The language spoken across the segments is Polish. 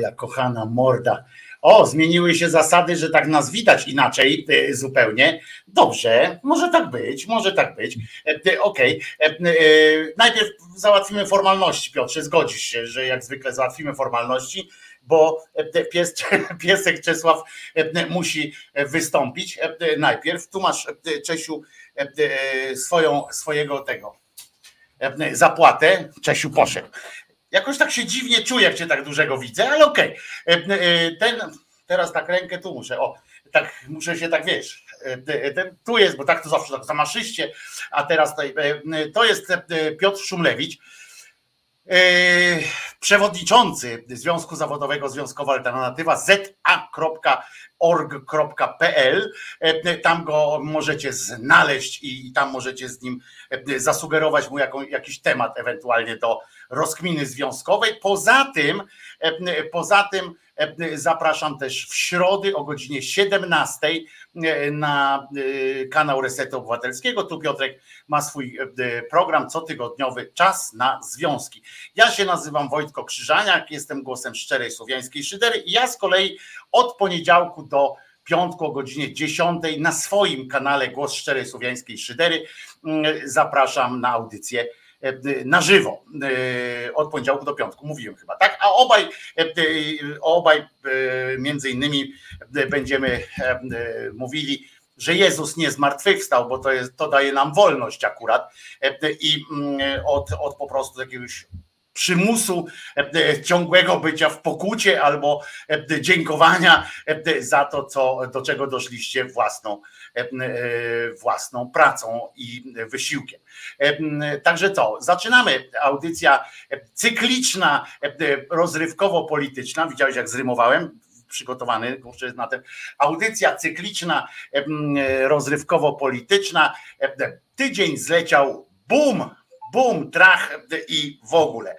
Ja kochana morda. O, zmieniły się zasady, że tak nas widać inaczej y, zupełnie. Dobrze, może tak być, może tak być. E, y, okej. Okay. E, najpierw załatwimy formalności, Piotrze, zgodzisz się, że jak zwykle załatwimy formalności, bo e, pies, piesek Czesław musi wystąpić najpierw. Tu masz, Czesiu, swoją, swojego tego zapłatę. Czesiu poszedł. Jakoś tak się dziwnie czuję, jak cię tak dużego widzę, ale okej. Okay. E, e, ten, teraz tak rękę tu muszę, o, tak muszę się tak, wiesz, e, ten, tu jest, bo tak to zawsze tak zamaszyście, a teraz tutaj, to jest Piotr Szumlewicz, przewodniczący Związku Zawodowego Związkowa Alternatywa za.org.pl. Tam go możecie znaleźć i tam możecie z nim zasugerować mu jaką, jakiś temat ewentualnie do rozkminy związkowej. Poza tym, e, poza tym e, zapraszam też w środy o godzinie 17 e, na kanał Resetu Obywatelskiego. Tu Piotrek ma swój program cotygodniowy Czas na Związki. Ja się nazywam Wojtko Krzyżaniak, jestem głosem szczerej słowiańskiej szydery i ja z kolei od poniedziałku do piątku o godzinie 10 na swoim kanale Głos Szczerej Słowiańskiej Szydery zapraszam na audycję na żywo e, od poniedziałku do piątku, mówiłem chyba, tak? A obaj, e, obaj między innymi będziemy mówili, że Jezus nie zmartwychwstał, bo to, jest, to daje nam wolność akurat i mm, od, od po prostu jakiegoś przymusu ciągłego bycia w pokucie albo dziękowania za to, co, do czego doszliście własną, własną pracą i wysiłkiem. Także co, zaczynamy. Audycja cykliczna, rozrywkowo-polityczna. Widziałeś, jak zrymowałem? przygotowany na tę audycja cykliczna, rozrywkowo-polityczna. Tydzień zleciał, bum, bum, trach i w ogóle.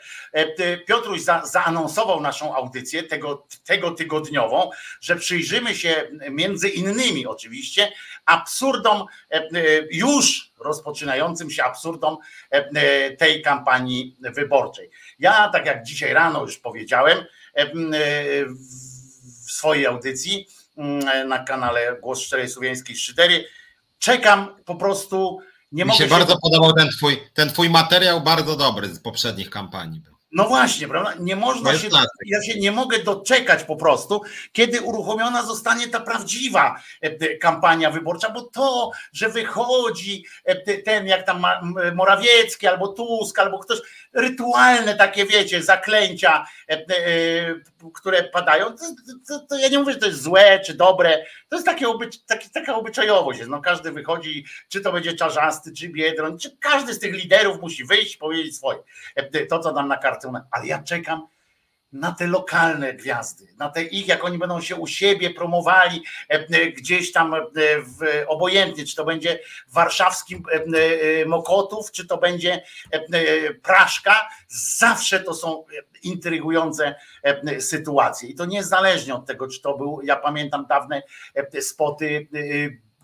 Piotruś za, zaanonsował naszą audycję tego, tego tygodniową, że przyjrzymy się między innymi oczywiście absurdom, już rozpoczynającym się absurdom tej kampanii wyborczej. Ja, tak jak dzisiaj rano już powiedziałem w swojej audycji na kanale Głos Szczerej Słowiańskiej Szydery, czekam po prostu nie Mi się, się bardzo podobał ten twój, ten twój materiał, bardzo dobry z poprzednich kampanii. No właśnie, prawda? Nie można się, ja się nie mogę doczekać po prostu, kiedy uruchomiona zostanie ta prawdziwa e, kampania wyborcza, bo to, że wychodzi e, ten, jak tam Morawiecki, albo Tusk, albo ktoś, rytualne takie, wiecie, zaklęcia, e, które padają, to, to, to ja nie mówię, że to jest złe czy dobre, to jest takie, taki, taka obyczajowość. No, każdy wychodzi, czy to będzie Czarzasty, czy Biedroń, czy każdy z tych liderów musi wyjść, powiedzieć swoje. To, co nam na kartę ale ja czekam na te lokalne gwiazdy, na te ich, jak oni będą się u siebie promowali e, e, gdzieś tam e, w, obojętnie, czy to będzie warszawskim Mokotów, czy to będzie Praszka, zawsze to są intrygujące sytuacje. I to niezależnie od tego, czy to był, ja pamiętam dawne spoty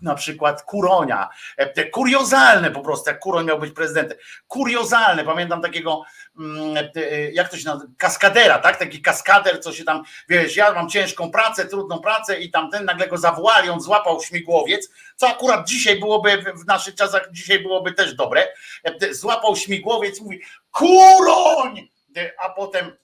na przykład Kuronia, te kuriozalne po prostu, jak Kuroń miał być prezydentem, kuriozalne, pamiętam takiego, mm, jak to się nazywa, kaskadera, tak, taki kaskader, co się tam, wiesz, ja mam ciężką pracę, trudną pracę i tamten nagle go zawołali, on złapał śmigłowiec, co akurat dzisiaj byłoby, w naszych czasach dzisiaj byłoby też dobre, złapał śmigłowiec i mówi, Kuroń! A potem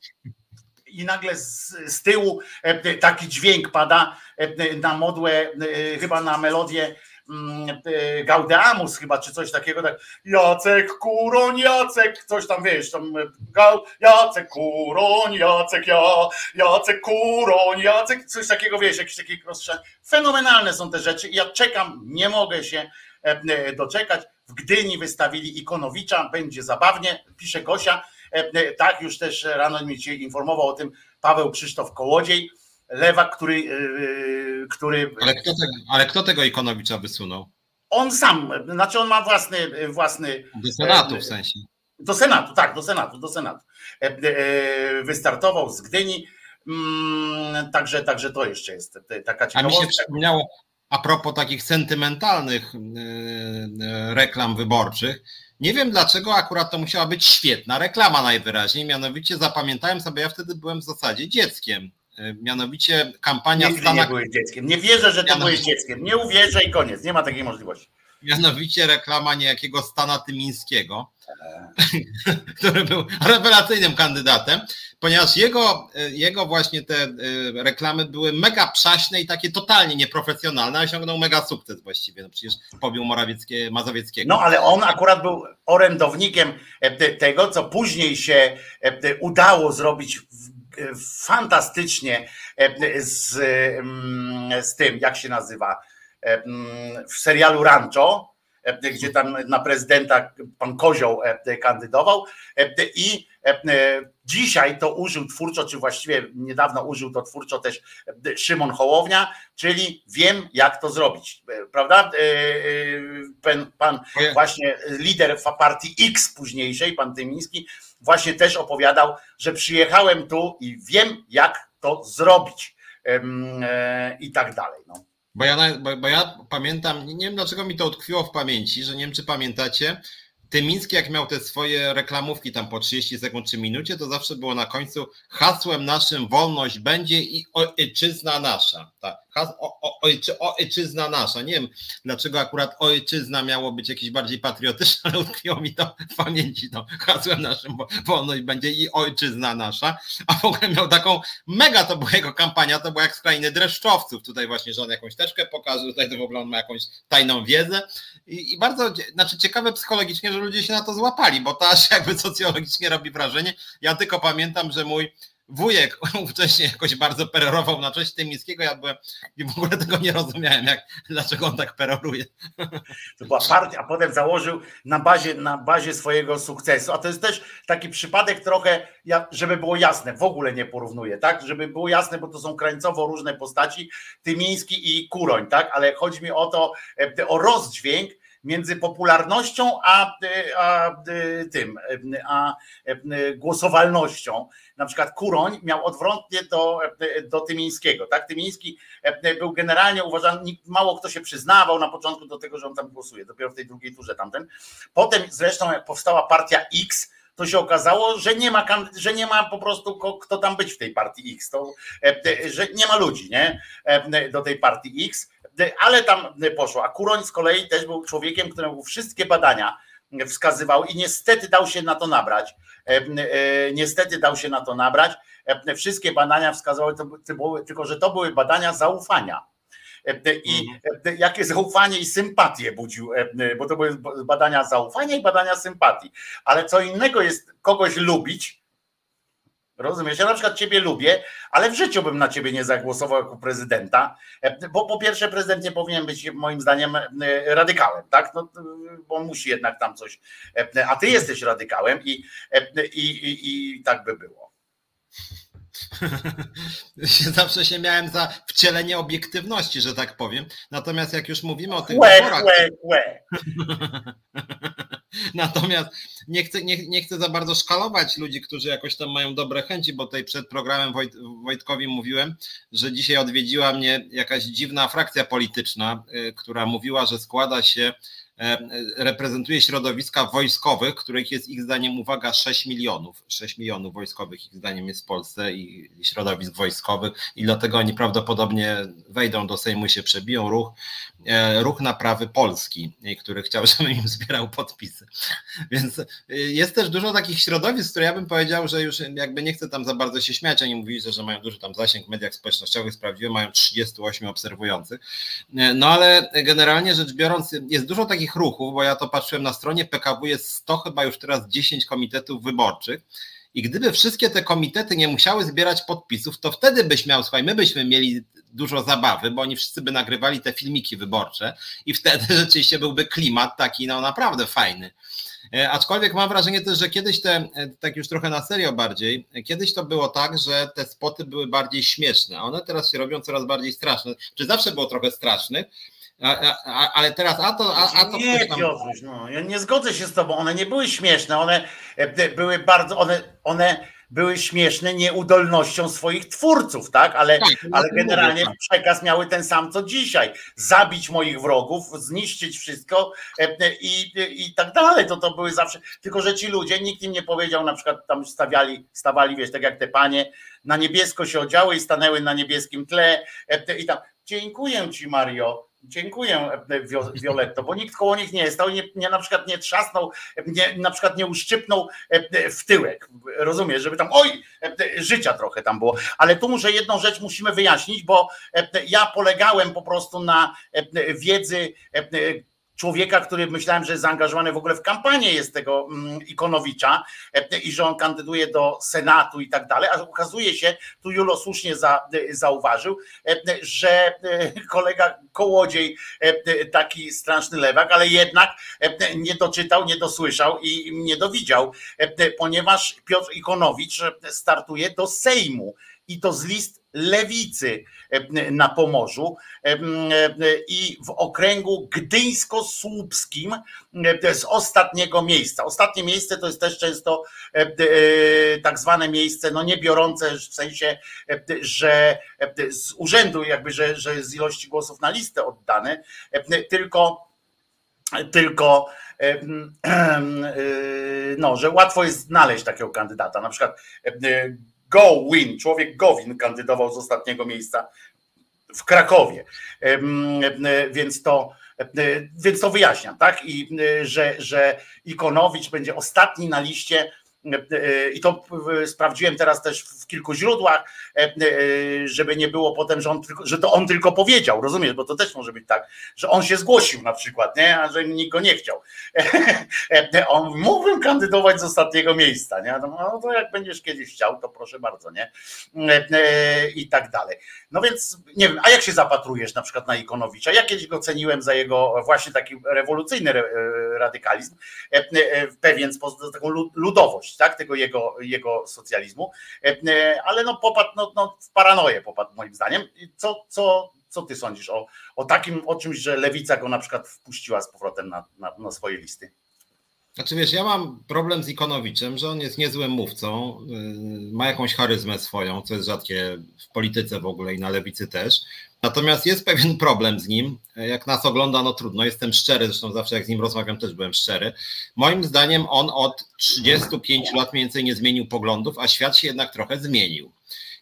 i nagle z, z tyłu e, taki dźwięk pada e, na modłę, e, chyba na melodię mm, Gaudeamus chyba, czy coś takiego, tak Jacek Kuroń, Jacek, coś tam wiesz, tam Jacek Kuroń, Jacek, ja, Jacek Kuroń, Jacek, coś takiego wiesz, jakieś takie rozstrzał. Fenomenalne są te rzeczy ja czekam, nie mogę się doczekać. W Gdyni wystawili Ikonowicza, będzie zabawnie, pisze Gosia, E, e, tak, już też rano mi się informował o tym Paweł Krzysztof Kołodziej, lewak, który. E, który... Ale, kto tego, ale kto tego Ikonowicza wysunął? On sam, znaczy on ma własny. własny do Senatu w sensie. Do Senatu, tak, do Senatu, do Senatu. Wystartował z Gdyni. Mm, także, także to jeszcze jest taka ciekawostka. A mi się przypomniało, a propos takich sentymentalnych reklam wyborczych, nie wiem dlaczego akurat to musiała być świetna reklama najwyraźniej, mianowicie zapamiętałem sobie, ja wtedy byłem w zasadzie dzieckiem Mianowicie kampania Nigdy Stanach... nie byłeś dzieckiem. Nie wierzę, że ty Mianowicie... byłeś dzieckiem. Nie uwierzę i koniec. Nie ma takiej możliwości. Mianowicie reklama niejakiego Stana Tymińskiego, który był rewelacyjnym kandydatem, ponieważ jego, jego właśnie te reklamy były mega przaśne i takie totalnie nieprofesjonalne, a osiągnął mega sukces właściwie. No przecież pobił Morawieckie, Mazowieckiego. No ale on akurat był orędownikiem tego, co później się udało zrobić fantastycznie z, z tym, jak się nazywa, w serialu Rancho, gdzie tam na prezydenta pan Kozioł kandydował i dzisiaj to użył twórczo, czy właściwie niedawno użył to twórczo też Szymon Hołownia, czyli wiem jak to zrobić, prawda? Pan, pan właśnie lider partii X późniejszej, pan Tymiński, właśnie też opowiadał, że przyjechałem tu i wiem jak to zrobić i tak dalej. No. Bo ja, bo, bo ja pamiętam, nie wiem dlaczego mi to utkwiło w pamięci, że nie wiem czy pamiętacie, Tymiński jak miał te swoje reklamówki tam po 30 sekund czy minucie, to zawsze było na końcu hasłem naszym wolność będzie i ojczyzna nasza. Tak. O, o, ojczy, ojczyzna nasza. Nie wiem, dlaczego akurat ojczyzna miało być jakieś bardziej patriotyczne, ale utkwiło mi to w pamięci. To hasłem naszym wolność będzie i ojczyzna nasza. A w ogóle miał taką, mega to była jego kampania, to była jak z krainy dreszczowców. Tutaj właśnie, że on jakąś teczkę pokazał, tutaj to w ogóle on ma jakąś tajną wiedzę. I, i bardzo, znaczy ciekawe psychologicznie, że ludzie się na to złapali, bo to aż jakby socjologicznie robi wrażenie. Ja tylko pamiętam, że mój wujek wcześniej jakoś bardzo perorował na cześć Tymińskiego, ja byłem i w ogóle tego nie rozumiałem, jak, dlaczego on tak peroruje. To była partia, a potem założył na bazie, na bazie swojego sukcesu, a to jest też taki przypadek trochę, żeby było jasne, w ogóle nie porównuję, tak, żeby było jasne, bo to są krańcowo różne postaci, Tymiński i Kuroń, tak, ale chodzi mi o to, e, o rozdźwięk, między popularnością a, a tym, a głosowalnością. Na przykład Kuroń miał odwrotnie do, do Tymińskiego. Tak? Tymiński był generalnie uważany, mało kto się przyznawał na początku do tego, że on tam głosuje, dopiero w tej drugiej turze tamten. Potem zresztą jak powstała partia X, to się okazało, że nie ma, że nie ma po prostu kto tam być w tej partii X, to, że nie ma ludzi nie? do tej partii X ale tam poszło. A Kuroń z kolei też był człowiekiem, któremu wszystkie badania wskazywał i niestety dał się na to nabrać. E, e, niestety dał się na to nabrać. E, wszystkie badania wskazywały, tylko że to były badania zaufania. I mhm. jakie zaufanie i sympatię budził, bo to były badania zaufania i badania sympatii. Ale co innego jest kogoś lubić, Rozumiesz? Ja na przykład ciebie lubię, ale w życiu bym na ciebie nie zagłosował jako prezydenta, e, bo po pierwsze prezydent nie powinien być moim zdaniem e, radykałem, tak? No, bo musi jednak tam coś, e, a ty jesteś radykałem i, i, i, i tak by było. Zawsze się miałem za wcielenie obiektywności, że tak powiem. Natomiast jak już mówimy o tych łe, wyborach... Łe, łe. Natomiast nie chcę, nie, nie chcę za bardzo szkalować ludzi, którzy jakoś tam mają dobre chęci, bo tutaj przed programem Wojt, Wojtkowi mówiłem, że dzisiaj odwiedziła mnie jakaś dziwna frakcja polityczna, y, która mówiła, że składa się reprezentuje środowiska wojskowych, których jest ich zdaniem, uwaga, 6 milionów. 6 milionów wojskowych ich zdaniem jest w Polsce i środowisk wojskowych i dlatego oni prawdopodobnie wejdą do Sejmu i się przebiją. Ruch, e, ruch naprawy Polski, który chciał, żebym im zbierał podpisy. Więc e, jest też dużo takich środowisk, które ja bym powiedział, że już jakby nie chcę tam za bardzo się śmiać, oni mówili, że mają duży tam zasięg w mediach społecznościowych, sprawdziłem, mają 38 obserwujących. No ale generalnie rzecz biorąc, jest dużo takich takich ruchów, bo ja to patrzyłem na stronie PKW, jest 100 chyba już teraz 10 komitetów wyborczych. I gdyby wszystkie te komitety nie musiały zbierać podpisów, to wtedy byś miał, słuchaj, my byśmy mieli dużo zabawy, bo oni wszyscy by nagrywali te filmiki wyborcze i wtedy rzeczywiście byłby klimat taki no naprawdę fajny. E, aczkolwiek mam wrażenie też, że kiedyś te, e, tak już trochę na serio bardziej, kiedyś to było tak, że te spoty były bardziej śmieszne, a one teraz się robią coraz bardziej straszne. Czy zawsze było trochę strasznych, a, a, ale teraz a to. A, a to nie, tam... Piotruś, no, ja nie zgodzę się z tobą. One nie były śmieszne, one e, były bardzo. One, one były śmieszne nieudolnością swoich twórców, tak? Ale, tak, ale generalnie mówię, tak. przekaz miały ten sam co dzisiaj. Zabić moich wrogów, zniszczyć wszystko i, i tak dalej. To, to były zawsze. Tylko, że ci ludzie, nikt im nie powiedział, na przykład tam stawiali, stawali, wiesz, tak jak te panie, na niebiesko się odziały i stanęły na niebieskim tle i tam. Dziękuję ci, Mario Dziękuję, e, Violetto, bo nikt koło nich nie stał, nie, nie na przykład nie trzasnął, nie, na przykład nie uszczypnął e, w tyłek. Rozumiesz, żeby tam, oj, e, życia trochę tam było. Ale tu muszę jedną rzecz musimy wyjaśnić, bo ja polegałem po prostu na wiedzy człowieka, który myślałem, że jest zaangażowany w ogóle w kampanię jest tego mm, Ikonowicza e, i że on kandyduje do Senatu i tak dalej, a okazuje się, tu Julo słusznie e, zauważył, e, że kolega Kołodziej, taki straszny lewak, ale jednak nie doczytał, nie dosłyszał i nie dowidział, ponieważ Piotr Ikonowicz startuje do Sejmu i to z list lewicy e, na Pomorzu e, e, i w okręgu gdyńsko-słupskim z ostatniego miejsca. Ostatnie miejsce to jest też często tak zwane miejsce, no nie biorące w sensie, że z urzędu jakby, że, że z ilości głosów na listę oddane, tylko tylko no, że łatwo jest znaleźć takiego kandydata. Na przykład Gowin, człowiek Gowin kandydował z ostatniego miejsca w Krakowie. Więc to, więc to wyjaśniam, tak? I że, że Ikonowicz będzie ostatni na liście i to sprawdziłem teraz też w kilku źródłach, żeby nie było potem, że, on tylko, że to on tylko powiedział, rozumiesz, bo to też może być tak, że on się zgłosił na przykład, nie? a że nikt go nie chciał. On mógłbym kandydować z ostatniego miejsca, nie? No to jak będziesz kiedyś chciał, to proszę bardzo, nie? I tak dalej. No więc nie wiem, a jak się zapatrujesz na przykład na Ikonowicza? Ja kiedyś go ceniłem za jego właśnie taki rewolucyjny radykalizm, pewien sposób, taką ludowość tak, tego jego, jego socjalizmu, e, e, ale no popadł no, no, w paranoję popadł moim zdaniem. Co, co, co ty sądzisz o, o takim, o czymś, że lewica go na przykład wpuściła z powrotem na, na, na swoje listy? Znaczy wiesz, ja mam problem z Ikonowiczem, że on jest niezłym mówcą, y, ma jakąś charyzmę swoją, co jest rzadkie w polityce w ogóle i na lewicy też. Natomiast jest pewien problem z nim. Jak nas ogląda, no trudno, jestem szczery, zresztą zawsze jak z nim rozmawiam, też byłem szczery. Moim zdaniem on od 35 lat mniej więcej nie zmienił poglądów, a świat się jednak trochę zmienił.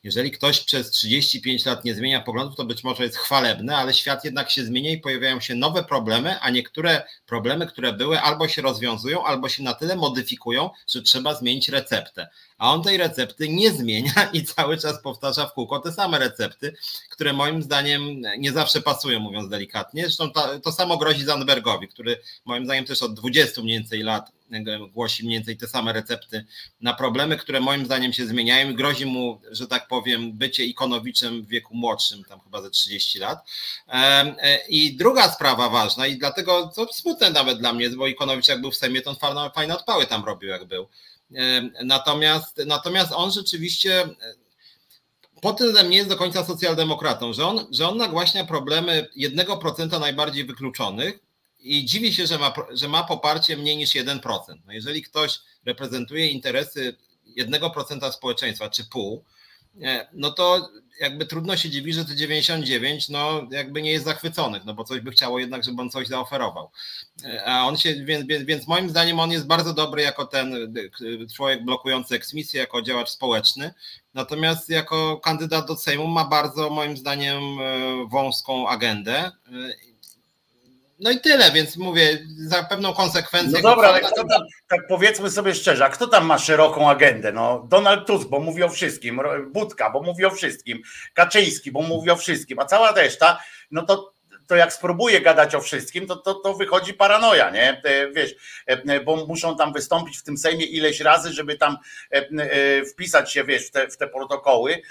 Jeżeli ktoś przez 35 lat nie zmienia poglądów, to być może jest chwalebne, ale świat jednak się zmienia i pojawiają się nowe problemy, a niektóre problemy, które były, albo się rozwiązują, albo się na tyle modyfikują, że trzeba zmienić receptę a on tej recepty nie zmienia i cały czas powtarza w kółko te same recepty, które moim zdaniem nie zawsze pasują, mówiąc delikatnie. Zresztą to, to samo grozi Zandbergowi, który moim zdaniem też od 20 mniej więcej lat głosi mniej więcej te same recepty na problemy, które moim zdaniem się zmieniają i grozi mu, że tak powiem, bycie ikonowiczem w wieku młodszym, tam chyba ze 30 lat. E, I druga sprawa ważna i dlatego to smutne nawet dla mnie, bo Ikonowicz jak był w Sejmie, to on fajne, odpały tam robił jak był. Natomiast, natomiast on rzeczywiście pod tym nie jest do końca socjaldemokratą, że on, że on nagłaśnia problemy 1% najbardziej wykluczonych i dziwi się, że ma, że ma poparcie mniej niż 1%. No jeżeli ktoś reprezentuje interesy 1% społeczeństwa czy pół, no to jakby trudno się dziwić, że te 99 no jakby nie jest zachwyconych, no bo coś by chciało jednak, żeby on coś zaoferował. A on się, więc, więc, moim zdaniem on jest bardzo dobry jako ten człowiek blokujący eksmisję, jako działacz społeczny, natomiast jako kandydat do Sejmu ma bardzo moim zdaniem e, wąską agendę no i tyle, więc mówię, za pewną konsekwencję. No dobra, ale kto tam, tak powiedzmy sobie szczerze, a kto tam ma szeroką agendę? No, Donald Tusk, bo mówi o wszystkim, Budka, bo mówi o wszystkim, Kaczyński, bo mówi o wszystkim, a cała reszta, no to to jak spróbuje gadać o wszystkim, to, to, to wychodzi paranoja, nie? Wiesz, e, bo muszą tam wystąpić w tym Sejmie ileś razy, żeby tam e, e, wpisać się, wiesz, w te, w te protokoły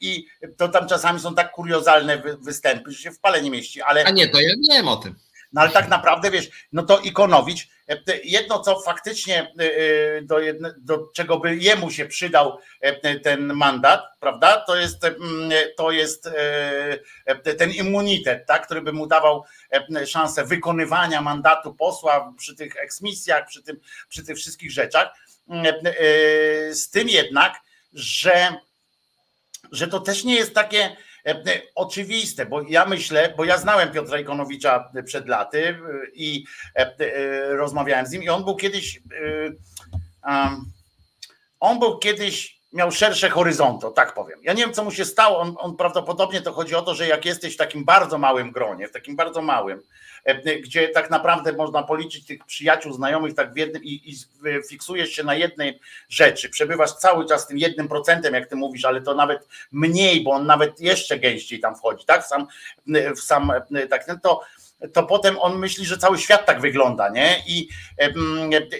i to tam czasami są tak kuriozalne występy, że się w pale nie mieści, ale... A nie, to ja nie wiem o tym. No ale tak naprawdę wiesz, no to Ikonowicz, e, jedno co faktycznie e, e, do, jedne, do czego by jemu się przydał ten mandat, prawda, to jest, to jest ten immunitet, tak, który by mu dawał szansę wykonywania mandatu posła przy tych eksmisjach, przy, tym, przy tych wszystkich rzeczach. z tym jednak, że, że to też nie jest takie oczywiste, bo ja myślę, bo ja znałem Piotra Ikonowicza przed laty i rozmawiałem z nim i on był kiedyś on był kiedyś miał szersze horyzonty, tak powiem. Ja nie wiem, co mu się stało. On, on, prawdopodobnie to chodzi o to, że jak jesteś w takim bardzo małym gronie, w takim bardzo małym, e, gdzie tak naprawdę można policzyć tych przyjaciół, znajomych tak w jednym i, i fiksujesz się na jednej rzeczy, przebywasz cały czas tym jednym procentem, jak ty mówisz, ale to nawet mniej, bo on nawet jeszcze gęściej tam wchodzi, tak? Sam, w sam tak, to to potem on myśli, że cały świat tak wygląda, nie? I,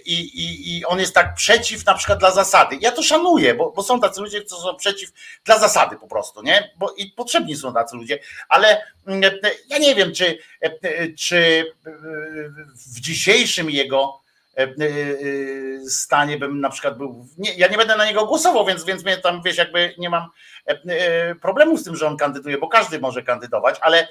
i, i, i on jest tak przeciw na przykład dla zasady. Ja to szanuję, bo, bo są tacy ludzie, którzy są przeciw dla zasady po prostu, nie? Bo i potrzebni są tacy ludzie, ale ja nie wiem, czy, czy w dzisiejszym jego stanie bym na przykład był. Nie, ja nie będę na niego głosował, więc, więc mnie tam wiesz, jakby nie mam problemu z tym, że on kandyduje, bo każdy może kandydować, ale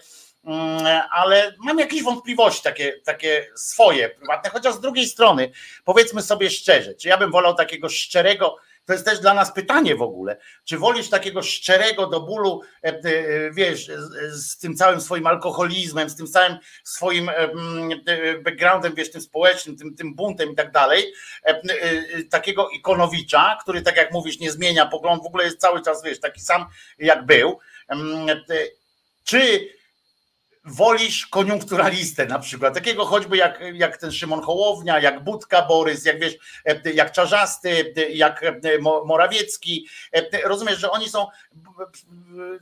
ale mam jakieś wątpliwości takie, takie swoje, prywatne, chociaż z drugiej strony, powiedzmy sobie szczerze, czy ja bym wolał takiego szczerego, to jest też dla nas pytanie w ogóle, czy wolisz takiego szczerego do bólu, e, e, wiesz, z tym całym swoim alkoholizmem, z tym całym swoim e, backgroundem, wiesz, tym społecznym, tym, tym buntem i tak dalej, takiego Ikonowicza, który tak jak mówisz, nie zmienia pogląd, w ogóle jest cały czas, wiesz, taki sam jak był, czy wolisz koniunkturalistę na przykład, takiego choćby jak, jak ten Szymon Hołownia, jak Budka Borys, jak wiesz, jak Czarzasty, jak Morawiecki. Rozumiesz, że oni są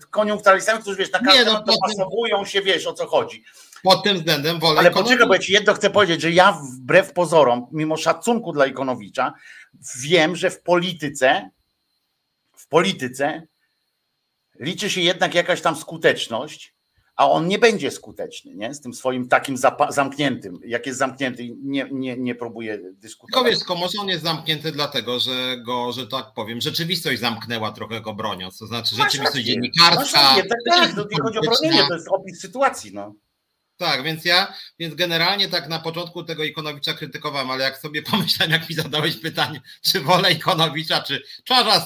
koniunkturalistami, którzy wiesz, na każdy no, dopasowują się, wiesz o co chodzi. Pod tym względem wolę. Ale poczekaj, bo ja ci jedno chcę powiedzieć, że ja wbrew pozorom, mimo szacunku dla Ikonowicza, wiem, że w polityce, w polityce liczy się jednak jakaś tam skuteczność a on nie będzie skuteczny, nie? Z tym swoim takim zamkniętym, jak jest zamknięty, nie, nie, nie próbuje dyskutować. Tylko wiesz, może on jest zamknięty dlatego, że go, że tak powiem, rzeczywistość zamknęła trochę go broniąc, to znaczy rzeczywistość dziennikarska. Nie, tak, tak, to nie chodzi o bronienie, to jest opis sytuacji, no. Tak, więc ja, więc generalnie tak na początku tego Ikonowicza krytykowałem, ale jak sobie pomyślałem, jak mi zadałeś pytanie, czy wolę Ikonowicza, czy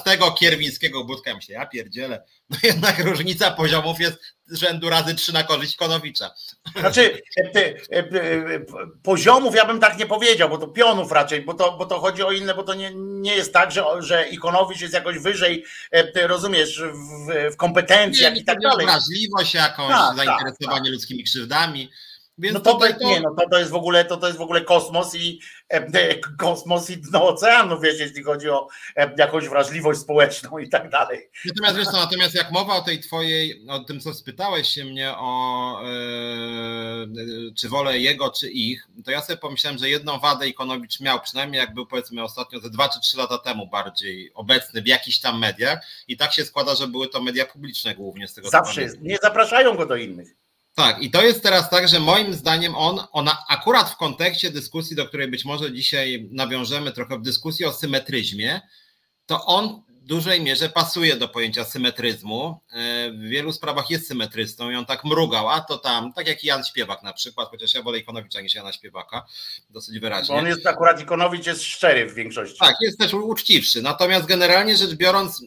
tego Kierwińskiego, Budka, myślę, ja pierdzielę, no jednak różnica poziomów jest rzędu razy trzy na korzyść Ikonowicza. Znaczy e, e, e, poziomów ja bym tak nie powiedział, bo to pionów raczej, bo to, bo to chodzi o inne, bo to nie, nie jest tak, że, że Ikonowicz jest jakoś wyżej, rozumiesz, w, w kompetencjach nie, i tak dalej. Wrażliwość jakąś, tak, tak zainteresowanie tak, ludzkimi krzywdami. Więc no to, to, nie, no to, to jest w ogóle to, to jest w ogóle kosmos i e, kosmos i dno oceanu, wiesz, jeśli chodzi o e, jakąś wrażliwość społeczną i tak dalej. Natomiast wiesz co, natomiast jak mowa o tej twojej, o tym co spytałeś się mnie o e, czy wolę jego, czy ich, to ja sobie pomyślałem, że jedną wadę Ikonowicz miał, przynajmniej jak był powiedzmy ostatnio ze dwa czy trzy lata temu bardziej obecny w jakichś tam mediach i tak się składa, że były to media publiczne głównie z tego Zawsze jest. Nie zapraszają go do innych. Tak, i to jest teraz tak, że moim zdaniem on, ona akurat w kontekście dyskusji, do której być może dzisiaj nawiążemy trochę w dyskusji o symetryzmie, to on w dużej mierze pasuje do pojęcia symetryzmu. E, w wielu sprawach jest symetrystą i on tak mrugał, a to tam, tak jak Jan Śpiewak na przykład, chociaż ja wolę Ikonowicza niż Jana Śpiewaka, dosyć wyraźnie. Bo on jest akurat Ikonowicz jest szczery w większości. Tak, jest też uczciwszy. Natomiast generalnie rzecz biorąc,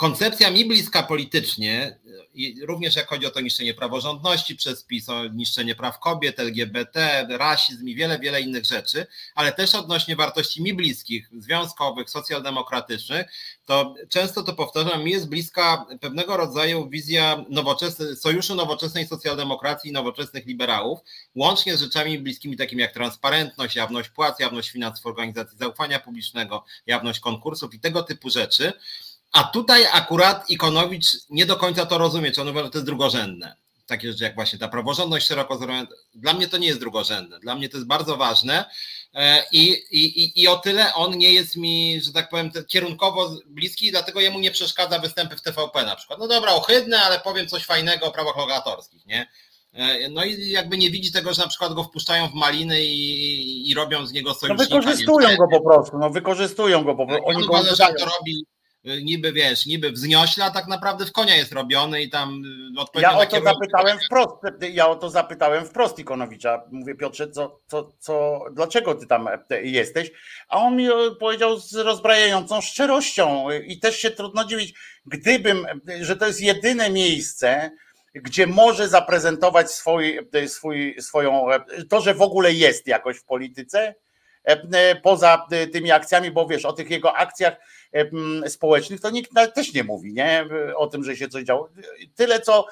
koncepcja mi bliska politycznie, również jak chodzi o to niszczenie praworządności przez PiS, o niszczenie praw kobiet, LGBT, rasizm i wiele, wiele innych rzeczy, ale też odnośnie wartości mi bliskich, związkowych, socjaldemokratycznych, to często to powtarzam, mi jest bliska pewnego rodzaju wizja nowoczesnej, sojuszu nowoczesnej socjaldemokracji i nowoczesnych liberałów, łącznie z rzeczami bliskimi takimi jak transparentność, jawność płac, jawność finansów organizacji zaufania publicznego, jawność konkursów i tego typu rzeczy. A tutaj akurat Ikonowicz nie do końca to rozumie, czy on uważa, że to jest drugorzędne. Takie rzeczy jak właśnie ta praworządność szeroko zrozumiana. Dla mnie to nie jest drugorzędne. Dla mnie to jest bardzo ważne. E, I, i, I o tyle on nie jest mi, że tak powiem, kierunkowo bliski, dlatego jemu nie przeszkadza występy w TVP na przykład. No dobra, ohydne, ale powiem coś fajnego o prawach lokatorskich, nie? E, no i jakby nie widzi tego, że na przykład go wpuszczają w maliny i, i robią z niego no sojusznika. No wykorzystują go po prostu, no wykorzystują go po prostu. Oni go uważa, że to robi niby wiesz, niby wzniośla, a tak naprawdę w konia jest robiony i tam odpowiednio. Ja o to zapytałem wprost, ja o to zapytałem wprost Ikonowicza. Mówię, Piotrze, co, co, co, dlaczego ty tam jesteś? A on mi powiedział z rozbrajającą szczerością i też się trudno dziwić, gdybym, że to jest jedyne miejsce, gdzie może zaprezentować swój, swój, swoją, to, że w ogóle jest jakoś w polityce, e, poza tymi akcjami, bo wiesz, o tych jego akcjach społecznych, to nikt też nie mówi, nie? O tym, że się coś działo. Tyle, co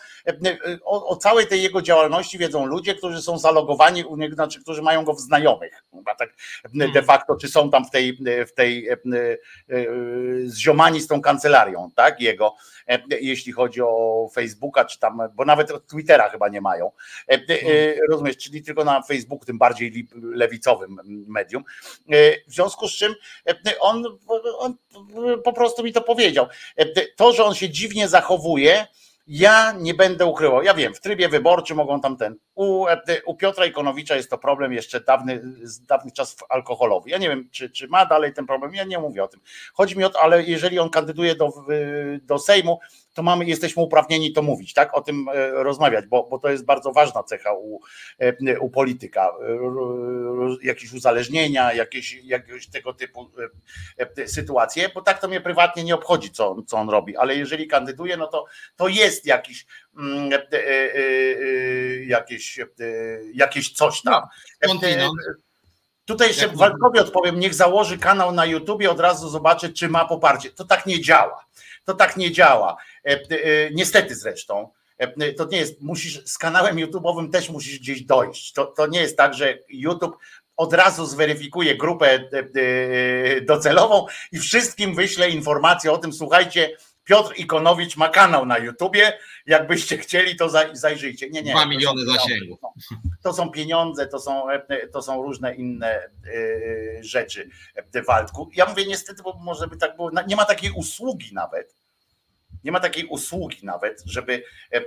o, o, całej tej jego działalności wiedzą ludzie, którzy są zalogowani u niego, znaczy, którzy mają go w znajomych. Chyba tak de hmm. facto, czy są tam w tej, w tej zziomani z tą kancelarią, tak? Jego, jeśli chodzi o Facebooka, czy tam, bo nawet Twittera chyba nie mają. Hmm. Rozumiesz, czyli tylko na Facebooku, tym bardziej lewicowym medium. W związku z czym on, on po prostu mi to powiedział. To, że on się dziwnie zachowuje, ja nie będę ukrywał. Ja wiem, w trybie wyborczym mogą tam ten. U, u Piotra Ikonowicza jest to problem jeszcze dawny, z dawnych czasów alkoholowy. Ja nie wiem, czy, czy ma dalej ten problem. Ja nie mówię o tym. Chodzi mi o to, ale jeżeli on kandyduje do, do Sejmu, to mamy, jesteśmy uprawnieni to mówić, tak? O tym e, rozmawiać, bo, bo to jest bardzo ważna cecha u, e, u polityka. Jakieś uzależnienia, jakieś, tego typu e, sytuacje, bo tak to mnie prywatnie nie obchodzi, co, co on robi, ale jeżeli kandyduje, no to, to jest jakiś jakieś, jakieś coś tam. No, Tutaj jeszcze Waldkowi odpowiem, niech założy kanał na YouTubie, od razu zobaczy, czy ma poparcie. To tak nie działa. To tak nie działa. E, e, niestety zresztą. E, to nie jest, musisz z kanałem YouTube'owym też musisz gdzieś dojść. To, to nie jest tak, że YouTube od razu zweryfikuje grupę docelową i wszystkim wyśle informację o tym, słuchajcie, Piotr Ikonowicz ma kanał na YouTubie, jakbyście chcieli, to zajrzyjcie. Nie, nie. Dwa miliony zasięgu. To są pieniądze, to są, to są różne inne rzeczy w Waldku. Ja mówię niestety, bo może by tak było, nie ma takiej usługi nawet, nie ma takiej usługi nawet, żeby, e,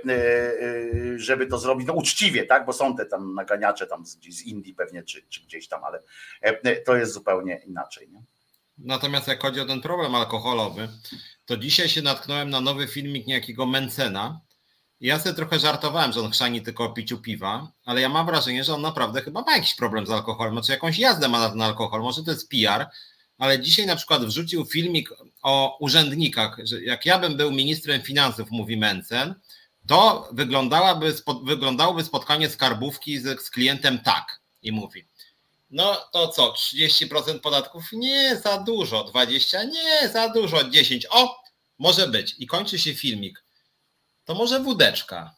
żeby to zrobić no, uczciwie, tak? Bo są te tam naganiacze tam z, z Indii pewnie, czy, czy gdzieś tam, ale to jest zupełnie inaczej. Nie? Natomiast jak chodzi o ten problem alkoholowy, to dzisiaj się natknąłem na nowy filmik niejakiego Mencena. I ja sobie trochę żartowałem, że on chrzani tylko o piciu piwa, ale ja mam wrażenie, że on naprawdę chyba ma jakiś problem z alkoholem, znaczy jakąś jazdę ma na ten alkohol. Może to jest PR, ale dzisiaj na przykład wrzucił filmik o urzędnikach, że jak ja bym był ministrem finansów, mówi Mencen, to wyglądałaby, wyglądałoby spotkanie skarbówki z, z klientem tak. I mówi, no to co, 30% podatków? Nie, za dużo. 20? Nie, za dużo. 10? O, może być. I kończy się filmik. To może wódeczka.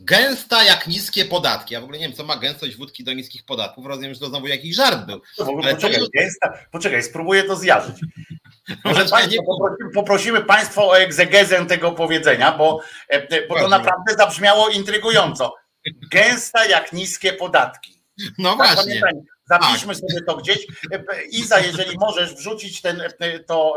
Gęsta jak niskie podatki. Ja w ogóle nie wiem, co ma gęstość wódki do niskich podatków. Rozumiem, że to znowu jakiś żart był. Ale poczekaj, to... gęsta, poczekaj, spróbuję to zjarzyć. Może państwo, nie... poprosimy, poprosimy Państwa o egzegezę tego powiedzenia, bo, e, bo to naprawdę zabrzmiało intrygująco. Gęsta jak niskie podatki. No tak, właśnie. Zapiszmy tak. sobie to gdzieś. Iza, jeżeli możesz wrzucić ten, to,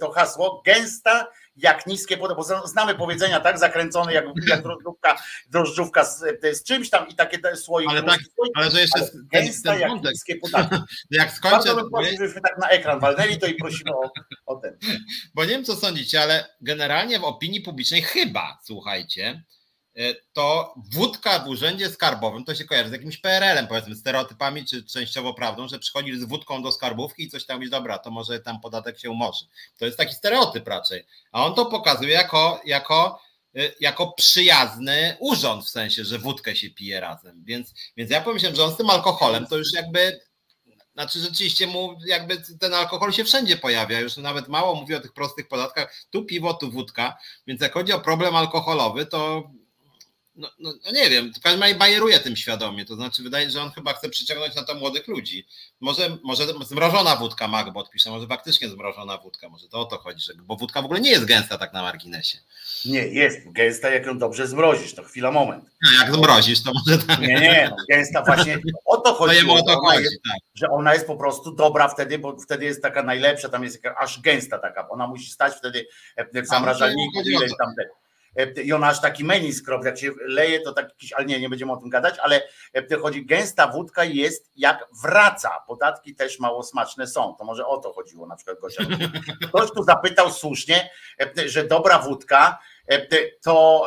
to hasło, gęsta jak niskie bo znamy powiedzenia, tak, zakręcone jak, jak drożdżówka, drożdżówka z, z, czymś tam i takie słoik. Ale, tak, ale że jeszcze gęsta jak wątek. niskie podatki. jak skończę... Bardzo bym prosił, żebyśmy tak na ekran walnęli to i prosimy o, o ten. Bo nie wiem, co sądzicie, ale generalnie w opinii publicznej chyba, słuchajcie, to wódka w urzędzie skarbowym to się kojarzy z jakimś PRL-em, powiedzmy, stereotypami, czy częściowo prawdą, że przychodzi z wódką do skarbówki i coś tam jest dobra, to może tam podatek się umorzy. To jest taki stereotyp raczej. A on to pokazuje jako, jako, e, jako przyjazny urząd, w sensie, że wódkę się pije razem. Więc, więc ja pomyślałem, że on z tym alkoholem to już jakby znaczy rzeczywiście mu jakby ten alkohol się wszędzie pojawia, już nawet mało mówi o tych prostych podatkach, tu piwo, tu wódka, więc jak chodzi o problem alkoholowy, to no, no, no, nie wiem, w każdym razie bajeruje tym świadomie, to znaczy wydaje się, że on chyba chce przyciągnąć na to młodych ludzi. Może, może zmrożona wódka Magbot pisze, może faktycznie zmrożona wódka, może to o to chodzi, że, bo wódka w ogóle nie jest gęsta tak na marginesie. Nie, jest gęsta, jak ją dobrze zmrozisz, to chwila, moment. No, jak zmrozisz, to może tak. Nie, nie, no, gęsta właśnie, o to chodzi, o to chodzi jest, tak. że ona jest po prostu dobra wtedy, bo wtedy jest taka najlepsza, tam jest aż gęsta taka, ona musi stać wtedy w zamrażalniku, ileś tam tego. I ona aż taki menu skrop, jak się leje, to tak jakiś, ale nie, nie będziemy o tym gadać, ale chodzi, gęsta wódka jest jak wraca. Podatki też mało smaczne są. To może o to chodziło na przykład Gosia. Ktoś tu zapytał słusznie, że dobra wódka to,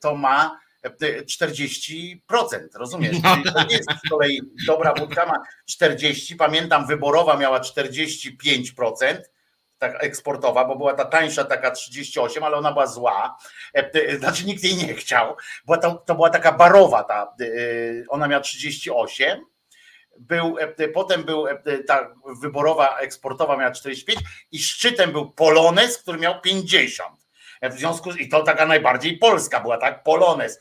to ma 40%, rozumiesz? No. Czyli to nie jest z kolei dobra wódka ma 40, pamiętam wyborowa miała 45%, tak eksportowa, bo była ta tańsza taka 38, ale ona była zła, e, znaczy nikt jej nie chciał, bo to, to była taka barowa, ta, e, ona miała 38, był, e, potem był ta wyborowa eksportowa miała 45 i szczytem był Polones, który miał 50. W związku z, i to taka najbardziej polska była, tak? Polones.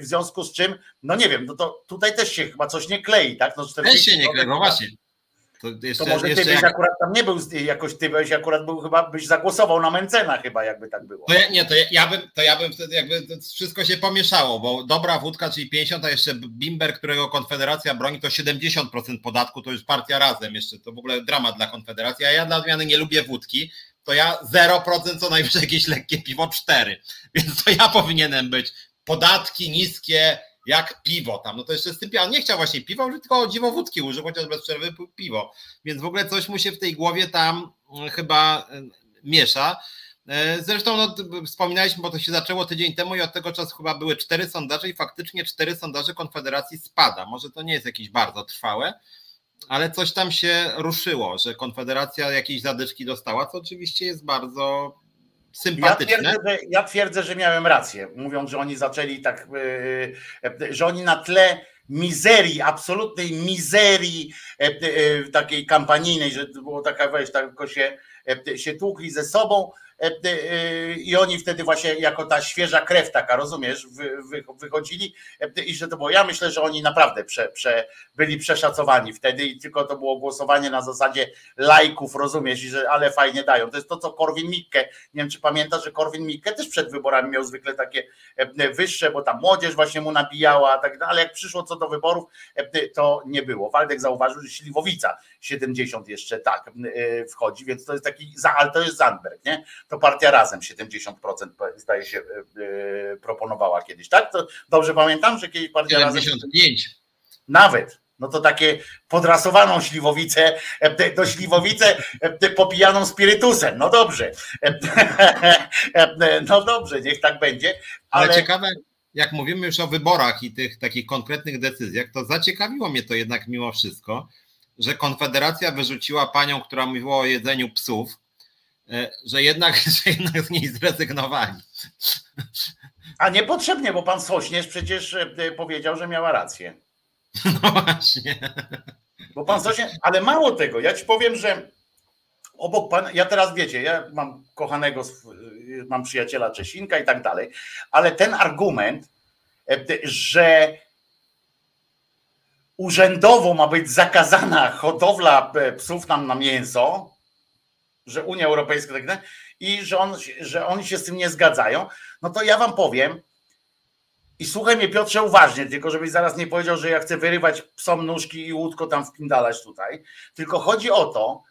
W związku z czym, no nie wiem, no to tutaj też się chyba coś nie klei, tak? No 40 też się nie klei, no właśnie. To, jeszcze, to może ty byś jak... akurat tam nie był, jakoś ty byś akurat był chyba, byś zagłosował na Mencena chyba, jakby tak było. To ja, nie, to ja, ja, bym, to ja bym wtedy jakby wszystko się pomieszało, bo dobra wódka, czyli 50, a jeszcze Bimber, którego Konfederacja broni, to 70% podatku, to już partia razem jeszcze, to w ogóle dramat dla Konfederacji, a ja dla odmiany nie lubię wódki, to ja 0% co najwyżej jakieś lekkie piwo 4, więc to ja powinienem być. Podatki niskie, jak piwo tam, no to jeszcze Stypian nie chciał właśnie piwa, tylko dziwo wódki użył, chociaż bez przerwy piwo, więc w ogóle coś mu się w tej głowie tam mm, chyba e, miesza. E, zresztą no, wspominaliśmy, bo to się zaczęło tydzień temu i od tego czasu chyba były cztery sondaże i faktycznie cztery sondaże Konfederacji spada. Może to nie jest jakieś bardzo trwałe, ale coś tam się ruszyło, że Konfederacja jakieś zadyczki dostała, co oczywiście jest bardzo sympatyczne. Ja twierdzę, że, ja twierdzę, że miałem rację. Mówią, że oni zaczęli tak, yy, że oni na tle mizerii, absolutnej mizerii takiej kampanijnej, że było taka, weź, tak tylko się, się tłukli ze sobą, E, e, i oni wtedy właśnie jako ta świeża krew taka, rozumiesz, wychodzili e, i że to było, ja myślę, że oni naprawdę prze, prze, byli przeszacowani wtedy i tylko to było głosowanie na zasadzie lajków, rozumiesz, i że ale fajnie dają. To jest to, co Korwin Mikke, nie wiem czy pamiętasz, że Korwin Mikke też przed wyborami miał zwykle takie wyższe, bo ta młodzież właśnie mu nabijała, tak, ale jak przyszło co do wyborów, to nie było. Waldek zauważył, że Śliwowica 70 jeszcze tak wchodzi, więc to jest taki, ale to jest Zandberg, nie? to partia razem 70% zdaje się e, e, proponowała kiedyś, tak? To dobrze pamiętam, że kiedyś partia 75. razem. Nawet. No to takie podrasowaną śliwowicę, e, do śliwowicę popijaną spirytusem. No dobrze. No dobrze, niech tak będzie. Ale, ale ciekawe, jak mówimy już o wyborach i tych takich konkretnych decyzjach, to zaciekawiło mnie to jednak mimo wszystko, że Konfederacja wyrzuciła panią, która mówiła o jedzeniu psów, E, że jednak, że jednak z niej zrezygnowali. A niepotrzebnie, bo pan Sośnierz przecież e, powiedział, że miała rację. No właśnie. Bo pan Sośnierz, ale mało tego, ja ci powiem, że obok pan, ja teraz wiecie, ja mam kochanego, mam przyjaciela Czesinka i tak dalej, ale ten argument, e, że urzędowo ma być zakazana hodowla psów nam na mięso, że Unia Europejska tak i że, on, że oni się z tym nie zgadzają, no to ja wam powiem i słuchaj mnie Piotrze uważnie, tylko żebyś zaraz nie powiedział, że ja chcę wyrywać psom nóżki i łódko tam wpindalać tutaj, tylko chodzi o to,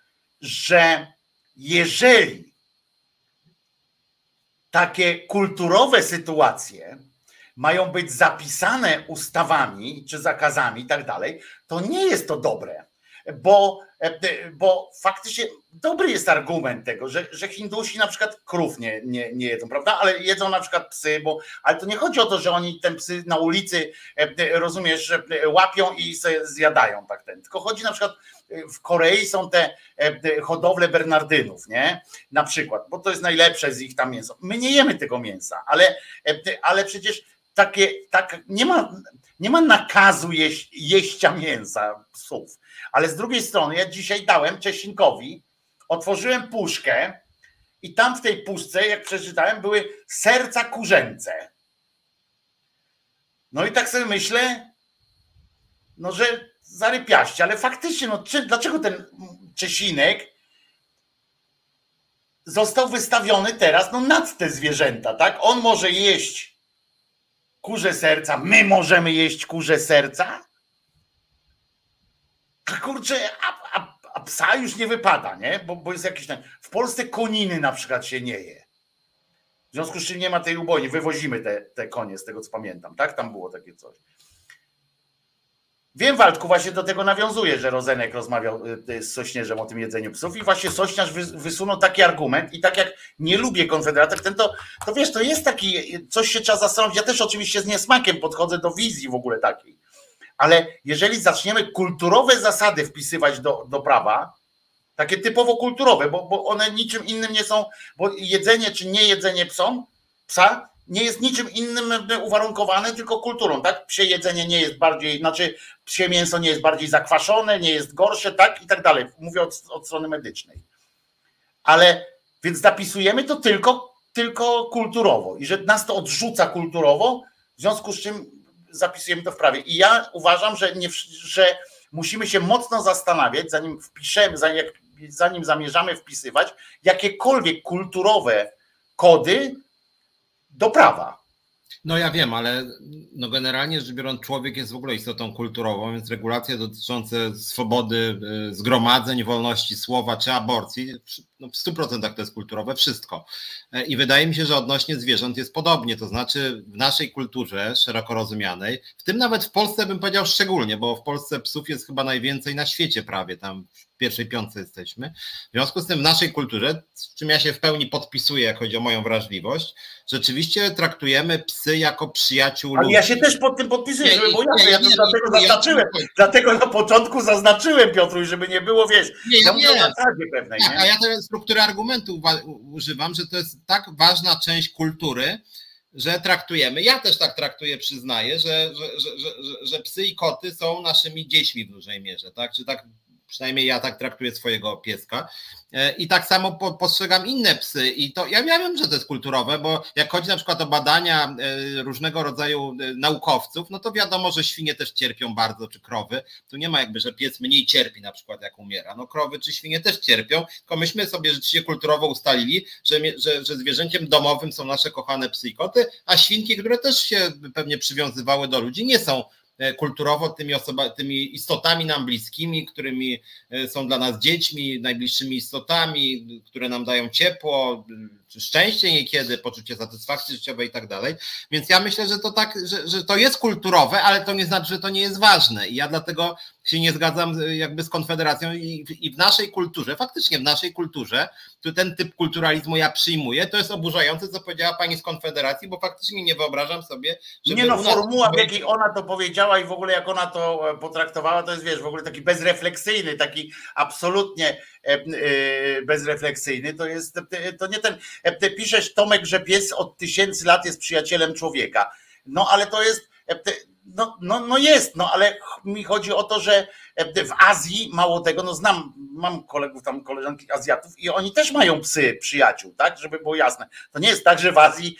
że jeżeli takie kulturowe sytuacje mają być zapisane ustawami czy zakazami i tak dalej, to nie jest to dobre bo, e, bo faktycznie dobry jest argument tego, że, że Hindusi na przykład krów nie, nie, nie jedzą, prawda? Ale jedzą na przykład psy, bo ale to nie chodzi o to, że oni te psy na ulicy, e, rozumiesz, łapią i sobie zjadają tak ten. Tylko chodzi na przykład w Korei są te hodowle Bernardynów, nie? Na przykład, bo to jest najlepsze z ich tam mięso. My nie jemy tego mięsa, ale, ale przecież takie, tak, nie ma, nie ma nakazu jeść, jeścia mięsa psów. Ale z drugiej strony, ja dzisiaj dałem Czesinkowi, otworzyłem puszkę i tam w tej puszce, jak przeczytałem, były serca kurzęce. No i tak sobie myślę, no że zarypiaście, ale faktycznie, no czy, dlaczego ten Czesinek został wystawiony teraz no, nad te zwierzęta, tak? On może jeść kurze serca, my możemy jeść kurze serca? kurczę, a, a, a, psa już nie wypada, nie? Bo, bo jest jakiś. W Polsce koniny na przykład się nie je. W związku z czym nie ma tej ubojni, wywozimy te, te konie, z tego co pamiętam, tak? Tam było takie coś. Wiem, Waldku, właśnie do tego nawiązuje, że Rozenek rozmawiał y, z Sośnierzem o tym jedzeniu psów i właśnie Sośnierz wysunął taki argument i tak jak nie lubię konfederatek, ten to, to wiesz, to jest taki, coś się trzeba zastanowić. Ja też oczywiście z niesmakiem podchodzę do wizji w ogóle takiej, ale jeżeli zaczniemy kulturowe zasady wpisywać do, do prawa, takie typowo kulturowe, bo, bo one niczym innym nie są, bo jedzenie czy nie jedzenie psom, psa nie jest niczym innym uwarunkowane, tylko kulturą, tak? Psie jedzenie nie jest bardziej, znaczy psie mięso nie jest bardziej zakwaszone, nie jest gorsze, tak? I tak dalej. Mówię od, od strony medycznej. Ale więc zapisujemy to tylko, tylko kulturowo i że nas to odrzuca kulturowo, w związku z czym zapisujemy to w prawie. I ja uważam, że, nie, że musimy się mocno zastanawiać, zanim wpiszemy, zanim, zanim zamierzamy wpisywać jakiekolwiek kulturowe kody do prawa. No ja wiem, ale no generalnie rzecz biorąc, człowiek jest w ogóle istotą kulturową, więc regulacje dotyczące swobody y, zgromadzeń, wolności słowa czy aborcji, no w 100% to jest kulturowe, wszystko. E, I wydaje mi się, że odnośnie zwierząt jest podobnie, to znaczy w naszej kulturze szeroko rozumianej, w tym nawet w Polsce bym powiedział szczególnie, bo w Polsce psów jest chyba najwięcej na świecie prawie, tam w pierwszej piątce jesteśmy. W związku z tym w naszej kulturze, z czym ja się w pełni podpisuję, jak chodzi o moją wrażliwość, rzeczywiście traktujemy psy jako przyjaciół Ale ludzi. ja się też pod tym podpisuję, żeby było jasne, ja to dlatego zaznaczyłem, dlatego na początku zaznaczyłem Piotruś, żeby nie było, wiesz, nie, ja nie. na pewnej. Tak, nie? a ja teraz struktury argumentu używam, że to jest tak ważna część kultury, że traktujemy, ja też tak traktuję, przyznaję, że, że, że, że, psy i koty są naszymi dziećmi w dużej mierze, tak? Czy tak Przynajmniej ja tak traktuję swojego pieska. E, I tak samo postrzegam inne psy. I to ja wiem, że to jest kulturowe, bo jak chodzi na przykład o badania e, różnego rodzaju e, naukowców, no to wiadomo, że świnie też cierpią bardzo, czy krowy. Tu nie ma jakby, że pies mniej cierpi na przykład jak umiera. No krowy czy świnie też cierpią, tylko myśmy sobie rzeczywiście kulturowo ustalili, że, że, że zwierzęciem domowym są nasze kochane psy i koty, a świnki, które też się pewnie przywiązywały do ludzi, nie są kulturowo tymi, osoba, tymi istotami nam bliskimi, którymi e, są dla nas dziećmi, najbliższymi istotami, które nam dają ciepło, szczęście niekiedy, poczucie satysfakcji życiowej i tak dalej. Więc ja myślę, że to tak, że, że to jest kulturowe, ale to nie znaczy, że to nie jest ważne. I ja dlatego się nie zgadzam e, jakby z Konfederacją i, i w naszej kulturze, faktycznie w naszej kulturze, tu ten typ kulturalizmu ja przyjmuję, to jest oburzające, co powiedziała pani z Konfederacji, bo faktycznie nie wyobrażam sobie, że. Nie no, formuła, w jakiej ona to powiedziała i w ogóle jak ona to e, potraktowała, to jest wiesz, w ogóle taki bezrefleksyjny, taki absolutnie E, e, bezrefleksyjny, to jest, to nie ten, piszesz Tomek, że pies od tysięcy lat jest przyjacielem człowieka. No ale to jest, no, no, no jest, no ale mi chodzi o to, że w Azji mało tego, no znam, mam kolegów tam, koleżanki Azjatów i oni też mają psy przyjaciół, tak, żeby było jasne. To nie jest tak, że w Azji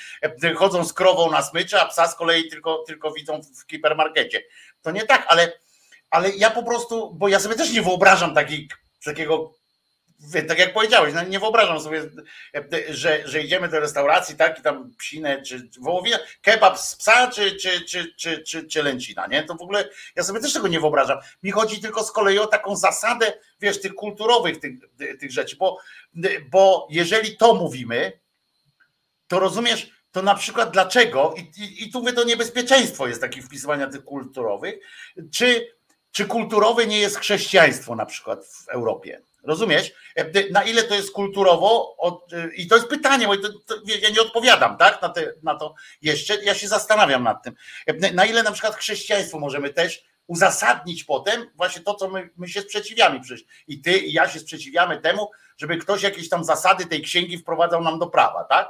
chodzą z krową na smyczy, a psa z kolei tylko, tylko widzą w hipermarkecie. To nie tak, ale, ale ja po prostu, bo ja sobie też nie wyobrażam takiej, takiego tak jak powiedziałeś, no nie wyobrażam sobie, że, że idziemy do restauracji, tak, i tam psinę, czy wołowina, kebab z psa, czy, czy, czy, czy, czy, czy lęcina, nie? To w ogóle, ja sobie też tego nie wyobrażam. Mi chodzi tylko z kolei o taką zasadę, wiesz, tych kulturowych tych, tych rzeczy, bo, bo jeżeli to mówimy, to rozumiesz, to na przykład dlaczego, i, i, i tu mówię, to niebezpieczeństwo jest takie wpisywania tych kulturowych, czy, czy kulturowe nie jest chrześcijaństwo na przykład w Europie? Rozumiesz? E, na ile to jest kulturowo? E, I to jest pytanie, bo ja nie odpowiadam tak, na, te, na to jeszcze. Ja się zastanawiam nad tym. E, na ile na przykład chrześcijaństwo możemy też uzasadnić potem właśnie to, co my, my się sprzeciwiamy przecież. I ty, i ja się sprzeciwiamy temu, żeby ktoś jakieś tam zasady tej księgi wprowadzał nam do prawa, tak?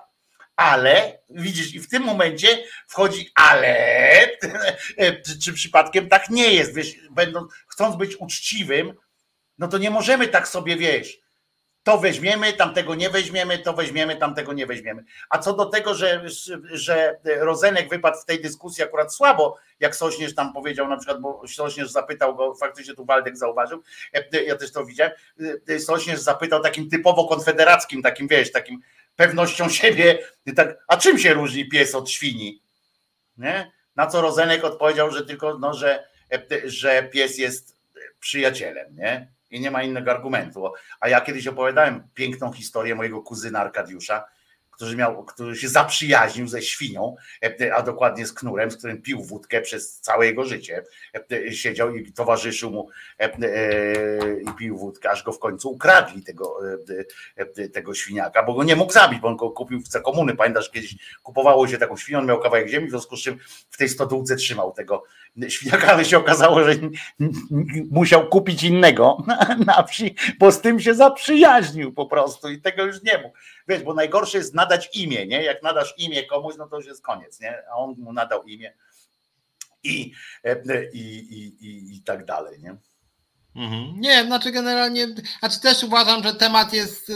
Ale widzisz, i w tym momencie wchodzi, ale czy, czy przypadkiem tak nie jest, wiesz, będąc, chcąc być uczciwym, no to nie możemy tak sobie, wiesz, to weźmiemy, tamtego nie weźmiemy, to weźmiemy, tamtego nie weźmiemy. A co do tego, że, że Rozenek wypadł w tej dyskusji akurat słabo, jak Sośnierz tam powiedział na przykład, bo Sośnierz zapytał go, faktycznie tu Waldek zauważył, ja też to widziałem, Sośnierz zapytał takim typowo konfederackim, takim wiesz, takim pewnością siebie, tak, a czym się różni pies od świni? Nie? Na co Rozenek odpowiedział, że tylko, no, że, że pies jest przyjacielem, nie? I nie ma innego argumentu. A ja kiedyś opowiadałem piękną historię mojego kuzyna Arkadiusza, który, miał, który się zaprzyjaźnił ze świnią, a dokładnie z knurem, z którym pił wódkę przez całe jego życie. Siedział i towarzyszył mu i pił wódkę, aż go w końcu ukradli tego, tego świniaka, bo go nie mógł zabić, bo on go kupił w komuny. Pamiętasz, kiedyś kupowało się taką świnią, on miał kawałek ziemi, w związku z czym w tej stodółce trzymał tego świniaka, ale się okazało, że musiał kupić innego na wsi, bo z tym się zaprzyjaźnił po prostu i tego już nie mógł. Wiesz, bo najgorsze jest nadać imię, nie? Jak nadasz imię komuś, no to już jest koniec, nie? A on mu nadał imię i, i, i, i, i tak dalej, nie? Mhm. Nie, znaczy generalnie, znaczy też uważam, że temat jest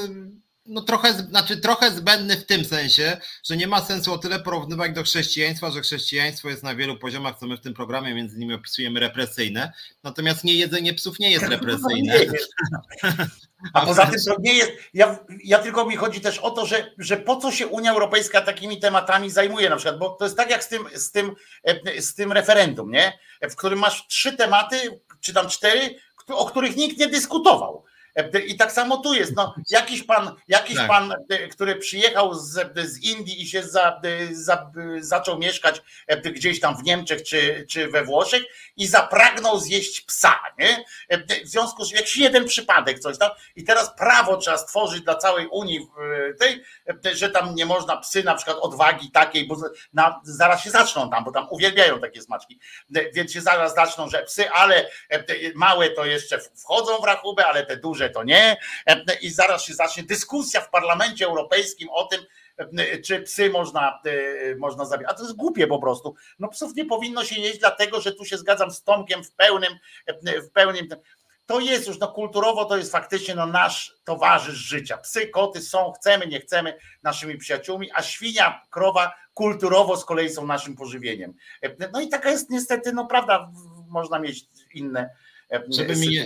no trochę, znaczy trochę zbędny w tym sensie, że nie ma sensu o tyle porównywać do chrześcijaństwa, że chrześcijaństwo jest na wielu poziomach, co my w tym programie między innymi opisujemy represyjne, natomiast nie jedzenie psów nie jest represyjne. A poza tym to nie jest, ja, ja tylko mi chodzi też o to, że, że po co się Unia Europejska takimi tematami zajmuje na przykład, bo to jest tak jak z tym, z tym, z tym referendum, nie? w którym masz trzy tematy, czy tam cztery, o których nikt nie dyskutował. I tak samo tu jest. No, jakiś pan, jakiś tak. pan, e, który przyjechał z, z Indii i się za, e, za, zaczął mieszkać e, gdzieś tam w Niemczech czy, czy we Włoszech i zapragnął zjeść psa. Nie? W związku z jakiś jeden przypadek, coś tam. I teraz prawo trzeba stworzyć dla całej Unii tej, że tam nie można psy na przykład odwagi takiej, bo na, zaraz się zaczną tam, bo tam uwielbiają takie smaczki. Więc się zaraz zaczną, że psy, ale małe to jeszcze wchodzą w rachubę, ale te duże to nie. I zaraz się zacznie dyskusja w Parlamencie Europejskim o tym, czy psy można, e, można zabić. A to jest głupie po prostu. No psów nie powinno się jeść, dlatego że tu się zgadzam z Tomkiem w pełnym, w pełnym. To jest już no, kulturowo, to jest faktycznie no, nasz towarzysz życia. Psy, koty są, chcemy, nie chcemy, naszymi przyjaciółmi, a świnia, krowa kulturowo z kolei są naszym pożywieniem. No i taka jest niestety, no prawda, można mieć inne Żeby sytuacje. Mi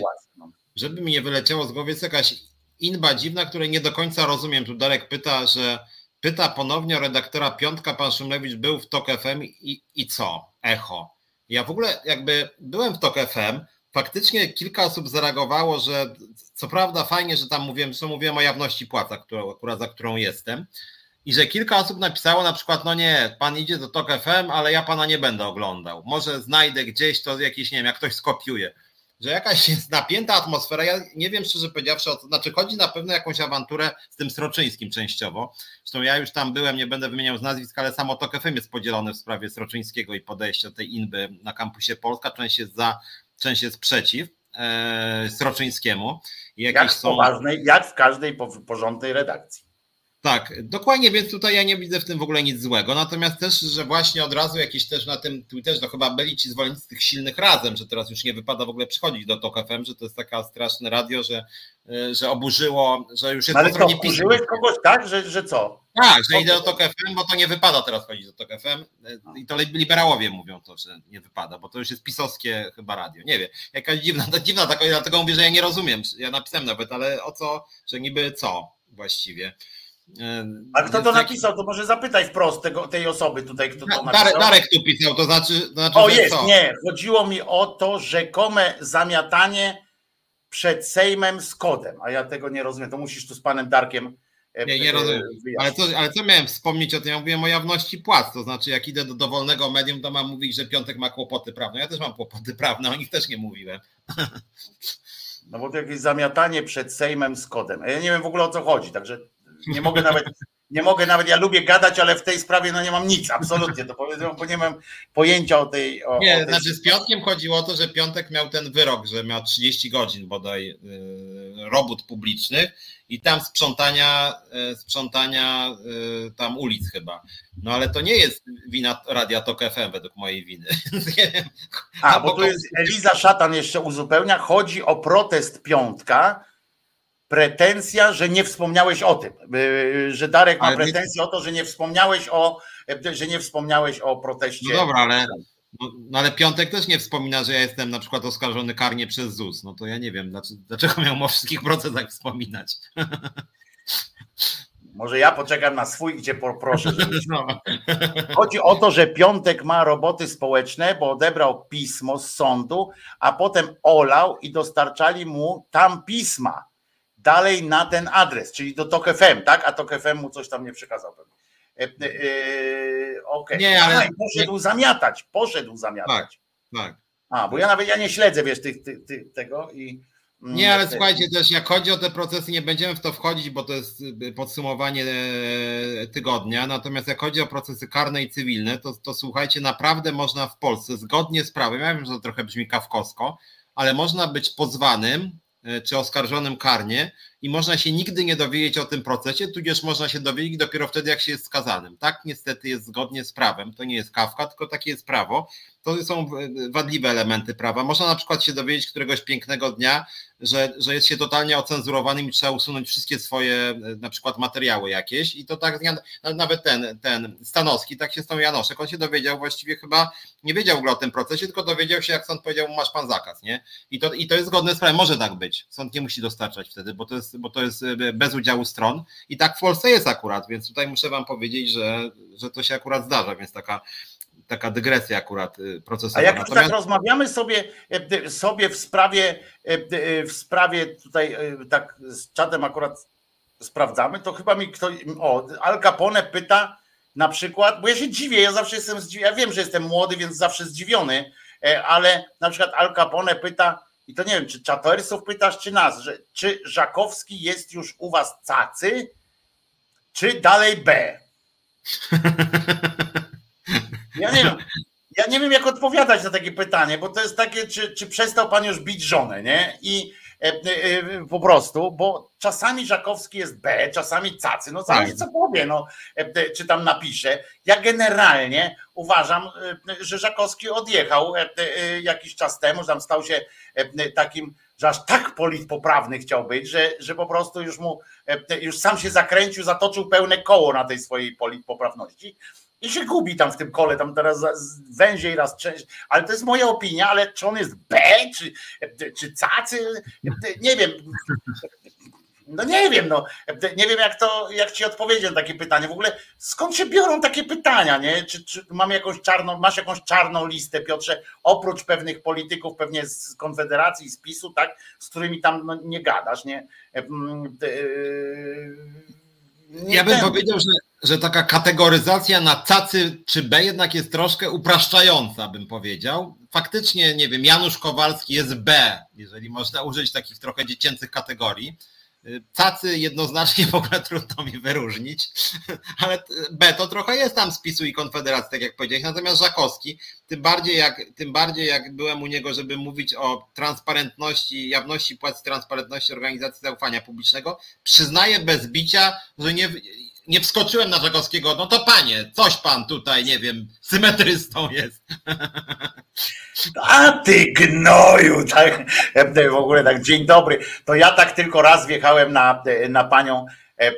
żeby mi nie wyleciało z głowy, jest jakaś inba dziwna, której nie do końca rozumiem. Tu Darek pyta, że pyta ponownie redaktora Piątka, pan Szymlewicz był w TOK FM i, i co? Echo. Ja w ogóle jakby byłem w TOK FM, faktycznie kilka osób zareagowało, że co prawda fajnie, że tam mówiłem, co mówiłem o jawności płaca, która, akurat za którą jestem, i że kilka osób napisało na przykład, no nie, pan idzie do TOK FM, ale ja pana nie będę oglądał. Może znajdę gdzieś to jakiś, nie wiem, jak ktoś skopiuje że jakaś jest napięta atmosfera. Ja nie wiem szczerze powiedziawszy, o to znaczy chodzi na pewno jakąś awanturę z tym Sroczyńskim częściowo. Zresztą ja już tam byłem, nie będę wymieniał z nazwisk, ale samo TOK FM jest podzielone w sprawie Sroczyńskiego i podejścia tej inby na kampusie Polska. Część jest za, część jest przeciw. E, Sroczyńskiemu. Jak, są... poważnej, jak w każdej porządnej redakcji. Tak, dokładnie, więc tutaj ja nie widzę w tym w ogóle nic złego. Natomiast też, że właśnie od razu jakieś też na tym Twitterze, to chyba byli ci zwolennicy tych silnych razem, że teraz już nie wypada w ogóle przychodzić do TOK FM, że to jest taka straszne radio, że, e, że oburzyło, że już jest Ale to oburzyłeś kogoś tak, że, że co? Tak, że idę do TOK FM, bo to nie wypada teraz chodzić do TOK FM e, i to liberałowie mówią to, że nie wypada, bo to już jest pisowskie chyba radio. Nie wiem, jakaś dziwna, to dziwna taka, dlatego mówię, że ja nie rozumiem. Ja napisałem nawet, ale o co, że niby co właściwie. A kto to napisał, to może zapytaj wprost tego, tej osoby tutaj, kto to napisał. Darek, Darek tu pisał, to znaczy... To znaczy o jest, co? nie, chodziło mi o to rzekome zamiatanie przed Sejmem z kodem, a ja tego nie rozumiem, to musisz tu z panem Darkiem e, nie, nie rozumiem. Ale co, ale co miałem wspomnieć o tym? Ja mówiłem o jawności płac. To znaczy, jak idę do dowolnego medium, to mam mówić, że piątek ma kłopoty prawne. Ja też mam kłopoty prawne, o nich też nie mówiłem. No bo to jakieś zamiatanie przed Sejmem z kodem. Ja nie wiem w ogóle o co chodzi, także nie mogę nawet, nie mogę nawet, ja lubię gadać, ale w tej sprawie no nie mam nic, absolutnie to powiedzą, bo nie mam pojęcia o tej... O, nie, o tej znaczy z Piątkiem chodziło o to, że Piątek miał ten wyrok, że miał 30 godzin bodaj yy, robót publicznych i tam sprzątania, yy, sprzątania yy, tam ulic chyba. No ale to nie jest wina Radia Tok FM według mojej winy. A, bo tu jest Eliza Szatan jeszcze uzupełnia, chodzi o protest Piątka, pretensja, że nie wspomniałeś o tym, y, że Darek ma pretensję o to, że nie wspomniałeś o, że nie wspomniałeś o proteście. No dobra, ale, no, no, ale Piątek też nie wspomina, że ja jestem na przykład oskarżony karnie przez ZUS. No to ja nie wiem, dlaczego, dlaczego miał o wszystkich procesach wspominać. Może ja poczekam na swój cię poproszę. Żebyś... No. Chodzi o to, że Piątek ma roboty społeczne, bo odebrał pismo z sądu, a potem olał i dostarczali mu tam pisma dalej na ten adres, czyli do TOK FM, tak? A TOK FM mu coś tam nie przekazał pewnie. E, e, okay. Nie, ale... Poszedł nie... zamiatać, poszedł zamiatać. Tak, tak. A, bo ja nawet ja nie śledzę, wiesz, tych, tych, tych tego i mm, nie, ale słuchajcie, też jak chodzi o te procesy, nie będziemy w to wchodzić, bo to jest podsumowanie e, tygodnia. Natomiast jak chodzi o procesy karne i cywilne, to, to słuchajcie, naprawdę można w Polsce zgodnie z prawem, ja wiem, że to trochę brzmi kawkosko, ale można być pozwanym e, czy oskarżonym karnie i można się nigdy nie dowiedzieć o tym procesie, tudzież można się dowiedzieć dopiero wtedy, jak się jest skazanym. Tak niestety jest zgodnie z prawem. To nie jest kawka, tylko takie jest prawo to są wadliwe elementy prawa. Można na przykład się dowiedzieć któregoś pięknego dnia, że, że jest się totalnie ocenzurowanym i trzeba usunąć wszystkie swoje e, na przykład materiały jakieś i to tak nawet ten, ten Stanowski, tak się tą Janoszek, on się dowiedział właściwie chyba, nie wiedział w ogóle o tym procesie, tylko dowiedział się jak sąd powiedział, masz pan zakaz, nie? I to, i to jest zgodne z prawem, może tak być, sąd nie musi dostarczać wtedy, bo to jest, bo to jest e, bez udziału stron i tak w Polsce jest akurat, więc tutaj muszę wam powiedzieć, że, że to się akurat zdarza, więc taka taka dygresja akurat y, procesowa. A jak Natomiast... tak rozmawiamy sobie, e, sobie w sprawie, e, e, w sprawie tutaj tak z czatem akurat sprawdzamy, to chyba mi ktoś, o, Al Capone pyta na przykład, bo ja się dziwię, ja zawsze jestem zdziwiony, ja wiem, że jestem młody, więc zawsze zdziwiony, ale na przykład Al Capone pyta, i to nie wiem, czy czatorsów pytasz, czy nas, że czy Żakowski jest już u was cacy, czy dalej B? Ja nie wiem. Ja nie wiem, jak odpowiadać na takie pytanie, bo to jest takie, czy, czy przestał pan już bić żonę, nie? I e, e, e po prostu, bo czasami Żakowski jest B, czasami cacy, no zależy co powie, no, e, e, czy tam napisze. Ja generalnie uważam, e, że Żakowski odjechał jakiś czas temu, tam stał się takim, że aż tak politpoprawny chciał być, że, że po prostu już mu, już sam się zakręcił, zatoczył pełne koło na tej swojej politpoprawności i się gubi tam w tym kole, tam teraz węziej raz część, ale to jest moja opinia, ale czy on jest B, czy, czy cacy, nie wiem. No nie wiem, no nie wiem jak to, jak ci odpowiedzieć na takie pytanie. W ogóle skąd się biorą takie pytania, nie? Czy, czy mam jakąś czarną, masz jakąś czarną listę, Piotrze, oprócz pewnych polityków, pewnie z Konfederacji, z PiSu, tak, z którymi tam no, nie gadasz, nie? Mm, nie ja bym ten... powiedział, że że taka kategoryzacja na cacy czy B jednak jest troszkę upraszczająca, bym powiedział. Faktycznie, nie wiem, Janusz Kowalski jest B, jeżeli można użyć takich trochę dziecięcych kategorii. Cacy jednoznacznie w ogóle trudno mi wyróżnić, ale B to trochę jest tam spisu i konfederacji, tak jak powiedziałeś. Natomiast Żakowski, tym bardziej jak, tym bardziej jak byłem u niego, żeby mówić o transparentności, jawności płac, transparentności organizacji zaufania publicznego, przyznaję bez bicia, że nie, nie wskoczyłem na Żakowskiego, no to panie, coś pan tutaj, nie wiem, symetrystą jest. A ty gnoju, tak, w ogóle tak, dzień dobry. To ja tak tylko raz wjechałem na, na panią, e, e,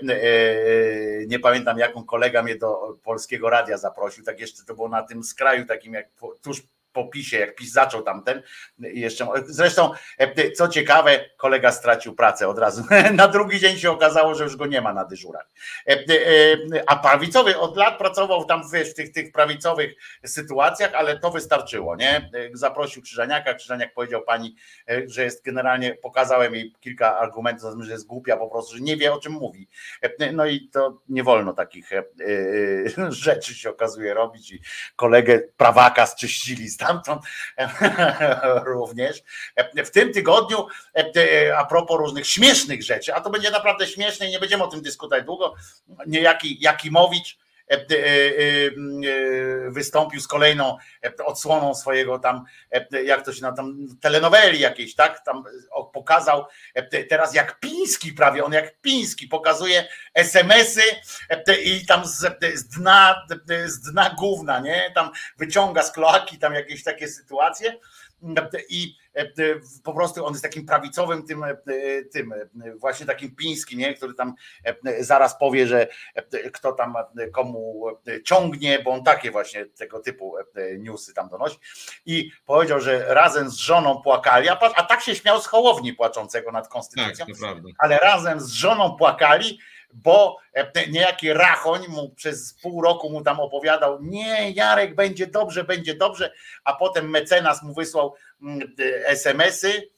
nie pamiętam jaką kolega mnie do Polskiego Radia zaprosił, tak jeszcze to było na tym skraju takim jak tuż po PiSie, jak PiS zaczął tamten jeszcze. Zresztą, e, co ciekawe, kolega stracił pracę od razu. Na drugi dzień się okazało, że już go nie ma na dyżurach. E, e, a prawicowy od lat pracował tam w tych, tych prawicowych sytuacjach, ale to wystarczyło, nie? Zaprosił Krzyżaniaka, Krzyżaniak powiedział pani, że jest generalnie, pokazałem jej kilka argumentów, że jest głupia po prostu, że nie wie o czym mówi. No i to nie wolno takich rzeczy się okazuje robić i kolegę prawaka zczyścili z stamtąd również. W tym tygodniu, a propos różnych śmiesznych rzeczy, a to będzie naprawdę śmieszne i nie będziemy o tym dyskutować długo, niejaki Jakimowicz wystąpił z kolejną odsłoną swojego tam, jak to się na tam, telenoweli jakiejś, tak? Tam pokazał teraz jak Piński prawie, on jak Piński pokazuje SMS-y i tam z, z dna, z dna gówna, nie? Tam wyciąga z kloaki tam jakieś takie sytuacje i E, po prostu on jest takim prawicowym, tym, e, tym e, właśnie takim pińskim, nie? który tam zaraz powie, że kto tam komu ciągnie, bo on takie właśnie tego typu newsy tam donosi. I powiedział, że razem z żoną płakali, a, a tak się śmiał z Hołowni płaczącego nad konstytucją, tak, ale razem z żoną płakali, bo niejaki Rachoń mu przez pół roku mu tam opowiadał, nie, Jarek, będzie dobrze, będzie dobrze, a potem mecenas mu wysłał Mm, SMS-y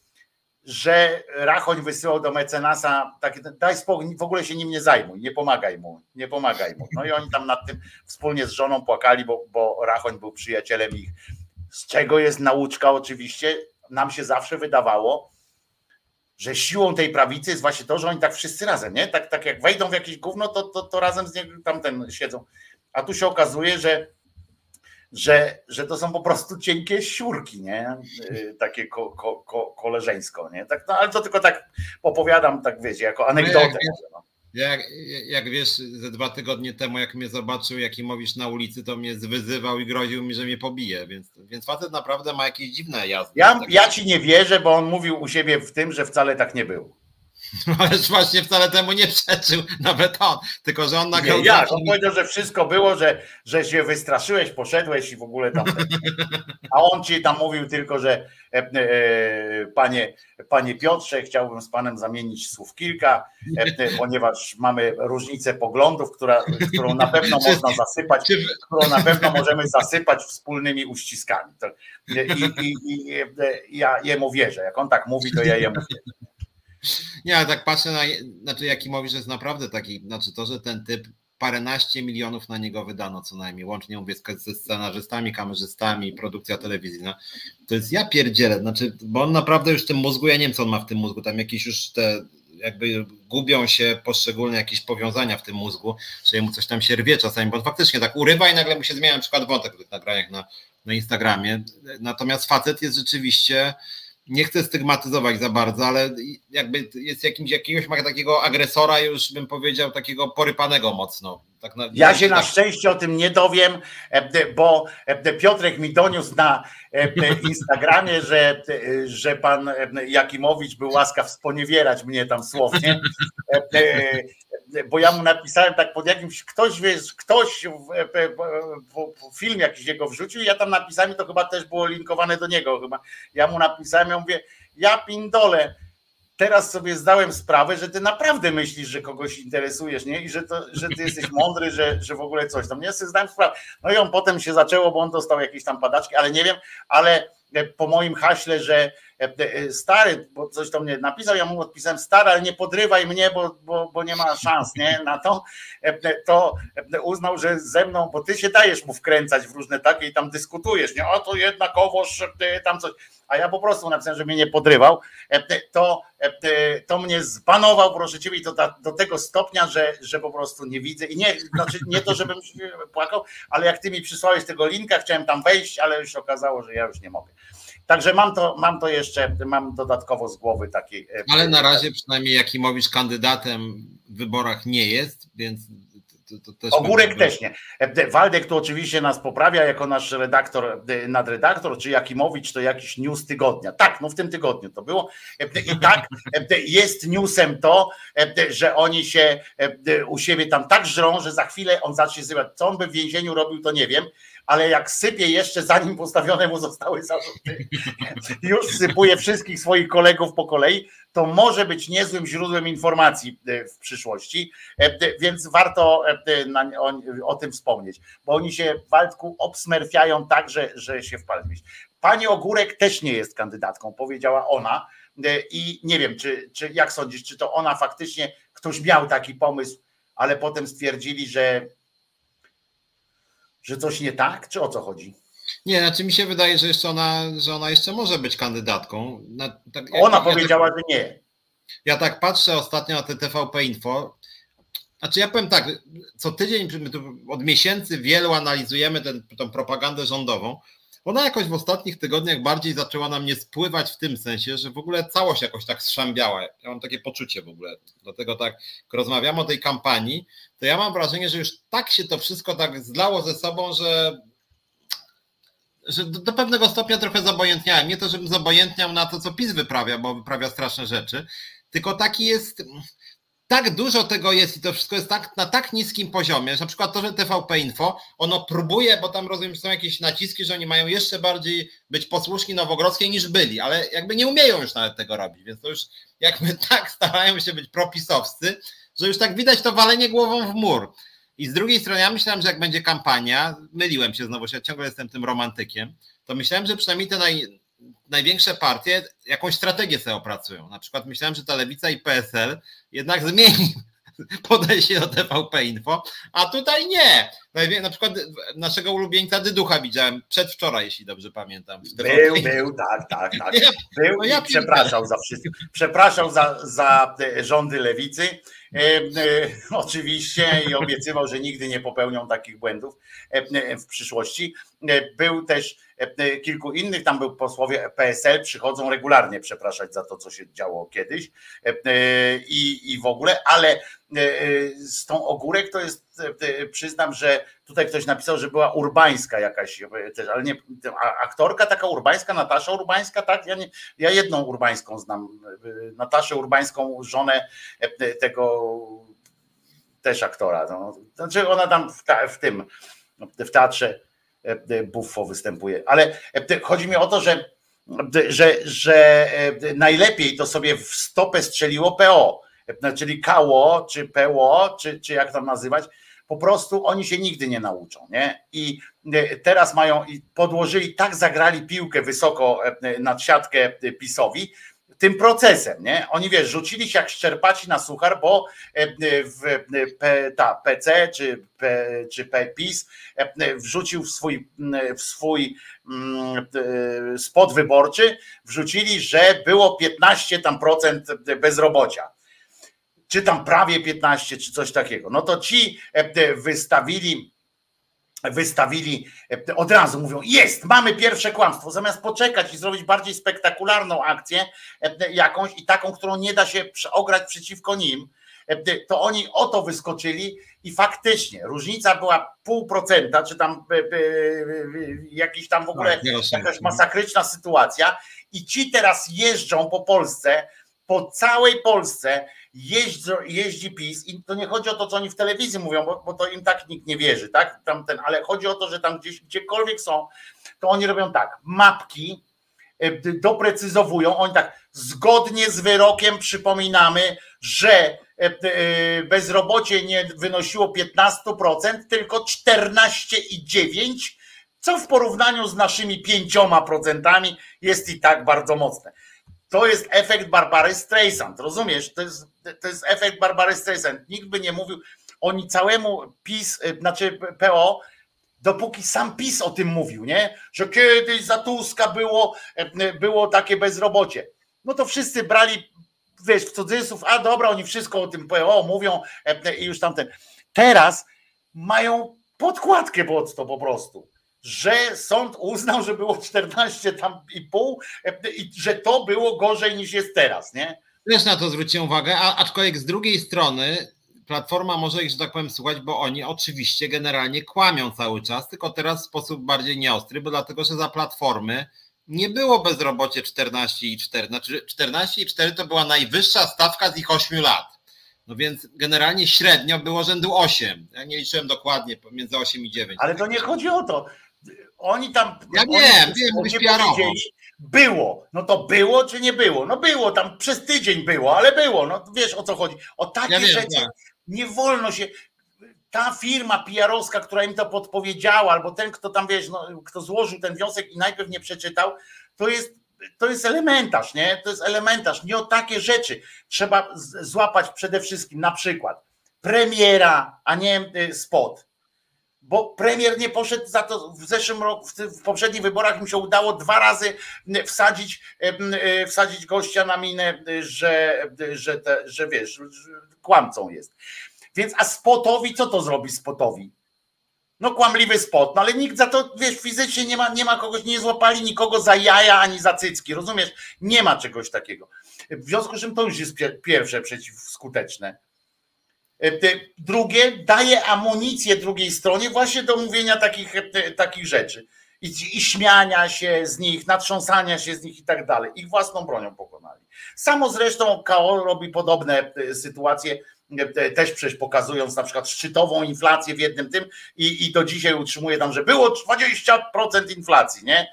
że Rachoń wysyłał do mecenasa takie, daj spokój, w ogóle się nim nie zajmuj, nie pomagaj mu, nie pomagaj mu. No i oni tam nad tym wspólnie z żoną płakali, bo, bo Rachoń był przyjacielem ich. Z czego jest nauczka oczywiście? Nam się zawsze wydawało, że siłą tej prawicy jest właśnie to, że oni tak wszyscy razem, nie? Tak, tak jak wejdą w jakieś gówno, to, to, to razem z niego tamten siedzą. A tu się okazuje, że że, że to są po prostu cienkie siurki, nie? Y, takie ko, ko, ko, koleżeńsko, nie? Tak, no, ale to tylko tak opowiadam, tak wiecie, jako anegdotę. No jak, no. Jak, jak, wiesz, ze dwa tygodnie temu, jak mnie zobaczył, jaki mówisz na ulicy, to mnie wyzywał i groził mi, że mnie pobije, więc, więc facet naprawdę ma jakieś dziwne jazdy. Ja, ja ci nie wierzę, bo on mówił u siebie w tym, że wcale tak nie było. Ależ właśnie wcale temu nie przeczył, nawet on, tylko że on nagrał. Nie, jak? On powiedział, że wszystko było, że, że się wystraszyłeś, poszedłeś i w ogóle tam. A on ci tam mówił tylko, że e, e, panie, panie Piotrze, chciałbym z panem zamienić słów kilka, e, ponieważ mamy różnicę poglądów, która, którą na pewno można zasypać, którą na pewno możemy zasypać wspólnymi uściskami. To, i, i, i, ja jemu wierzę. Jak on tak mówi, to ja jemu wierzę. Nie, ale tak patrzę na, znaczy Jakimowicz jest naprawdę taki, znaczy to, że ten typ paręnaście milionów na niego wydano co najmniej, łącznie mówię ze scenarzystami, kamerzystami, produkcja telewizyjna, to jest ja pierdzielę, znaczy, bo on naprawdę już w tym mózgu, ja nie wiem co on ma w tym mózgu, tam jakieś już te jakby gubią się poszczególne jakieś powiązania w tym mózgu, że mu coś tam się rwie czasami, bo faktycznie tak urywa i nagle mu się zmienia na przykład wątek w tych nagraniach na, na Instagramie, natomiast facet jest rzeczywiście nie chcę stygmatyzować za bardzo, ale jakby jest jakimś, jakiegoś ma takiego agresora, już bym powiedział, takiego porypanego mocno. Tak na, ja się tak. na szczęście o tym nie dowiem, e, bo e, Piotrek mi doniósł na e, Instagramie, że, że pan Jakimowicz był łaskaw sponiewierać mnie tam słownie bo ja mu napisałem tak pod jakimś, ktoś wiesz, ktoś film jakiś jego wrzucił ja tam napisałem to chyba też było linkowane do niego chyba. Ja mu napisałem, ja mówię, ja pindole, teraz sobie zdałem sprawę, że ty naprawdę myślisz, że kogoś interesujesz, nie? I że, to, że ty jesteś mądry, że, że w ogóle coś tam. Nie sobie zdałem sprawę. No i on potem się zaczęło, bo on dostał jakieś tam padaczki, ale nie wiem, ale po moim haśle, że E, e, stary, bo coś to mnie napisał, ja mu odpisałem, stary, ale nie podrywaj mnie, bo, bo, bo nie ma szans nie, na to, e, to uznał, że ze mną, bo ty się dajesz mu wkręcać w różne takie i tam dyskutujesz, nie, o to jednakowoż tam coś, a ja po prostu napisałem, że mnie nie podrywał, to, to mnie zbanował, proszę ciebie, to do tego stopnia, że, że po prostu nie widzę. I nie, znaczy nie to, żebym płakał, ale jak ty mi przysłałeś tego linka, chciałem tam wejść, ale już okazało, że ja już nie mogę. Także mam to, mam to jeszcze, mam dodatkowo z głowy takiej. E, Ale na razie przynajmniej Jakimowicz kandydatem w wyborach nie jest, więc to, to też Ogórek też nie. E, Waldek tu oczywiście nas poprawia jako nasz redaktor, e, nadredaktor, czy Jakimowicz to jakiś news tygodnia. Tak, no w tym tygodniu to było. I tak jest newsem to, że oni się u siebie tam tak żrą, że za chwilę on zacznie zrywać. Co on by w więzieniu robił, to nie wiem ale jak sypie jeszcze zanim postawione mu zostały zarzuty, już sypuje wszystkich swoich kolegów po kolei, to może być niezłym źródłem informacji e, w przyszłości, e, więc warto e, o, tym wspomnieć, bo oni się w Waldku obsmerfiają tak, że, że się wpalmy. Pani Ogórek też nie jest kandydatką, powiedziała ona i nie wiem, czy, czy jak sądzisz, czy to ona faktycznie, ktoś miał taki pomysł, ale potem stwierdzili, że że coś nie tak, czy o co chodzi? Nie, znaczy mi się wydaje, że jeszcze ona, że ona jeszcze może być kandydatką. Na, tak, ona ja powiedziała, tak, że nie. Ja tak patrzę ostatnio na te TVP Info. Znaczy ja powiem tak, co tydzień, od miesięcy wielu analizujemy tę propagandę rządową. Ona jakoś w ostatnich tygodniach bardziej zaczęła na mnie spływać w tym sensie, że w ogóle całość jakoś tak zszambiała. Ja mam takie poczucie w ogóle. Dlatego tak, jak rozmawiamy o tej kampanii, to ja mam wrażenie, że już tak się to wszystko tak zlało ze sobą, że, że do, do pewnego stopnia trochę zobojętniałem. Nie to, żebym zobojętniał na to, co PiS wyprawia, bo wyprawia straszne rzeczy, tylko taki jest tak dużo tego jest i to wszystko jest tak, na tak niskim poziomie, że na przykład to, że TVP Info, ono próbuje, bo tam rozumiem, że są jakieś naciski, że oni mają jeszcze bardziej być posłuszni Nowogrodzkiej niż byli, ale jakby nie umieją już nawet tego robić, więc to już jakby tak starają się być propisowscy, że już tak widać to walenie głową w mur. I z drugiej strony ja myślałem, że jak będzie kampania, myliłem się znowu, ja ciągle jestem tym romantykiem, to myślałem, że przynajmniej te naj, największe partie jakąś strategię sobie opracują. Na przykład myślałem, że ta Lewica i PSL jednak zmieni podejście do TVP Info, a tutaj nie. Na przykład naszego ulubieńca Dyducha widziałem przedwczoraj, jeśli dobrze pamiętam. Był, był, tak, tak, tak. Był no ja przepraszał za wszystko. Przepraszał za, za rządy lewicy. E, e, oczywiście i obiecywał, że nigdy nie popełnią takich błędów e, w przyszłości. Był też kilku innych, tam był posłowie PSL, przychodzą regularnie przepraszać za to, co się działo kiedyś i, i w ogóle, ale z tą ogórek to jest, przyznam, że tutaj ktoś napisał, że była urbańska jakaś też, ale nie, aktorka taka urbańska, Natasza Urbańska, tak? Ja, nie, ja jedną urbańską znam, Nataszę Urbańską, żonę tego też aktora. No. Znaczy ona tam w, ta, w tym, w teatrze Buffo występuje. Ale chodzi mi o to, że, że, że najlepiej to sobie w stopę strzeliło PO, czyli KO, czy PO, czy, czy jak tam nazywać, po prostu oni się nigdy nie nauczą. Nie? I teraz mają, podłożyli, tak zagrali piłkę wysoko nad siatkę PiSowi, tym procesem, nie? Oni wiesz, rzucili się jak szczerpaci na suchar, bo e, w e, ta PC czy, czy PiS e, wrzucił w swój, w swój spot wyborczy, wrzucili, że było 15 tam procent bezrobocia czy tam prawie 15, czy coś takiego. No to ci wystawili wystawili e, od razu, mówią, jest, mamy pierwsze kłamstwo, zamiast poczekać i zrobić bardziej spektakularną akcję e, jakąś i taką, którą nie da się ograć przeciwko nim, e, to oni o to wyskoczyli i faktycznie różnica była pół procenta, czy tam jakiś tam w ogóle tak, jakaś masakryczna sytuacja. I ci teraz jeżdżą po Polsce, po całej Polsce jeździ, jeździ PiS i to nie chodzi o to, co oni w telewizji mówią, bo, bo to im tak nikt nie wierzy, tak? Tamten, ale chodzi o to, że tam gdzieś, gdziekolwiek są, to oni robią tak, mapki e, doprecyzowują, oni tak, zgodnie z wyrokiem przypominamy, że e, e, bezrobocie nie wynosiło 15%, tylko 14,9%, co w porównaniu z naszymi 5% jest i tak bardzo mocne. To jest efekt Barbary Streisand, rozumiesz? To jest, to jest efekt Barbary Streisand. Nikt by nie mówił, oni całemu PiS, y, znaczy PO, dopóki sam PiS o tym mówił, nie? Że kiedyś za Tuska było, y, było takie bezrobocie. No to wszyscy brali, wiesz, w cudzysłów, a dobra, oni wszystko o tym PO mówią y, i już tamten. Teraz mają podkładkę pod to po prostu że sąd uznał, że było 14 tam i pół i że to było gorzej niż jest teraz, nie? Też na to zwróciłem uwagę, a, aczkolwiek z drugiej strony Platforma może ich, że tak powiem, słuchać, bo oni oczywiście generalnie kłamią cały czas, tylko teraz w sposób bardziej nieostry, bo dlatego, że za Platformy nie było bezrobocie 14,4, znaczy 14,4 to była najwyższa stawka z ich 8 lat. No więc generalnie średnio było rzędu 8. Ja nie liczyłem dokładnie, między 8 i 9. Ale to nie chodzi o to oni tam. Ja oni wiem, wiem, powiedzieli, było. No to było czy nie było? No było, tam przez tydzień było, ale było. No wiesz o co chodzi. O takie ja wiem, rzeczy tak. nie wolno się. Ta firma PR-owska, która im to podpowiedziała, albo ten, kto tam wiesz, no, kto złożył ten wniosek i najpierw nie przeczytał, to jest, to jest elementarz, nie? To jest elementarz. Nie o takie rzeczy trzeba złapać przede wszystkim na przykład premiera, a nie y, spot bo premier nie poszedł za to w zeszłym roku, w poprzednich wyborach im się udało dwa razy wsadzić, e, wsadzić gościa na minę, że, że, te, że wiesz, kłamcą jest. Więc a spotowi, co to zrobi spotowi? No kłamliwy spot, no ale nikt za to, wiesz, fizycznie nie ma, nie ma kogoś, nie złapali nikogo za jaja ani za cycki, rozumiesz? Nie ma czegoś takiego. W związku z czym to już jest pierwsze przeciwskuteczne. E, drugie, daje amunicję drugiej stronie właśnie do mówienia takich, e, takich rzeczy. I, I śmiania się z nich, natrząsania się z nich i tak dalej. Ich własną bronią pokonali. Samo zresztą KO robi podobne e, sytuacje, też przecież pokazując na przykład szczytową inflację w jednym tym i, i do dzisiaj utrzymuje tam, że było 20% inflacji, nie?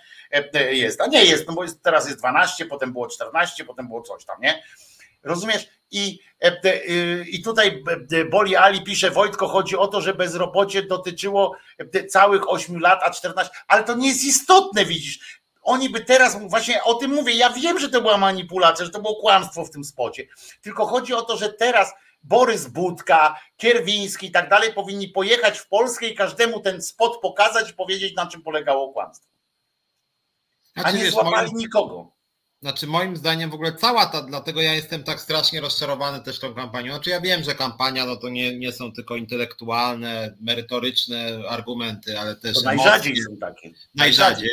Jest, a nie jest, no bo jest, teraz jest 12, potem było 14, potem było coś tam, nie? Rozumiesz? I, e, y, I tutaj Boli Ali pisze, Wojtko, chodzi o to, że bezrobocie dotyczyło całych 8 lat, a 14, ale to nie jest istotne, widzisz. oni by teraz, właśnie o tym mówię, ja wiem, że to była manipulacja, że to było kłamstwo w tym spocie, tylko chodzi o to, że teraz Borys Budka, Kierwiński i tak dalej powinni pojechać w Polskę i każdemu ten spot pokazać i powiedzieć, na czym polegało kłamstwo. A nie złapali nikogo. Znaczy moim zdaniem w ogóle cała ta, dlatego ja jestem tak strasznie rozczarowany też tą kampanią. Znaczy ja wiem, że kampania no to nie, nie są tylko intelektualne, merytoryczne argumenty, ale też to najrzadziej są takie. Najrzadziej.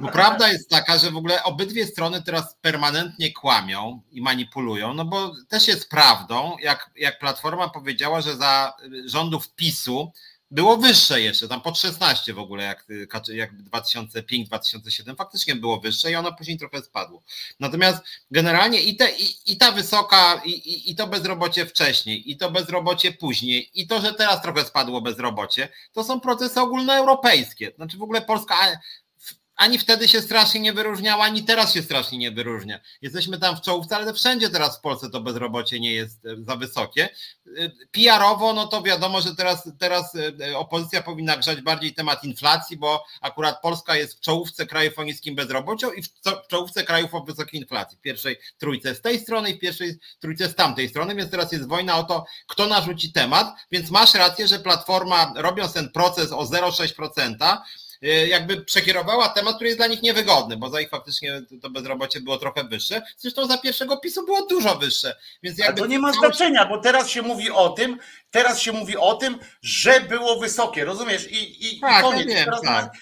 Bo prawda jest taka, że w ogóle obydwie strony teraz permanentnie kłamią i manipulują, no bo też jest prawdą, jak, jak Platforma powiedziała, że za rządów PiSu było wyższe jeszcze, tam pod 16 w ogóle, jak, jak 2005-2007 faktycznie było wyższe i ono później trochę spadło. Natomiast generalnie i, te, i, i ta wysoka, i, i, i to bezrobocie wcześniej, i to bezrobocie później, i to, że teraz trochę spadło bezrobocie, to są procesy ogólnoeuropejskie. Znaczy w ogóle Polska ani wtedy się strasznie nie wyróżniała, ani teraz się strasznie nie wyróżnia. Jesteśmy tam w czołówce, ale wszędzie teraz w Polsce to bezrobocie nie jest e, za wysokie. E, PR-owo, no to wiadomo, że teraz, teraz e, opozycja powinna grzać bardziej temat inflacji, bo akurat Polska jest w czołówce krajów o niskim bezrobociu i w czołówce krajów o wysokiej inflacji. W pierwszej trójce z tej strony i w pierwszej trójce z tamtej strony, więc teraz jest wojna o to, kto narzuci temat, więc masz rację, że Platforma robiąc ten proces o 0,6%, E, jakby przekierowała temat, który jest dla nich niewygodny, bo za ich faktycznie to bezrobocie było trochę wyższe. Zresztą za pierwszego PiSu było dużo wyższe. Więc jakby to nie ma znaczenia, bo teraz się mówi o tym, teraz się mówi o tym, że było wysokie, rozumiesz? I, i, tak, i koniec. Ja wiem, tak.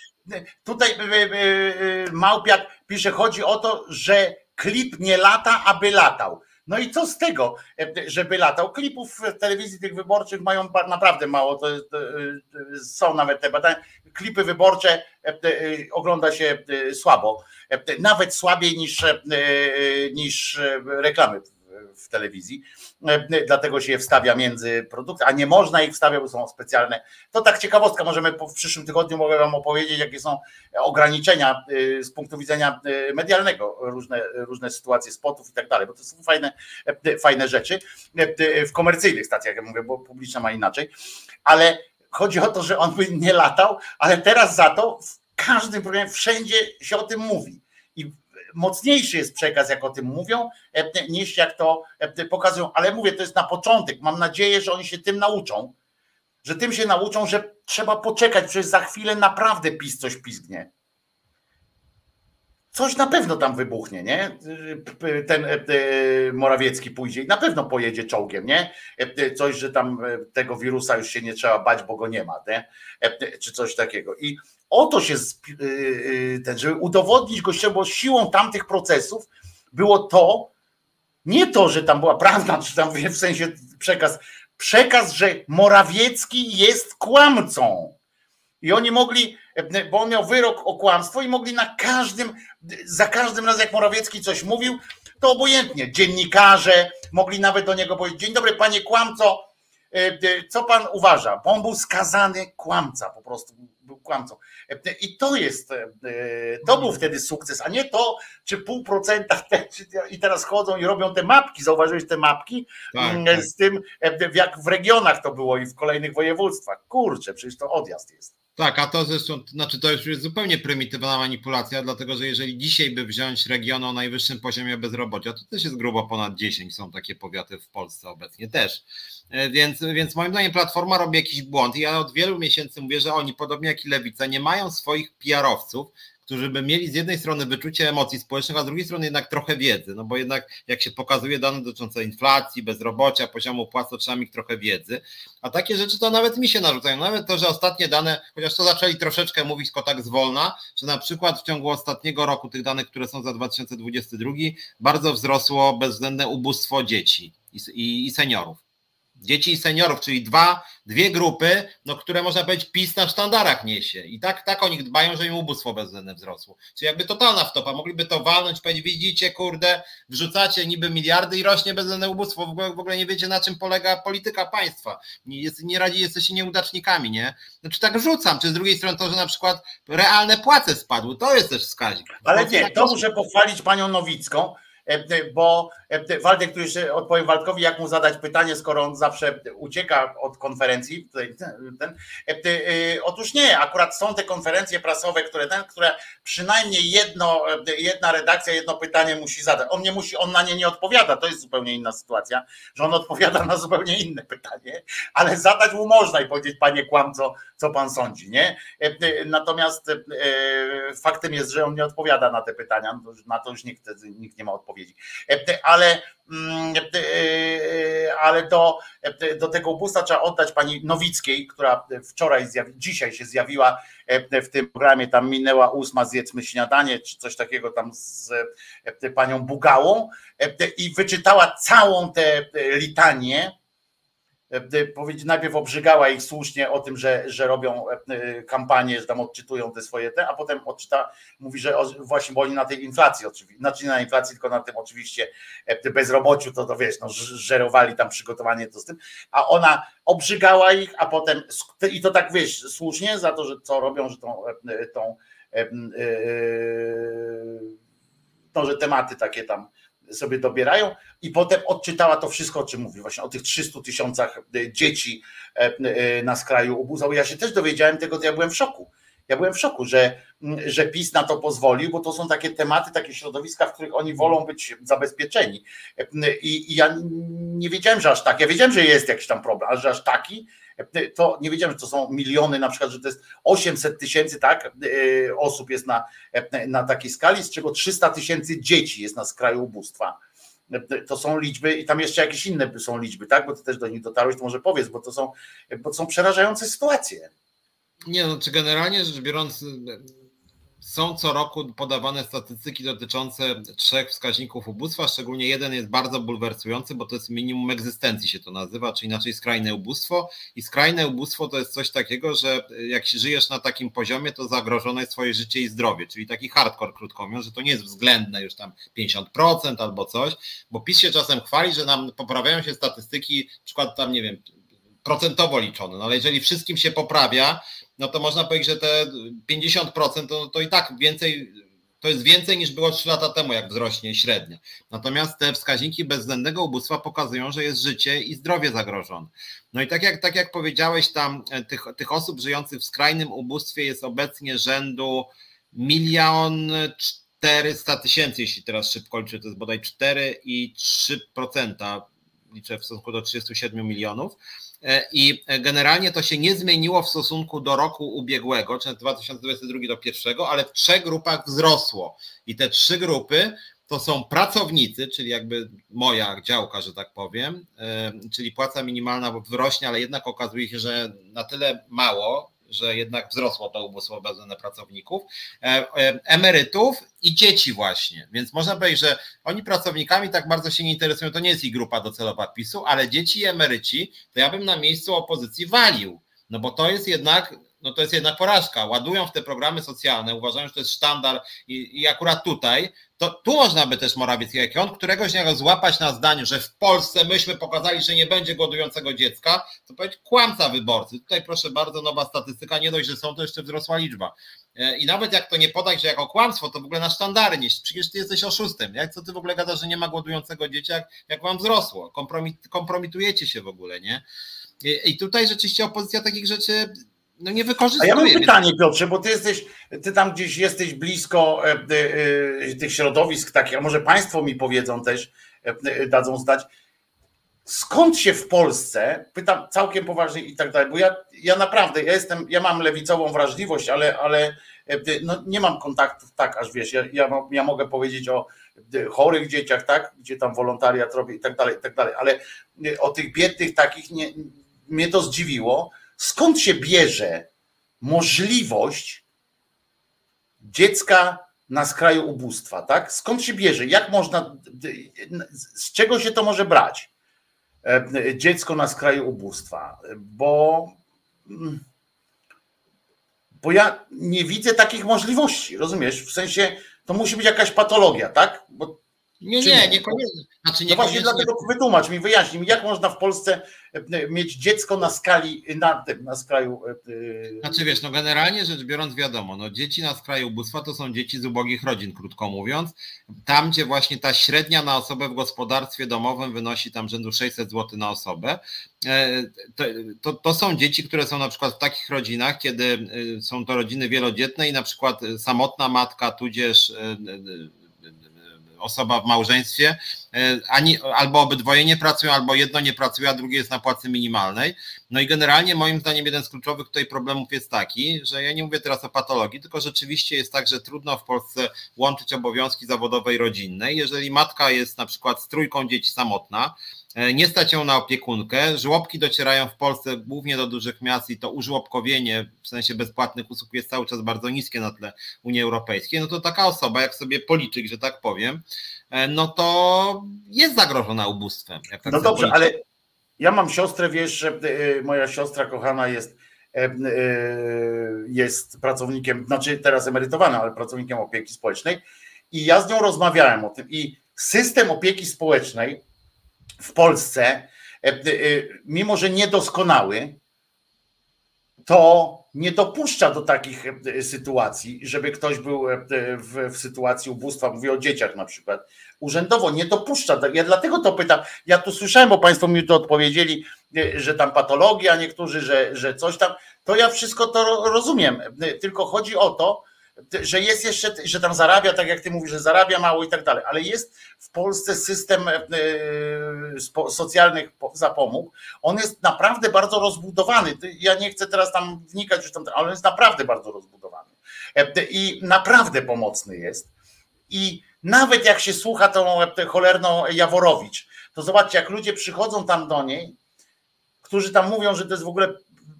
Tutaj y, y, y, Małpiak pisze, chodzi o to, że klip nie lata, aby latał. No i co z tego, żeby latał? Klipów w telewizji tych wyborczych mają naprawdę mało. To, to, są nawet te badania. Klipy wyborcze ogląda się słabo. Nawet słabiej niż, niż reklamy w telewizji, e, dlatego się je wstawia między produkty, a nie można ich wstawiać, bo są specjalne. To tak ciekawostka, możemy w przyszłym tygodniu mogę wam opowiedzieć, jakie są ograniczenia e, z punktu widzenia e, medialnego, różne, różne sytuacje spotów i tak dalej, bo to są fajne, fajne rzeczy w komercyjnych stacjach, jak mówię, bo publiczna ma inaczej, ale chodzi o to, że on by nie latał, ale teraz za to w każdym programie wszędzie się o tym mówi. I mocniejszy jest przekaz, jak o tym mówią, e, niż jak to e, pokazują. Ale mówię, to jest na początek. Mam nadzieję, że oni się tym nauczą, że tym się nauczą, że trzeba poczekać, przecież za chwilę naprawdę PiS coś pizgnie. Coś na pewno tam wybuchnie, nie? Ten e, Morawiecki pójdzie i na pewno pojedzie czołgiem, nie? Coś, że tam tego wirusa już się nie trzeba bać, bo go nie ma, nie? Czy coś takiego. I o to się, y, y, ten, żeby udowodnić gościom, bo siłą tamtych procesów było to, nie to, że tam była prawda, czy tam w sensie przekaz, przekaz, że Morawiecki jest kłamcą. I oni mogli, bo on miał wyrok o kłamstwo i mogli na każdym, za każdym razem jak Morawiecki coś mówił, to obojętnie. Dziennikarze mogli nawet do niego powiedzieć, dzień dobry panie kłamco, y, co pan uważa? Bo on był skazany kłamca po prostu był kłamcą. I to jest, e, to był wtedy sukces, a nie to, czy pół procenta i teraz chodzą i robią te mapki, zauważyłeś te mapki tak, mm, z tak. tym, e, jak w regionach to było i w kolejnych województwach. Kurczę, przecież to odjazd jest. Tak, a to zresztą, znaczy to już jest zupełnie prymitywna manipulacja, dlatego że jeżeli dzisiaj by wziąć region o najwyższym poziomie bezrobocia, to też jest grubo ponad 10, są takie powiaty w Polsce obecnie też. E, więc, więc moim zdaniem Platforma robi jakiś błąd i ja od wielu miesięcy mówię, że oni, podobnie jak i Lewica, nie mają swoich PR-owców, którzy by mieli z jednej strony wyczucie emocji społecznych, a z drugiej strony jednak trochę wiedzy, no bo jednak jak się pokazuje dane dotyczące inflacji, bezrobocia, poziomu płac, to trzeba mieć trochę wiedzy, a takie rzeczy to nawet mi się narzucają, nawet to, że ostatnie dane, chociaż to zaczęli troszeczkę mówić tylko tak zwolna, że na przykład w ciągu ostatniego roku tych danych, które są za 2022, bardzo wzrosło bezwzględne ubóstwo dzieci i, i, i seniorów dzieci i seniorów, czyli dwa, dwie grupy, no, które można powiedzieć PiS na sztandarach niesie. I tak, tak o nich dbają, że im ubóstwo bezwzględne wzrosło. Czyli jakby totalna wtopa. Mogliby to walnąć, powiedzieć, widzicie, kurde, wrzucacie niby miliardy i rośnie bezwzględne ubóstwo. W ogóle, w ogóle nie wiecie, na czym polega polityka państwa. Nie, jest, nie radzi, jesteście nieudacznikami, nie? Znaczy tak rzucam. Czy z drugiej strony to, że na przykład realne płace spadły, to jest też wskaźnik. Ale nie, to muszę pochwalić panią Nowicką, bo Waldek, który jeszcze odpowiem Waldkowi, jak mu zadać pytanie, skoro on zawsze ucieka od konferencji. Ten, otóż nie, akurat są te konferencje prasowe, które ten, które przynajmniej jedno, jedna redakcja, jedno pytanie musi zadać. On nie musi, on na nie nie odpowiada, to jest zupełnie inna sytuacja, że on odpowiada na zupełnie inne pytanie, ale zadać mu można i powiedzieć, panie kłamco, co pan sądzi, nie? Natomiast faktem jest, że on nie odpowiada na te pytania, na to już nikt, nikt nie ma odpowiedzi. Ale mm, ale do, do tego ubóstwa trzeba oddać pani Nowickiej, która wczoraj, zjawi, dzisiaj się zjawiła w tym programie, tam minęła ósma, zjedzmy śniadanie, czy coś takiego tam z panią Bugałą i wyczytała całą tę litanię E, najpierw obrzygała ich słusznie o tym, że, że robią e, kampanię, że tam odczytują te swoje te, a potem odczyta, mówi, że właśnie, bo oni na tej inflacji oczywiście, znaczy nie na inflacji, tylko na tym oczywiście e, bezrobociu, to to wiesz, no, żerowali tam przygotowanie to z tym, a ona obrzygała ich, a potem i to tak wiesz, słusznie za to, że co robią, że tą, tą to, że tematy takie tam sobie dobierają i potem odczytała to wszystko, o czym mówi, właśnie o tych 300 tysiącach e, dzieci e, e, na skraju ubóstwa. Ja się też dowiedziałem tego, to ja byłem w szoku. Ja byłem w szoku, że, że PiS na to pozwolił, bo to są takie tematy, takie środowiska, w których oni wolą być zabezpieczeni. I, I, ja nie wiedziałem, że aż tak. Ja wiedziałem, że jest jakiś tam problem, ale że aż taki, to nie wiedziałem, że to są miliony, na przykład, że to jest 800 tysięcy tak, osób jest na, na takiej skali, z czego 300 tysięcy dzieci jest na skraju ubóstwa to są liczby i tam jeszcze jakieś inne są liczby, tak? Bo ty też do nich dotarłeś, to może powiedz, bo to są, bo to są przerażające sytuacje. Nie, no czy generalnie rzecz biorąc, są co roku podawane statystyki dotyczące trzech wskaźników ubóstwa, szczególnie jeden jest bardzo bulwersujący, bo to jest minimum egzystencji się to nazywa, czy inaczej skrajne ubóstwo. I skrajne ubóstwo to jest coś takiego, że jak żyjesz na takim poziomie, to zagrożone jest twoje życie i zdrowie, czyli taki hardcore, krótko mówiąc, że to nie jest względne już tam 50% albo coś, bo PiS się czasem chwali, że nam poprawiają się statystyki, przykład tam, nie wiem, procentowo liczone, no ale jeżeli wszystkim się poprawia, no to można powiedzieć, że te 50% to, to i tak więcej, to jest więcej niż było 3 lata temu, jak wzrośnie średnio. Natomiast te wskaźniki bezwzględnego ubóstwa pokazują, że jest życie i zdrowie zagrożone. No i tak jak, tak jak powiedziałeś, tam e, tych, tych osób żyjących w skrajnym ubóstwie jest obecnie rzędu milion 400 tysięcy, jeśli teraz szybko liczę, to jest bodaj 4,3%, liczę w stosunku do 37 milionów. I generalnie to się nie zmieniło w stosunku do roku ubiegłego, czyli 2022 do pierwszego, ale w trzech grupach wzrosło. I te trzy grupy to są pracownicy, czyli jakby moja działka, że tak powiem, e, czyli płaca minimalna wzrośnie, ale jednak okazuje się, że na tyle mało, że jednak wzrosło to ubóstwo pracowników, e, e, emerytów i dzieci właśnie. Więc można powiedzieć, że oni pracownikami tak bardzo się nie interesują, to nie jest ich grupa docelowa PiSu, ale dzieci i emeryci, to ja bym na miejscu opozycji walił. No bo to jest jednak no to jest jednak porażka. Ładują w te programy socjalne, uważają, że to jest sztandar i, i akurat tutaj, to tu można by też Morawiecki, jak on któregoś dnia złapać na zdaniu, że w Polsce myśmy pokazali, że nie będzie głodującego dziecka, to powiedzieć kłamca wyborcy. Tutaj proszę bardzo, nowa statystyka, nie dość, że są, to jeszcze wzrosła liczba. E, I nawet jak to nie podać, że jako kłamstwo, to w ogóle na sztandary nieść. Przecież ty jesteś oszustem. Jak co ty w ogóle gadasz, że nie ma głodującego dzieciaka, jak, jak wam wzrosło? Kompromit, kompromitujecie się w ogóle, nie? I, I tutaj rzeczywiście opozycja takich rzeczy no nie wykorzystuje. A ja mam pytanie, Piotrze, bo ty jesteś, ty tam gdzieś jesteś blisko e, e, e, tych środowisk takich, a może Państwo mi powiedzą też, dadzą znać, skąd się w Polsce, pytam całkiem poważnie i tak dalej, bo ja, ja naprawdę, ja jestem, ja mam lewicową wrażliwość, ale, ale no, nie mam kontaktów tak, aż wiesz, ja, ja, ja mogę powiedzieć o chorych dzieciach, tak, gdzie tam wolontariat robię i tak dalej, i tak dalej, ale o tych biednych takich nie, mnie to zdziwiło, skąd się bierze możliwość dziecka na skraju ubóstwa, tak? Skąd się bierze? Jak można, z czego się to może brać? E, dziecko na skraju ubóstwa, bo, bo ja nie widzę takich możliwości, rozumiesz? W sensie to musi być jakaś patologia, tak? Bo Nie, nie, nie, niekoniecznie. Znaczy, no właśnie dlatego wytłumacz mi, wyjaśnij mi, jak można w Polsce e, mieć dziecko na skali, na tym, na skraju. Yy... Znaczy wiesz, no generalnie rzecz biorąc wiadomo, no dzieci na skraju ubóstwa to są dzieci z ubogich rodzin, krótko mówiąc. Tam, gdzie właśnie ta średnia na osobę w gospodarstwie domowym wynosi tam rzędu 600 zł na osobę, to, to, to są dzieci, które są na przykład w takich rodzinach, kiedy są to rodziny wielodzietne i na przykład samotna matka, tudzież osoba w małżeństwie, e, ani, albo obydwoje nie pracują, albo jedno nie pracuje, a drugie jest na płacy minimalnej. No i generalnie moim zdaniem jeden z kluczowych tutaj problemów jest taki, że ja nie mówię teraz o patologii, tylko rzeczywiście jest tak, że trudno w Polsce łączyć obowiązki zawodowe i rodzinne. Jeżeli matka jest na przykład z trójką dzieci samotna, nie stać ją na opiekunkę. Żłobki docierają w Polsce głównie do dużych miast i to użłobkowienie w sensie bezpłatnych usług jest cały czas bardzo niskie na tle Unii Europejskiej. No to taka osoba, jak sobie policzyk, że tak powiem, e, no to jest zagrożona ubóstwem. Tak no dobrze, ale ja mam siostrę, wiesz, że e, moja siostra kochana jest jest pracownikiem, znaczy teraz emerytowana, ale pracownikiem opieki społecznej i ja z nią rozmawiałem o tym i system opieki społecznej w Polsce, e, e, mimo że niedoskonały, to nie dopuszcza do takich e, sytuacji, żeby ktoś był w, w, sytuacji ubóstwa, mówię o dzieciach na przykład, urzędowo nie dopuszcza. Ja dlatego to pytam. Ja tu słyszałem, bo Państwo mi to odpowiedzieli, że tam patologia, niektórzy, że, że coś tam. To ja wszystko to rozumiem. Tylko chodzi o to, że jest jeszcze, że tam zarabia, tak jak ty mówisz, że zarabia mało i tak dalej, ale jest w Polsce system e, e, socjalnych zapomóg. On jest naprawdę bardzo rozbudowany. Ja nie chcę teraz tam wnikać, już tam, ale on jest naprawdę bardzo rozbudowany. E, I naprawdę pomocny jest. I nawet jak się słucha tą cholerną Jaworowicz, to zobaczcie, jak ludzie przychodzą tam do niej, którzy tam mówią, że to jest w ogóle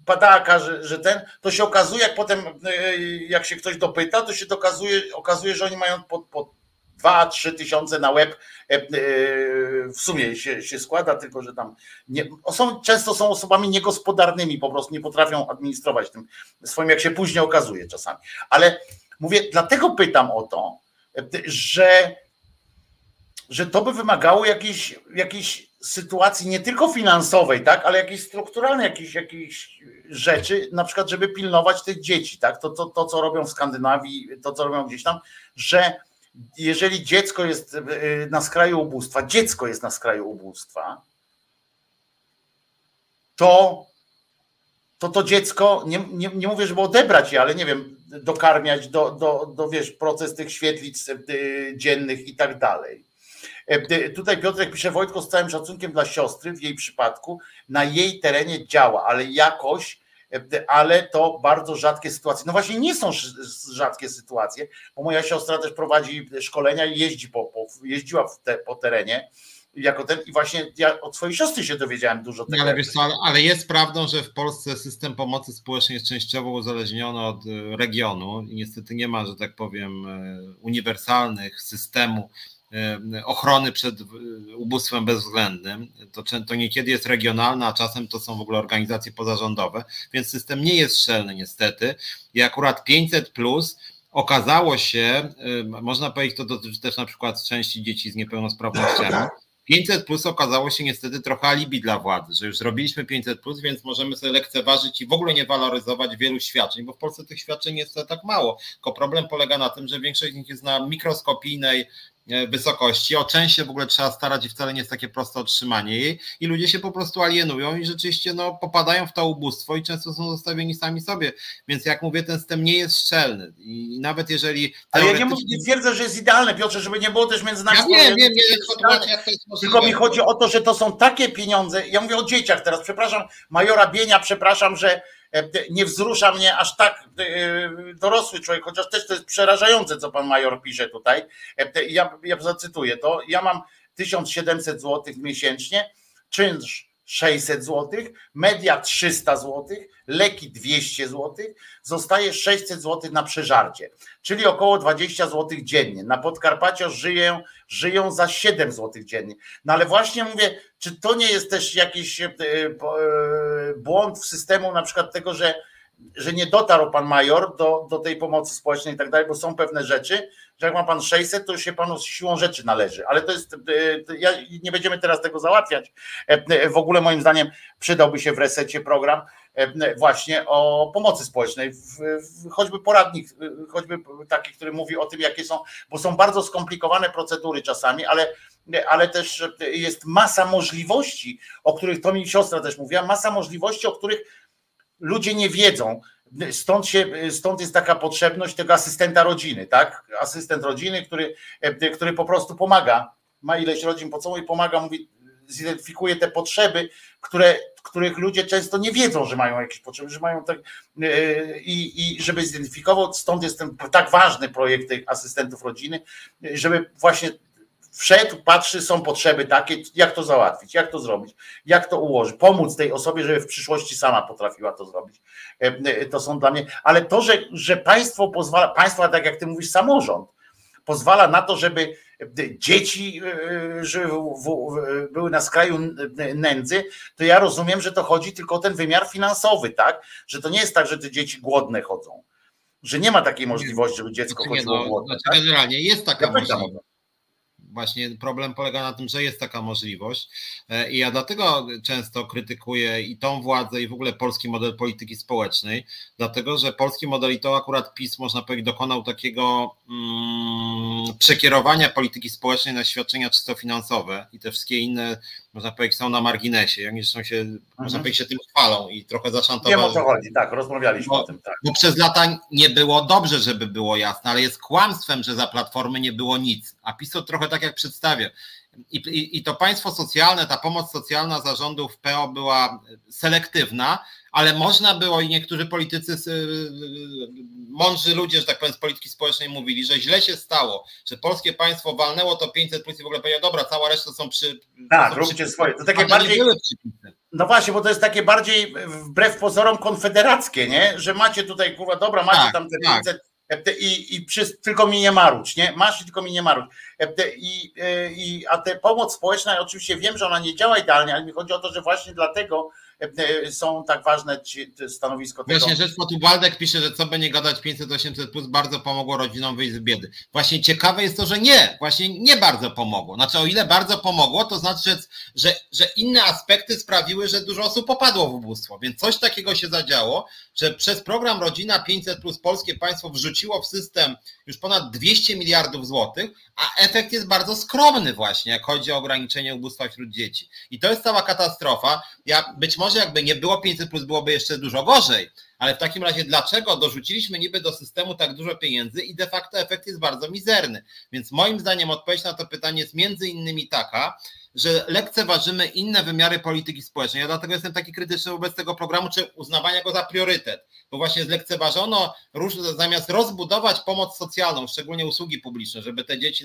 padaka, że, że ten, to się okazuje, jak potem, e, jak się ktoś dopyta, to się okazuje, okazuje że oni mają po, po 2-3 tysiące na web e, e, w sumie się, się składa, tylko że tam nie, są, często są osobami niegospodarnymi, po prostu nie potrafią administrować tym swoim, jak się później okazuje czasami. Ale mówię, dlatego pytam o to, że, że to by wymagało jakiejś, jakiejś sytuacji nie tylko finansowej, tak, ale jakiejś strukturalnej, jakiejś, jakiejś rzeczy, na przykład, żeby pilnować tych dzieci, tak, to, to, to, co robią w Skandynawii, to, co robią gdzieś tam, że jeżeli dziecko jest y, na skraju ubóstwa, dziecko jest na skraju ubóstwa, to to, to dziecko, nie, nie, nie mówię, żeby odebrać je, ale nie wiem, dokarmiać, do, do, do wiesz, proces tych świetlic y, dziennych i tak dalej. E, tutaj Piotrek pisze, Wojtko z całym szacunkiem dla siostry w jej przypadku, na jej terenie działa, ale jakoś, e, ale to bardzo rzadkie sytuacje. No właśnie nie są rzadkie sytuacje, bo moja siostra też prowadzi szkolenia i jeździ po, po jeździła te, po terenie jako ten i właśnie ja od swojej siostry się dowiedziałem dużo tego. Ale, wiesz co, ale jest prawdą, że w Polsce system pomocy społecznej jest częściowo uzależniony od e, regionu i niestety nie ma, że tak powiem, uniwersalnych systemu E, ochrony przed ubóstwem bezwzględnym. To, to niekiedy jest regionalne, a czasem to są w ogóle organizacje pozarządowe, więc system nie jest szczelny niestety. I akurat 500 plus okazało się, e, można powiedzieć, to dotyczy też na przykład części dzieci z niepełnosprawnościami. 500 plus okazało się niestety trochę alibi dla władzy, że już zrobiliśmy 500 plus, więc możemy sobie lekceważyć i w ogóle nie waloryzować wielu świadczeń, bo w Polsce tych świadczeń jest tak mało. Tylko problem polega na tym, że większość z nich jest na mikroskopijnej E, wysokości. O części w ogóle trzeba starać i wcale nie jest takie proste otrzymanie jej. I ludzie się po prostu alienują i rzeczywiście no, popadają w to ubóstwo i często są zostawieni sami sobie. Więc jak mówię, ten system nie jest szczelny. I nawet jeżeli... Ale ja nie, mówię, nie twierdzę, że jest idealne, Piotrze, żeby nie było też między nami... Ja wiem, wiem, nie, jak to jest Tylko mi chodzi o to, że to są takie pieniądze, ja mówię o dzieciach teraz, przepraszam, Majora Bienia, przepraszam, że E, nie wzrusza mnie aż tak e, dorosły człowiek, chociaż też to jest przerażające, co pan major pisze tutaj. E, ja, ja zacytuję to. Ja mam 1700 zł miesięcznie, czynsz 600 zł, media 300 zł, leki 200 zł, zostaje 600 zł na przeżarcie, czyli około 20 zł dziennie. Na Podkarpaciu żyją, żyją za 7 zł dziennie. No ale właśnie mówię, czy to nie jest też jakiś e, e, błąd w systemu na przykład tego, że że nie dotarł pan major do, do tej pomocy społecznej i tak dalej, bo są pewne rzeczy, że jak ma pan 600, to się panu siłą rzeczy należy, ale to jest, e, ja, nie będziemy teraz tego załatwiać. E, w ogóle moim zdaniem przydałby się w resecie program właśnie o pomocy społecznej, choćby poradnik, choćby taki, który mówi o tym, jakie są, bo są bardzo skomplikowane procedury czasami, ale ale też jest masa możliwości, o których to mi siostra też mówiła, masa możliwości, o których ludzie nie wiedzą. Stąd, się, stąd jest taka potrzebność tego asystenta rodziny, tak? Asystent rodziny, który, który po prostu pomaga, ma ileś rodzin po i pomaga, mówi, zidentyfikuje te potrzeby, które, których ludzie często nie wiedzą, że mają jakieś potrzeby, że mają tak e, i, i żeby zidentyfikował, stąd jest ten tak ważny projekt tych asystentów rodziny, żeby właśnie wszedł, patrzy, są potrzeby takie, jak to załatwić, jak to zrobić, jak to ułożyć, pomóc tej osobie, żeby w przyszłości sama potrafiła to zrobić. E, e, to są dla mnie, ale to, że, że państwo pozwala, państwo, tak jak ty mówisz, samorząd, pozwala na to, żeby dzieci e, żeby były na skraju nędzy, to ja rozumiem, że to chodzi tylko o ten wymiar finansowy, tak? Że to nie jest tak, że te dzieci głodne chodzą. Że nie ma takiej możliwości, żeby dziecko znaczy chodziło no, głodne. Znaczy tak? Generalnie jest taka ja możliwość właśnie problem polega na tym, że jest taka możliwość. E, i ja dlatego często krytykuję i tą władzę i w ogóle polski model polityki społecznej, dlatego że polski model i to akurat PiS można powiedzieć dokonał takiego mm, przekierowania polityki społecznej na świadczenia czysto finansowe i te wszystkie inne można powiedzieć, są na marginesie. I oni zresztą się, mhm. można powiedzieć, się tym chwalą i trochę zaszantowali. Wiem o co chodzi, tak, rozmawialiśmy bo, o tym. Tak. Bo przez lata nie było dobrze, żeby było jasne, ale jest kłamstwem, że za Platformy nie było nic. A PiS to trochę tak jak przedstawię. I, i, I to państwo socjalne, ta pomoc socjalna zarządów PO była selektywna, ale można było i niektórzy politycy, y, y, mądrzy ludzie, że tak powiem, z polityki społecznej mówili, że źle się stało, że polskie państwo walnęło to 500 plus i w ogóle powiedział, dobra, cała reszta są przy... Tak, są róbcie przy... swoje. To takie bardziej... No właśnie, bo to jest takie bardziej wbrew pozorom konfederackie, nie? Że macie tutaj, kurwa, dobra, macie tak, tam te 500 tak. I, i przy, tylko mi nie maruć, nie? Masz tylko mi nie maruć. I, i, a te pomoc społeczna, oczywiście wiem, że ona nie działa idealnie, ale mi chodzi o to, że właśnie dlatego E, są tak ważne stanowisko tego. Właśnie Rzeczpospolity Waldek pisze, że co by nie gadać 500-800 plus bardzo pomogło rodzinom wyjść z biedy. Właśnie ciekawe jest to, że nie, właśnie nie bardzo pomogło. Znaczy o ile bardzo pomogło, to znaczy, że, że inne aspekty sprawiły, że dużo osób popadło w ubóstwo. Więc coś takiego się zadziało, że przez program Rodzina 500 plus polskie państwo wrzuciło w system już ponad 200 miliardów złotych, a efekt jest bardzo skromny właśnie, jak chodzi o ograniczenie ubóstwa wśród dzieci. I to jest cała katastrofa. Ja, być może jakby nie było 500 plus, byłoby jeszcze dużo gorzej, ale w takim razie dlaczego dorzuciliśmy niby do systemu tak dużo pieniędzy i de facto efekt jest bardzo mizerny. Więc moim zdaniem odpowiedź na to pytanie jest między innymi taka, że lekceważymy inne wymiary polityki społecznej. Ja dlatego jestem taki krytyczny wobec tego programu, czy uznawania go za priorytet, bo właśnie zlekceważono, zamiast rozbudować pomoc socjalną, szczególnie usługi publiczne, żeby te dzieci,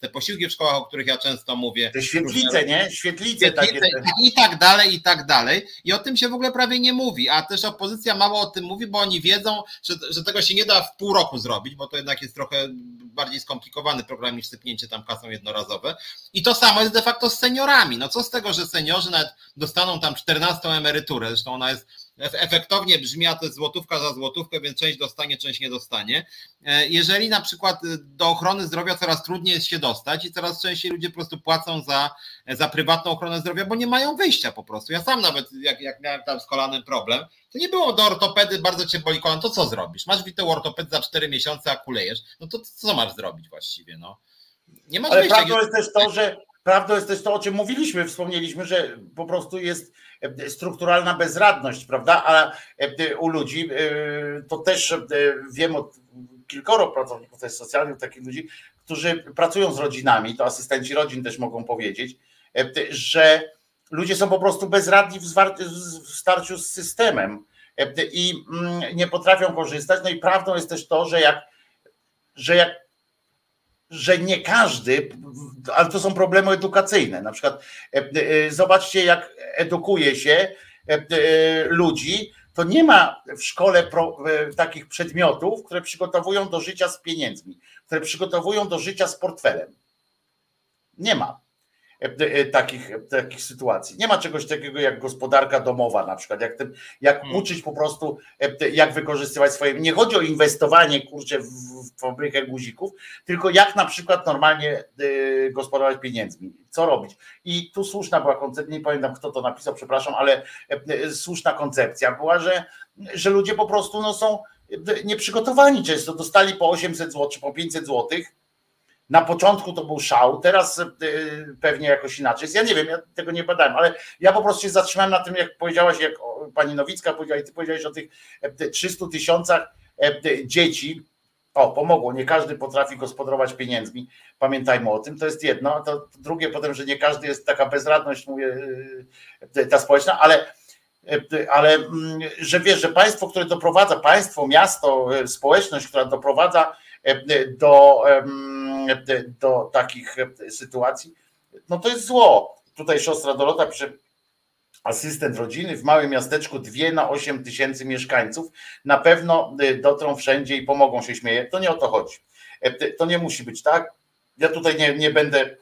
te posiłki w szkołach, o których ja często mówię. Te świetlice, różne, nie? Świetlice, świetlice takie. I tak dalej, i tak dalej. I o tym się w ogóle prawie nie mówi, a też opozycja mało o tym mówi, bo oni wiedzą, że, że tego się nie da w pół roku zrobić, bo to jednak jest trochę bardziej skomplikowany program niż sypnięcie tam kasą jednorazowe. I to samo jest de facto z seniorami. No co z tego, że seniorzy nawet dostaną tam 14 emeryturę, zresztą ona jest efektownie brzmi, a to jest złotówka za złotówkę, więc część dostanie, część nie dostanie. E, jeżeli na przykład do ochrony zdrowia coraz trudniej jest się dostać i coraz częściej ludzie po prostu płacą za, za prywatną ochronę zdrowia, bo nie mają wyjścia po prostu. Ja sam nawet, jak, jak miałem tam z kolanem problem, to nie było do ortopedy, bardzo cię boli kolan, to co zrobisz? Masz witę ortoped za 4 miesiące, a kulejesz, no to co masz zrobić właściwie, no? Nie masz Ale wyjścia. prawdą jest też to, że Prawdą jest też to, o czym mówiliśmy, wspomnieliśmy, że po prostu jest e, strukturalna bezradność, prawda? A e, u ludzi e, to też wiem od kilkoro pracowników też socjalnych, takich ludzi, którzy pracują z rodzinami, to asystenci rodzin też mogą powiedzieć, że ludzie są po prostu bezradni w starciu z systemem i mm, nie potrafią korzystać. No i prawdą jest też to, że jak, że jak że nie każdy, ale to są problemy edukacyjne. Na przykład e, e, zobaczcie, jak edukuje się e, ludzi, to nie ma w szkole pro, takich przedmiotów, które przygotowują do życia z pieniędzmi, które przygotowują do życia z portfelem. Nie ma. Takich, takich sytuacji. Nie ma czegoś takiego jak gospodarka domowa na przykład, jak, ten, jak hmm. uczyć po prostu, jak wykorzystywać swoje. Nie chodzi o inwestowanie kurczę w, w fabrykę guzików, tylko jak na przykład normalnie gospodarować pieniędzmi, co robić. I tu słuszna była koncepcja, nie pamiętam kto to napisał, przepraszam, ale słuszna koncepcja była, że, że ludzie po prostu no, są nieprzygotowani często, dostali po 800 zł czy po 500 złotych na początku to był szał, teraz e, pewnie jakoś inaczej. Ja nie wiem, ja tego nie badałem, ale ja po prostu się zatrzymałem na tym, jak powiedziałaś, jak pani Nowicka powiedziała i ty powiedziałeś o tych 300 e, tysiącach e, dzieci. O, pomogło, nie każdy potrafi gospodarować pieniędzmi. Pamiętajmy o tym, to jest jedno. To drugie potem, że nie każdy jest taka bezradność, mówię, ta społeczna, ale ale mm, że wiesz, że państwo, które doprowadza, państwo, miasto, społeczność, która doprowadza do do takich sytuacji, no to jest zło. Tutaj siostra Dorota pisze, asystent rodziny w małym miasteczku 2 na 8 tysięcy mieszkańców, na pewno y, dotrą wszędzie i pomogą się śmieje. To nie o to chodzi. E, to nie musi być tak. Ja tutaj nie, nie będę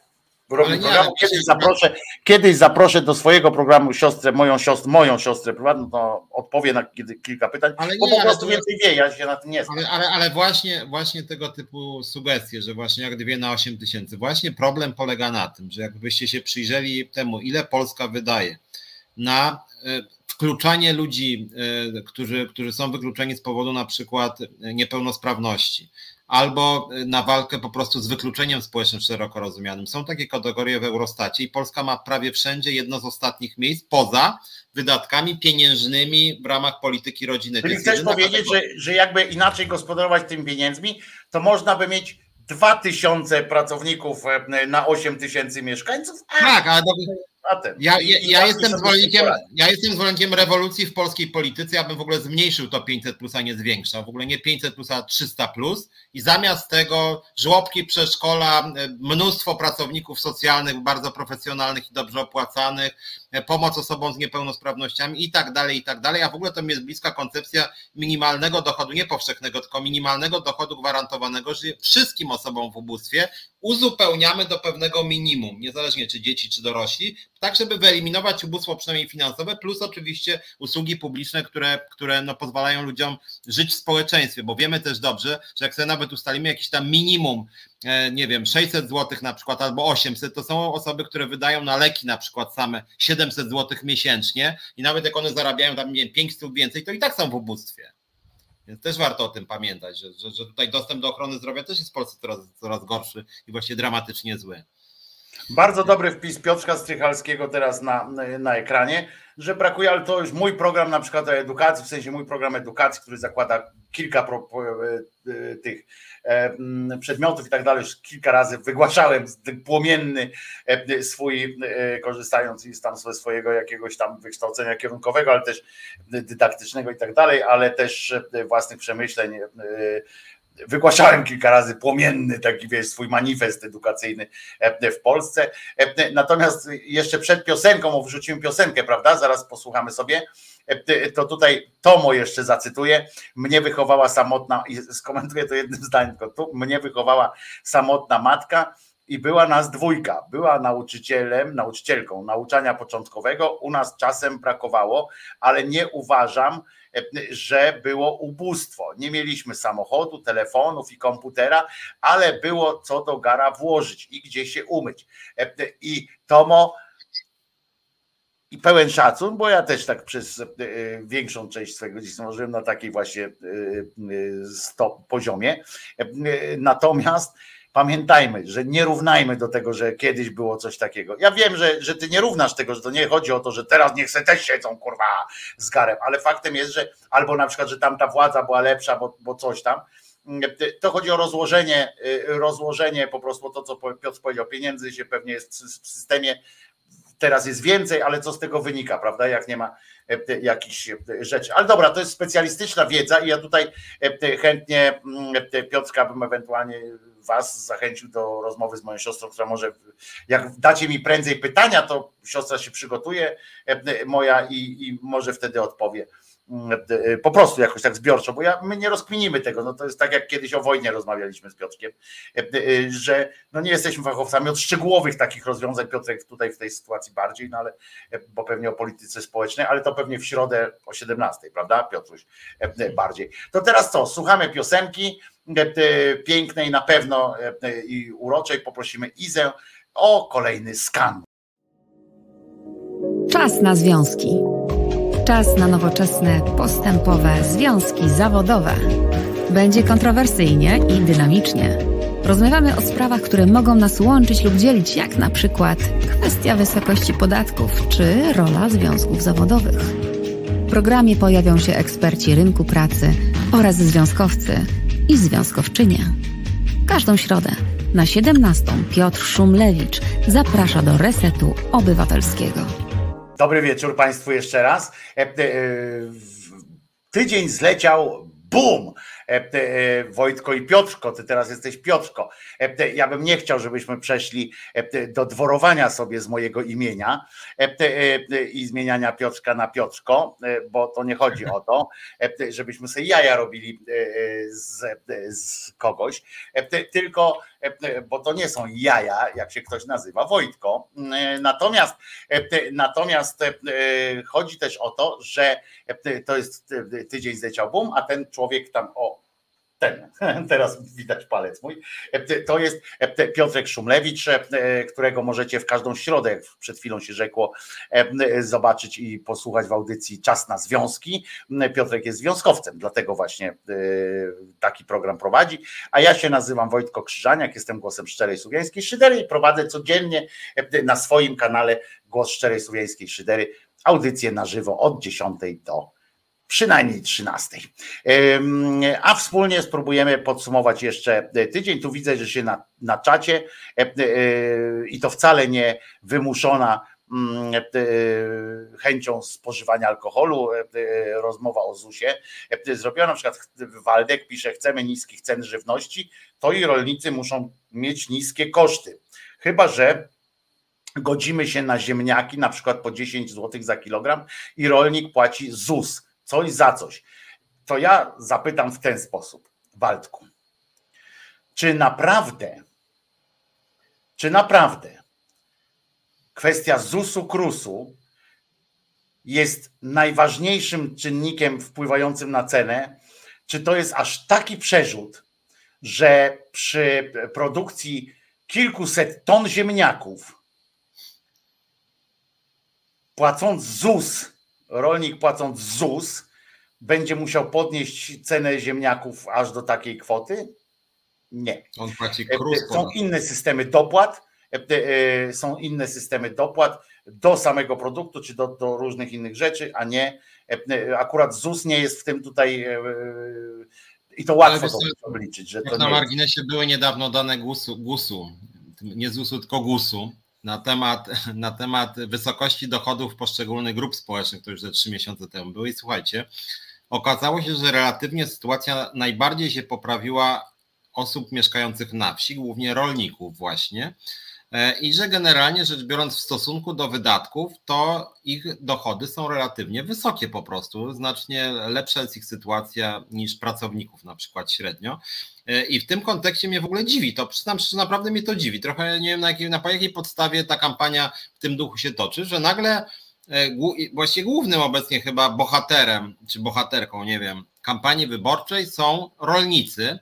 nie, programu. Kiedyś zaproszę, kiedyś zaproszę do swojego programu siostrę, moją siostrę, moją siostrę prywatną, to odpowie na kilka pytań, ale bo nie, po prostu więcej wie, ja się na tym nie znam. Ale, ale, ale, właśnie, właśnie tego typu sugestie, że właśnie jak dwie na 8 tysięcy, właśnie problem polega na tym, że jakbyście się przyjrzeli temu, ile Polska wydaje na e, wkluczanie ludzi, e, którzy, którzy są wykluczeni z powodu na przykład niepełnosprawności, albo y, na walkę po prostu z wykluczeniem społecznym szeroko rozumianym. Są takie kategorie w Eurostacie i Polska ma prawie wszędzie jedno z ostatnich miejsc poza wydatkami pieniężnymi w ramach polityki rodziny. Czyli chcesz powiedzieć, że, że jakby inaczej gospodarować tymi pieniędzmi, to można by mieć dwa tysiące pracowników e, na 8 tysięcy mieszkańców? Tak, ale ja, ja, ja, jestem zwolennikiem, ja jestem zwolennikiem rewolucji w polskiej polityce. Ja bym w ogóle zmniejszył to 500 plus, a nie zwiększał. W ogóle nie 500 plus, a 300 plus. I zamiast tego żłobki, przedszkola, mnóstwo pracowników socjalnych, bardzo profesjonalnych i dobrze opłacanych, pomoc osobom z niepełnosprawnościami i tak dalej, i tak dalej. A w ogóle to mi jest bliska koncepcja minimalnego dochodu, nie powszechnego, tylko minimalnego dochodu gwarantowanego, że wszystkim osobom w ubóstwie uzupełniamy do pewnego minimum, niezależnie czy dzieci, czy dorośli, tak żeby wyeliminować ubóstwo przynajmniej finansowe, plus oczywiście usługi publiczne, które, które no pozwalają ludziom żyć w społeczeństwie, bo wiemy też dobrze, że jak sobie nawet ustalimy jakiś tam minimum, nie wiem, 600 zł na przykład albo 800, to są osoby, które wydają na leki na przykład same 700 zł miesięcznie i nawet jak one zarabiają tam, nie wiem, 500 więcej, to i tak są w ubóstwie. Więc też warto o tym pamiętać, że, że, że tutaj dostęp do ochrony zdrowia też jest w Polsce coraz, coraz gorszy i właśnie dramatycznie zły. Bardzo dobry wpis Piotrka Strychalskiego teraz na, na ekranie, że brakuje, ale to już mój program na przykład edukacji, w sensie mój program edukacji, który zakłada kilka pro, e, e, tych e, przedmiotów i tak dalej, już kilka razy wygłaszałem płomienny swój, korzystając z tam ze swojego jakiegoś tam wykształcenia kierunkowego, ale też dydaktycznego i tak dalej, ale też własnych przemyśleń wygłaszałem kilka razy płomienny taki wiesz, swój manifest edukacyjny e, w Polsce. E, natomiast jeszcze przed piosenką, wrzuciłem piosenkę, prawda? Zaraz posłuchamy sobie. E, to tutaj Tomo jeszcze zacytuję. Mnie wychowała samotna, i skomentuję to jednym zdaniem, tu, mnie wychowała samotna matka i była nas dwójka. Była nauczycielem, nauczycielką nauczania początkowego. U nas czasem brakowało, ale nie uważam, że było ubóstwo. Nie mieliśmy samochodu, telefonów i komputera, ale było co do gara włożyć i gdzie się umyć. I Tomo i pełen szacun, bo ja też tak przez e, większą część swojego dzieciństwa żyłem na takiej właśnie e, stop poziomie. Natomiast pamiętajmy, że nie równajmy do tego, że kiedyś było coś takiego. Ja wiem, że, że ty nie równasz tego, że to nie chodzi o to, że teraz niech se też siedzą, kurwa, z garem, ale faktem jest, że albo na przykład, że tamta władza była lepsza, bo, bo coś tam. To chodzi o rozłożenie, rozłożenie po prostu to, co Piotr powiedział, pieniędzy się pewnie jest w systemie teraz jest więcej, ale co z tego wynika, prawda? Jak nie ma e, jakichś rzeczy. Ale dobra, to jest specjalistyczna wiedza i ja tutaj e, chętnie mm, Piotrka bym ewentualnie Was zachęcił do rozmowy z moją siostrą, która może, jak dacie mi prędzej pytania, to siostra się przygotuje, e, moja i, i może wtedy odpowie po prostu jakoś tak zbiorczo, bo ja, my nie rozkminimy tego, no to jest tak jak kiedyś o wojnie rozmawialiśmy z Piotrkiem, że no nie jesteśmy fachowcami od szczegółowych takich rozwiązań, Piotrek tutaj w tej sytuacji bardziej, no ale, bo pewnie o polityce społecznej, ale to pewnie w środę o 17, prawda Piotruś, bardziej. To teraz co, słuchamy piosenki pięknej na pewno i uroczej, poprosimy Izę o kolejny skan. Czas na związki. Czas na nowoczesne, postępowe związki zawodowe. Będzie kontrowersyjnie i dynamicznie. Rozmawiamy o sprawach, które mogą nas łączyć lub dzielić, jak na przykład kwestia wysokości podatków czy rola związków zawodowych. W programie pojawią się eksperci rynku pracy oraz związkowcy i związkowczynie. Każdą środę na 17 Piotr Szumlewicz zaprasza do Resetu Obywatelskiego. Dobry wieczór Państwu jeszcze raz. E, e, tydzień zleciał, bum! E, Wojtko i Piotrko, ty teraz jesteś Piotrko. Ja bym nie chciał, żebyśmy przeszli do dworowania sobie z mojego imienia i zmieniania Piotrka na Piotrko, bo to nie chodzi o to, żebyśmy sobie jaja robili z, z kogoś, tylko bo to nie są jaja, jak się ktoś nazywa Wojtko. Natomiast, natomiast chodzi też o to, że to jest tydzień zleciał bum, a ten człowiek tam o ten, teraz widać palec mój, to jest Piotrek Szumlewicz, którego możecie w każdą środę, jak przed chwilą się rzekło, zobaczyć i posłuchać w audycji Czas na Związki. Piotrek jest związkowcem, dlatego właśnie e, taki program prowadzi, a ja się nazywam Wojtko Krzyżaniak, jestem głosem Szczerej Słowiańskiej Szydery i prowadzę codziennie na swoim kanale Głos Szczerej Słowiańskiej Szydery audycję na żywo od 10 do przynajmniej 13. A wspólnie spróbujemy podsumować jeszcze tydzień. Tu widzę, że się na, na czacie e, e, i to wcale nie wymuszona mm, e, chęcią spożywania alkoholu, rozmowa o ZUS-ie. Na przykład Waldek pisze, chcemy niskich cen żywności, to i rolnicy muszą mieć niskie koszty. Chyba, że godzimy się na ziemniaki, na przykład po 10 zł za kilogram i rolnik płaci ZUS coś za coś. To ja zapytam w ten sposób, Waldku. Czy naprawdę, czy naprawdę kwestia ZUS-u, KRUS-u jest najważniejszym czynnikiem wpływającym na cenę? Czy to jest aż taki przerzut, że przy produkcji kilkuset ton ziemniaków, płacąc ZUS, rolnik płacąc ZUS będzie musiał podnieść cenę ziemniaków aż do takiej kwoty? Nie. On płaci krus, Są inne systemy dopłat, e, e, są inne systemy dopłat do samego produktu czy do, do różnych innych rzeczy, a nie e, akurat ZUS nie jest w tym tutaj i to łatwo to obliczyć. Że to na marginesie były niedawno dane GUS-u, GUS-u nie ZUS-u, tylko GUS-u, na temat, na temat wysokości dochodów poszczególnych grup społecznych, to już ze trzy miesiące temu były. I słuchajcie, okazało się, że relatywnie sytuacja najbardziej się poprawiła osób mieszkających na wsi, głównie rolników właśnie. E, I że generalnie rzecz biorąc, w stosunku do wydatków, to ich dochody są relatywnie wysokie po prostu. Znacznie lepsza jest ich sytuacja niż pracowników, na przykład średnio. E, I w tym kontekście mnie w ogóle dziwi, to przyznam że naprawdę mnie to dziwi. Trochę nie wiem na jakiej, na jakiej podstawie ta kampania w tym duchu się toczy, że nagle e, właściwie głównym obecnie chyba bohaterem, czy bohaterką, nie wiem, kampanii wyborczej są rolnicy,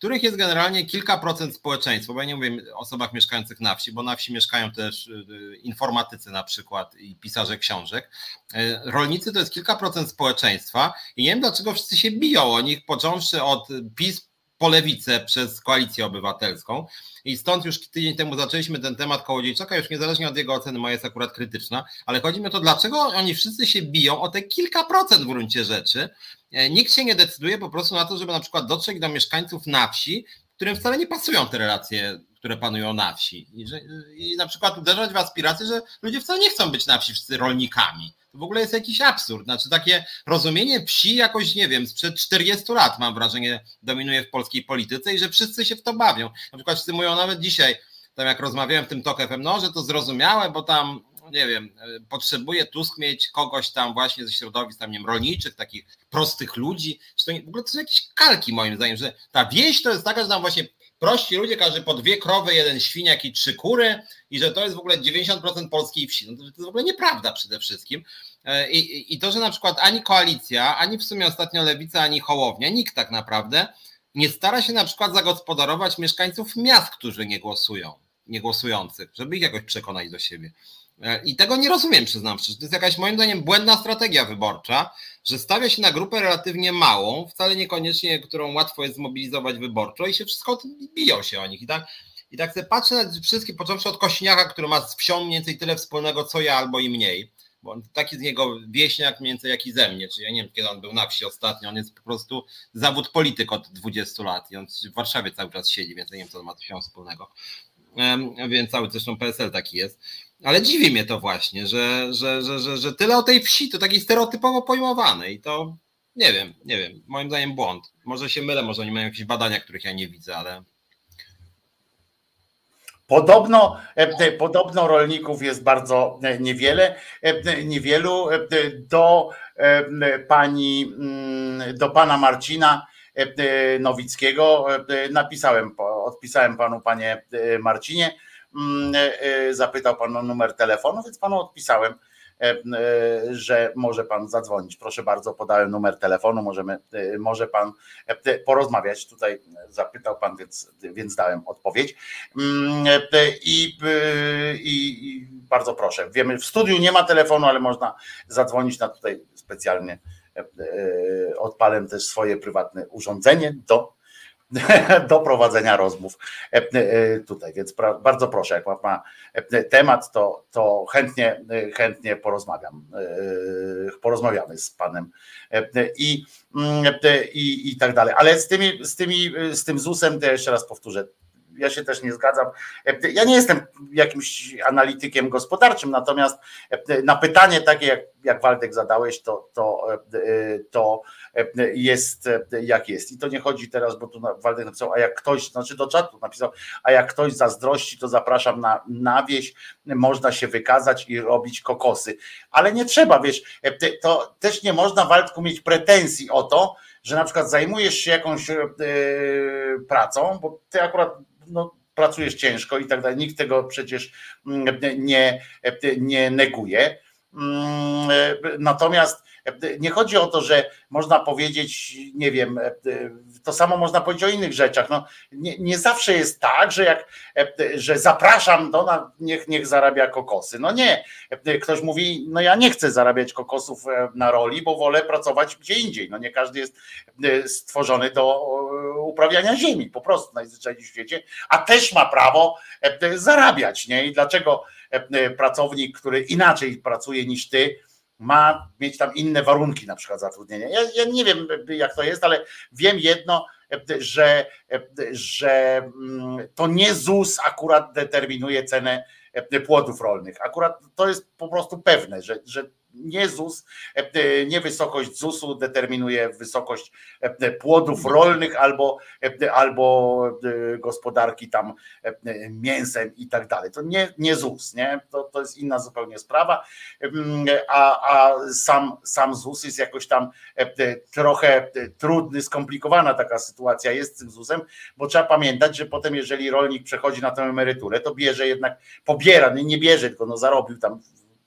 których jest generalnie kilka procent społeczeństwa, bo ja nie mówię o osobach mieszkających na wsi, bo na wsi mieszkają też y, informatycy na przykład i pisarze książek. E, rolnicy to jest kilka procent społeczeństwa i nie wiem dlaczego wszyscy się biją o nich, począwszy od PiS po lewicę przez koalicję obywatelską. I stąd już tydzień temu zaczęliśmy ten temat Kołodziejczaka, już niezależnie od jego oceny, moja jest akurat krytyczna, ale chodzi mi o to, dlaczego oni wszyscy się biją o te kilka procent w gruncie rzeczy. E, nikt się nie decyduje po prostu na to, żeby na przykład dotrzeć do mieszkańców na wsi, którym wcale nie pasują te relacje, które panują na wsi. I, że, I na przykład uderzać w aspirację, że ludzie wcale nie chcą być na wsi wszyscy rolnikami to w ogóle jest jakiś absurd. Znaczy takie rozumienie wsi jakoś, nie wiem, sprzed 40 lat mam wrażenie dominuje w polskiej polityce i że wszyscy się w to bawią. Na przykład wszyscy mówią nawet dzisiaj, tam jak rozmawiałem w tym TOK FM, no, że to zrozumiałe, bo tam nie wiem, potrzebuje Tusk mieć kogoś tam właśnie ze środowisk tam, nie wiem, rolniczych, takich prostych ludzi, czy to nie, w ogóle to są jakieś kalki moim zdaniem, że ta wieś to jest taka, że tam właśnie prości ludzie, każdy po dwie krowy, jeden świniak i trzy kury i że to jest w ogóle 90% polskiej wsi. No to, to jest w ogóle nieprawda przede wszystkim. E, I, I to, że na przykład ani koalicja, ani w sumie ostatnio lewica, ani hołownia, nikt tak naprawdę nie stara się na przykład zagospodarować mieszkańców miast, którzy nie głosują, nie głosujących, żeby ich jakoś przekonać do siebie. E, I tego nie rozumiem, przyznam szczerze. To jest jakaś moim zdaniem błędna strategia wyborcza, że stawia się na grupę relatywnie małą, wcale niekoniecznie, którą łatwo jest zmobilizować wyborczo i się wszystko biją się o nich. I tak, i tak sobie patrzę na wszystkie, począwszy od Kośniaka, który ma z wsią mniej więcej tyle wspólnego co ja, albo i mniej, bo on taki z niego wieśniak mniej więcej jak i ze mnie, czyli ja nie wiem, kiedy on był na wsi ostatnio, on jest po prostu zawód polityk od 20 lat i on w Warszawie cały czas siedzi, więc nie wiem, co on ma z wsią wspólnego. Więc cały zresztą PSL taki jest. Ale dziwi mnie to właśnie, że, że, że, że, że tyle o tej wsi to takiej stereotypowo pojmowane i to nie wiem, nie wiem, moim zdaniem błąd. Może się mylę, może oni mają jakieś badania, których ja nie widzę, ale Podobno, e, podobno rolników jest bardzo e, niewiele, e, niewielu. Do pani, mm, do pana Marcina Nowickiego napisałem, odpisałem panu, panie Marcinie, zapytał pan o numer telefonu, więc panu odpisałem E, e, że może pan zadzwonić. Proszę bardzo, podałem numer telefonu, możemy, e, może pan porozmawiać. Tutaj zapytał pan, więc, więc dałem odpowiedź. Mm, I, i, I bardzo proszę. Wiemy, w studiu nie ma telefonu, ale można zadzwonić na tutaj specjalnie. Odpalę też swoje prywatne urządzenie do do prowadzenia rozmów e, e, tutaj. Więc bardzo proszę, jak ma e, temat, to, to chętnie, chętnie porozmawiam. Porozmawiamy z panem i, mm, i, i tak dalej. Ale z, tymi, z, tymi, z tym ZUS-em, to jeszcze raz powtórzę, ja się też nie zgadzam. Ja nie jestem jakimś analitykiem gospodarczym, natomiast na pytanie takie, jak, jak Waldek zadałeś, to, to, to jest jak jest. I to nie chodzi teraz, bo tu Waldek napisał, a jak ktoś, znaczy do czatu napisał, a jak ktoś zazdrości, to zapraszam na, na wieś, można się wykazać i robić kokosy. Ale nie trzeba, wiesz, to też nie można Waldku mieć pretensji o to, że na przykład zajmujesz się jakąś pracą, bo ty akurat no, pracujesz ciężko i tak dalej. Nikt tego przecież mm, nie, nie neguje. Mm, natomiast nie chodzi o to, że można powiedzieć, nie wiem, to samo można powiedzieć o innych rzeczach. No, nie, nie zawsze jest tak, że jak że zapraszam do na, niech, niech zarabia kokosy. No nie. Ktoś mówi, no ja nie chcę zarabiać kokosów e, na roli, bo wolę pracować gdzie indziej. No nie każdy jest e, stworzony do uprawiania ziemi, po prostu najzwyczajniej w świecie, a też ma prawo zarabiać. Nie? I dlaczego pracownik, który inaczej pracuje niż ty, ma mieć tam inne warunki na przykład zatrudnienia. Ja, ja, nie wiem jak to jest, ale wiem jedno, że, że mm, to nie ZUS akurat determinuje cenę płodów rolnych. Akurat to jest po prostu pewne, że, że nie ZUS, e, nie wysokość ZUS-u determinuje wysokość e, płodów rolnych albo, e, albo gospodarki tam mięsem i tak dalej. To nie, nie ZUS, nie? To, to jest inna zupełnie sprawa, a, a sam, sam ZUS jest jakoś tam trochę trudny, skomplikowana taka sytuacja jest z tym ZUS-em, bo trzeba pamiętać, że potem jeżeli rolnik przechodzi na tę emeryturę, to bierze jednak, pobiera, nie bierze, tylko no zarobił tam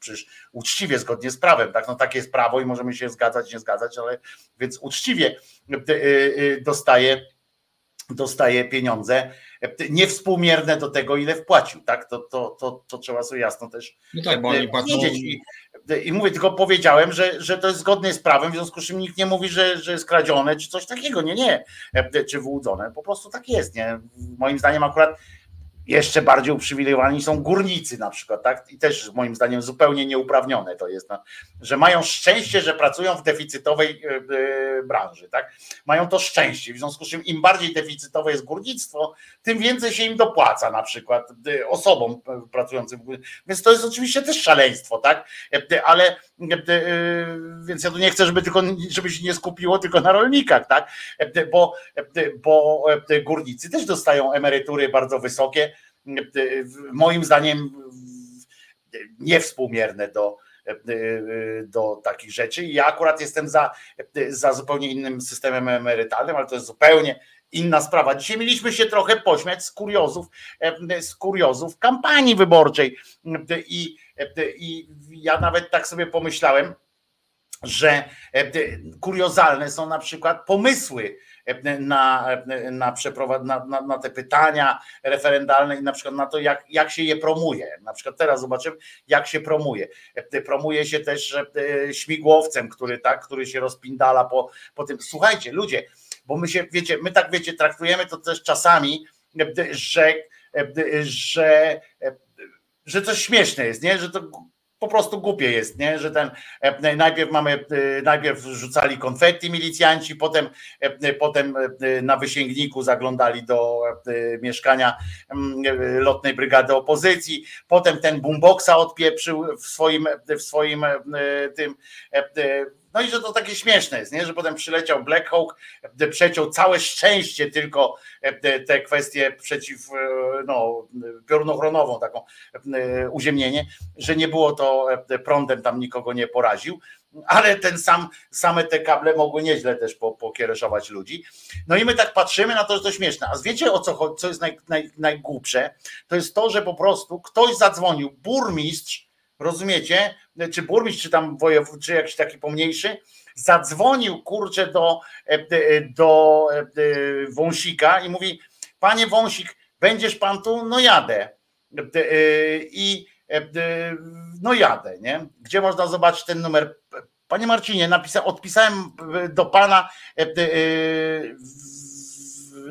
przecież uczciwie, zgodnie z prawem, tak? No takie jest prawo i możemy się zgadzać, nie zgadzać, ale więc uczciwie y, y, dostaje, dostaje pieniądze niewspółmierne do tego, ile wpłacił, tak? To, to, to, to trzeba sobie jasno też no tak, bo oni płacą... I, I mówię, tylko powiedziałem, że, że to jest zgodne z prawem, w związku z czym nikt nie mówi, że, że jest kradzione, czy coś takiego, nie, nie, czy wyłudzone, po prostu tak jest, nie? Moim zdaniem akurat jeszcze bardziej uprzywilejowani są górnicy na przykład, tak? I też moim zdaniem zupełnie nieuprawnione to jest, no, że mają szczęście, że pracują w deficytowej e, e, branży, tak? Mają to szczęście, w związku z czym im bardziej deficytowe jest górnictwo, tym więcej się im dopłaca na przykład e, osobom pracującym. Więc to jest oczywiście też szaleństwo, tak? Ale więc ja tu nie chcę, żeby tylko, żeby się nie skupiło tylko na rolnikach, tak? Bo, bo górnicy też dostają emerytury bardzo wysokie, moim zdaniem niewspółmierne do, do takich rzeczy. Ja akurat jestem za, za zupełnie innym systemem emerytalnym, ale to jest zupełnie inna sprawa. Dzisiaj mieliśmy się trochę pośmiać z kuriozów, z kuriozów kampanii wyborczej. I, I ja nawet tak sobie pomyślałem, że kuriozalne są na przykład pomysły na, na, przeprowad- na, na, na, te pytania referendalne i na przykład na to, jak, jak się je promuje. Na przykład teraz zobaczymy, jak się promuje. Promuje się też śmigłowcem, który tak, który się rozpindala po, po tym. Słuchajcie, ludzie, bo my się, wiecie, my tak wiecie, traktujemy to też czasami, że, że, że coś śmieszne jest, nie? Że to po prostu głupie jest, nie? że ten e, najpierw mamy, e, najpierw rzucali konfetti milicjanci, potem, e, potem na wysięgniku zaglądali do mieszkania mm, lotnej brygady opozycji, potem ten boomboxa odpieprzył w swoim, w swoim tym no i że to takie śmieszne jest, nie? że potem przyleciał Black Hawk, przeciął całe szczęście tylko e, te kwestie przeciw e, no, piorunochronową taką e, uziemnienie, że nie było to prądem tam nikogo nie poraził, ale ten sam, same te kable mogły nieźle też pokiereszować ludzi. No i my tak patrzymy na to, że to śmieszne. A wiecie o co co jest naj, naj, najgłupsze? To jest to, że po prostu ktoś zadzwonił, burmistrz, rozumiecie, czy burmistrz, czy tam wojewód, czy jakiś taki pomniejszy, zadzwonił kurczę do, e, e, do e, Wąsika i mówi, panie Wąsik, będziesz pan tu? No jadę. I no jadę, nie? Gdzie można zobaczyć ten numer? Panie Marcinie, napisa, odpisałem do pana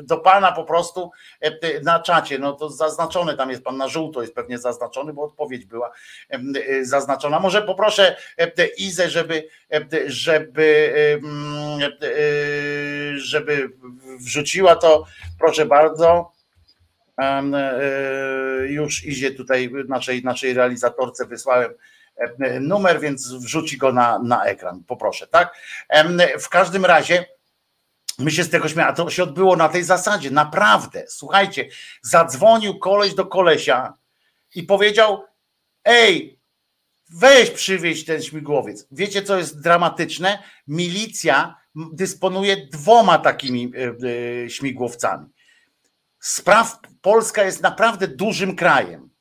do pana po prostu e, na czacie, no to zaznaczony tam jest pan na żółto jest pewnie zaznaczony, bo odpowiedź była e, zaznaczona. Może poproszę e, Izę, żeby żeby żeby wrzuciła to, proszę bardzo. Już Izie tutaj naszej, naszej realizatorce wysłałem numer, więc wrzuci go na, na ekran. Poproszę, tak? W każdym razie My się z tego śmiałem, a to się odbyło na tej zasadzie, naprawdę. Słuchajcie, zadzwonił koleś do kolesia i powiedział: Ej, weź przywieź ten śmigłowiec. Wiecie, co jest dramatyczne? Milicja dysponuje dwoma takimi e, e, śmigłowcami. Spraw Polska jest naprawdę dużym krajem.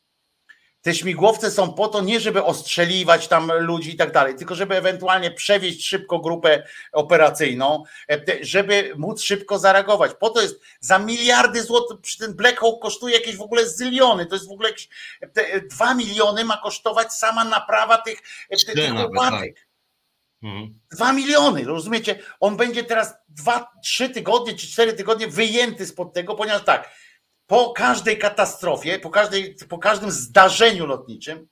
Te śmigłowce są po to nie, żeby ostrzeliwać tam ludzi i tak dalej, tylko żeby ewentualnie przewieźć szybko grupę operacyjną, e, żeby móc szybko zareagować. Po to jest za miliardy złotych, przy ten Black Hawk kosztuje jakieś w ogóle zyliony, to jest w ogóle jakieś e, dwa miliony ma kosztować sama naprawa tych, e, tych, łapatek. Tak. Mhm. Dwa miliony, rozumiecie? On będzie teraz dwa, trzy tygodnie czy cztery tygodnie wyjęty spod tego, ponieważ tak, po każdej katastrofie, po, każdej, po każdym zdarzeniu lotniczym,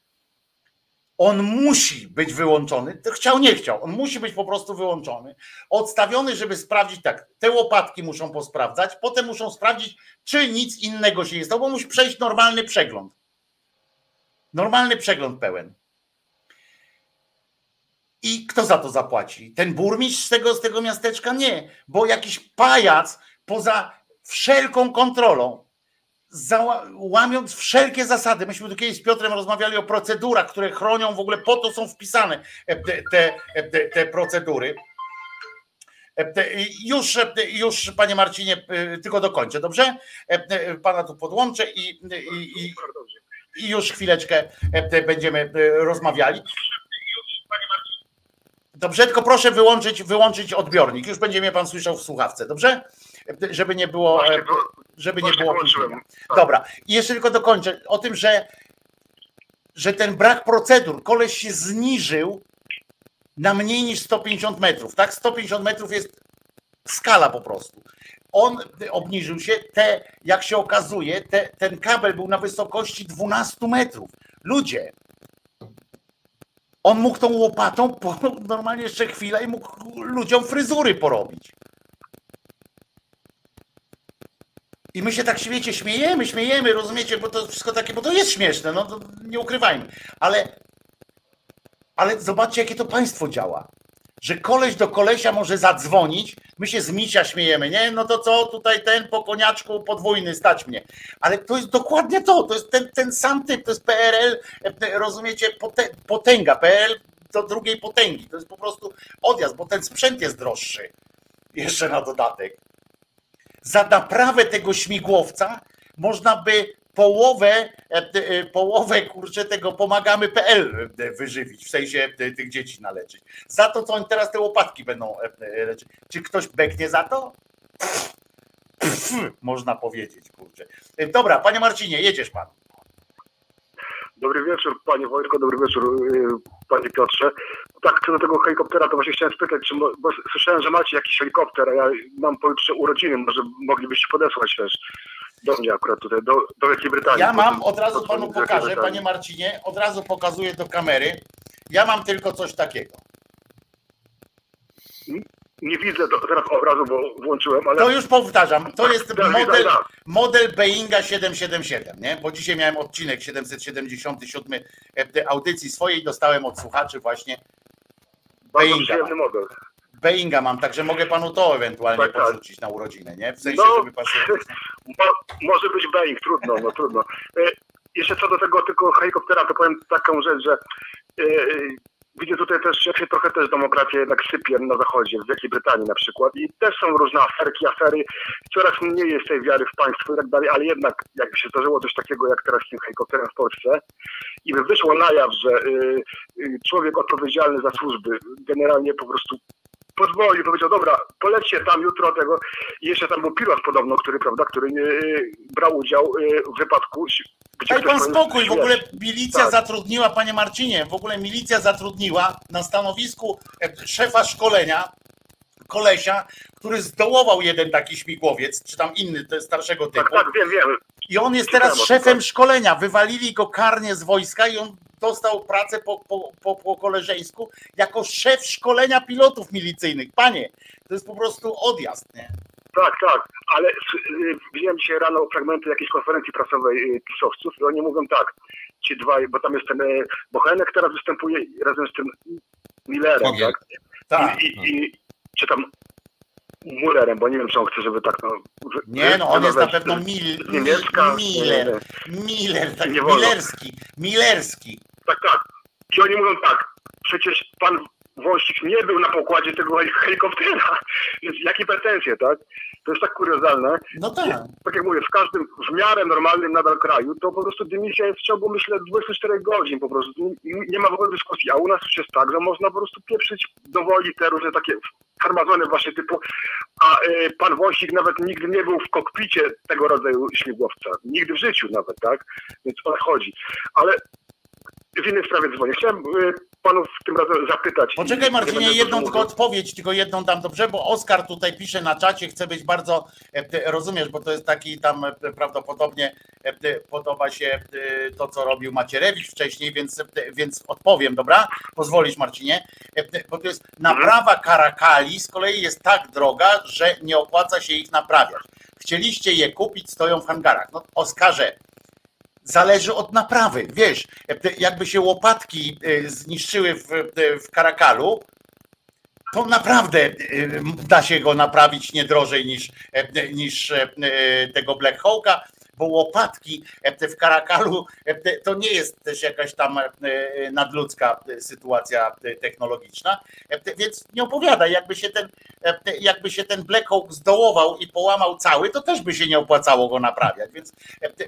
on musi być wyłączony. Chciał, nie chciał. On musi być po prostu wyłączony. Odstawiony, żeby sprawdzić tak. Te łopatki muszą posprawdzać, potem muszą sprawdzić, czy nic innego się nie stało, bo musi przejść normalny przegląd. Normalny przegląd pełen. I kto za to zapłaci? Ten burmistrz z tego, z tego miasteczka? Nie, bo jakiś pajac poza wszelką kontrolą łamiąc wszelkie zasady. Myśmy tu kiedyś z Piotrem rozmawiali o procedurach, które chronią w ogóle, po to są wpisane e, te, e, te, te procedury. E, już, już, panie Marcinie, tylko dokończę, dobrze? Pana tu podłączę i, i, i już chwileczkę będziemy rozmawiali. Dobrze, tylko proszę wyłączyć, wyłączyć odbiornik. Już będzie mnie pan słyszał w słuchawce, dobrze? Żeby nie było żeby nie było opóźnienia. Tak. Dobra, i jeszcze tylko dokończę o tym, że, że ten brak procedur, koleś się zniżył na mniej niż 150 metrów, tak? 150 metrów jest skala po prostu. On obniżył się, te, jak się okazuje, te, ten kabel był na wysokości 12 metrów. Ludzie, on mógł tą łopatą po, normalnie jeszcze chwilę i mógł ludziom fryzury porobić. I my się tak wiecie, śmiejemy, śmiejemy, rozumiecie, bo to wszystko takie, bo to jest śmieszne, no to nie ukrywajmy. Ale, ale zobaczcie, jakie to państwo działa. że koleś do kolesia może zadzwonić, my się z misia śmiejemy, nie? No to co, tutaj ten po koniaczku podwójny stać mnie. Ale to jest dokładnie to, to jest ten, ten sam typ, to jest PRL, e, rozumiecie, potęga, PRL do drugiej potęgi. To jest po prostu odjazd, bo ten sprzęt jest droższy. Jeszcze na dodatek. Za naprawę tego śmigłowca można by połowę, e, e, połowę kurczę tego pomagamy.pl e, wyżywić, w sensie tych dzieci naleczyć. Za to, co oni teraz te łopatki będą leczyć. Czy ktoś beknie za to? Pff, pff, można powiedzieć, kurczę. Dobra, panie Marcinie, jedziesz pan. Dobry wieczór, panie Wojtko, dobry wieczór, panie Piotrze. Tak, co do tego helikoptera, to właśnie chciałem spytać, czy, bo słyszałem, że macie jakiś helikopter, a ja mam pojutrze urodziny, może moglibyście podesłać też do mnie akurat tutaj, do, do Wielkiej Brytanii. Ja mam, od razu panu pokażę, panie Marcinie, od razu pokazuję do kamery. Ja mam tylko coś takiego. Nie widzę do, teraz obrazu, bo włączyłem, ale... To już powtarzam, to jest model, model Boeinga 777, nie? Bo dzisiaj miałem odcinek 777 e, audycji swojej, dostałem od słuchaczy właśnie Boeinga. model. Boeinga mam, także mogę panu to ewentualnie tak, tak. podrzucić na urodzinę, nie? W sensie, no, żeby pasować. może być Boeing, trudno, no trudno. E, jeszcze co do tego tylko helikoptera, to powiem taką rzecz, że e, widzę tutaj też, jak się trochę też demokracja jednak sypie na zachodzie, w Wielkiej Brytanii na przykład. I też są różne aferki, afery, coraz mniej jest tej wiary w państwo i tak dalej, ale jednak jakby się zdarzyło coś takiego jak teraz z tym helikopterem w Polsce. I by wyszło na jaw, że y, y, człowiek odpowiedzialny za służby generalnie po prostu pozwolił, powiedział, dobra, polećcie tam jutro tego. I jeszcze tam był pilot podobno, który, prawda, który y, brał udział y, w wypadku. Daj pan spokój, w ogóle milicja tak. zatrudniła, panie Marcinie, w ogóle milicja zatrudniła na stanowisku e, szefa szkolenia kolesia, który zdołował jeden taki śmigłowiec, czy tam inny, to jest starszego typu. Tak, tak, wiem, wiem. I on jest teraz szefem szkolenia. Wywalili go karnie z wojska i on dostał pracę po, po, po, po koleżeńsku jako szef szkolenia pilotów milicyjnych. Panie, to jest po prostu odjazd, nie? Tak, tak, ale y, widziałem dzisiaj rano fragmenty jakiejś konferencji prasowej y, pisowców i oni mówią tak, ci dwaj, bo tam jest ten y, Bochenek teraz występuje razem z tym Millerem, tak? Tak. I, i, i, czy tam Mullerem, bo nie wiem, czy on chce, żeby tak no... Nie, no on jest na pewno Mil, Niemiecka, Miller, Miller, tak, Millerski, Millerski. Tak, tak. I oni mówią tak, przecież pan Wąsik nie był na pokładzie tego helikoptera, więc jakie pretensje, tak? To jest tak kuriozalne. No tak. Tak jak mówię, w każdym w miarę normalnym nadal kraju, to po prostu dymisja jest w ciągu, myślę, 24 godzin po prostu. Nie ma w ogóle dyskusji, a u nas już jest tak, że można po prostu pieprzyć dowoli te różne takie farmazony właśnie typu, a y, pan Wąsik nawet nigdy nie był w kokpicie tego rodzaju śmigłowca. Nigdy w życiu nawet, tak? Więc o to chodzi. Ale w innej sprawie dzwonię. Chciałem y, panów tym razem zapytać. Poczekaj Marcinie, jedną tylko odpowiedź, tylko jedną dam dobrze, bo Oskar tutaj pisze na czacie, chce być bardzo, e, rozumiesz, bo to jest taki tam e, prawdopodobnie e, podoba się to, co robił Macierewicz wcześniej, więc, więc odpowiem, dobra? Pozwolisz Marcinie, bo to jest naprawa karakali z kolei jest tak droga, że nie opłaca się ich naprawiać. Chcieliście je kupić, stoją w hangarach. No Oskarze, zależy od naprawy. Wiesz, jakby się łopatki e, zniszczyły w, w Karakalu, to naprawdę e, da się go naprawić nie drożej niż, e, niż tego Black Hawka bo łopatki e, w Karakalu e, to nie jest też jakaś tam e, nadludzka sytuacja technologiczna, więc nie opowiadaj, jakby się ten, jakby się ten Black Hawk zdołował i połamał cały, to też by się nie opłacało go naprawiać, więc,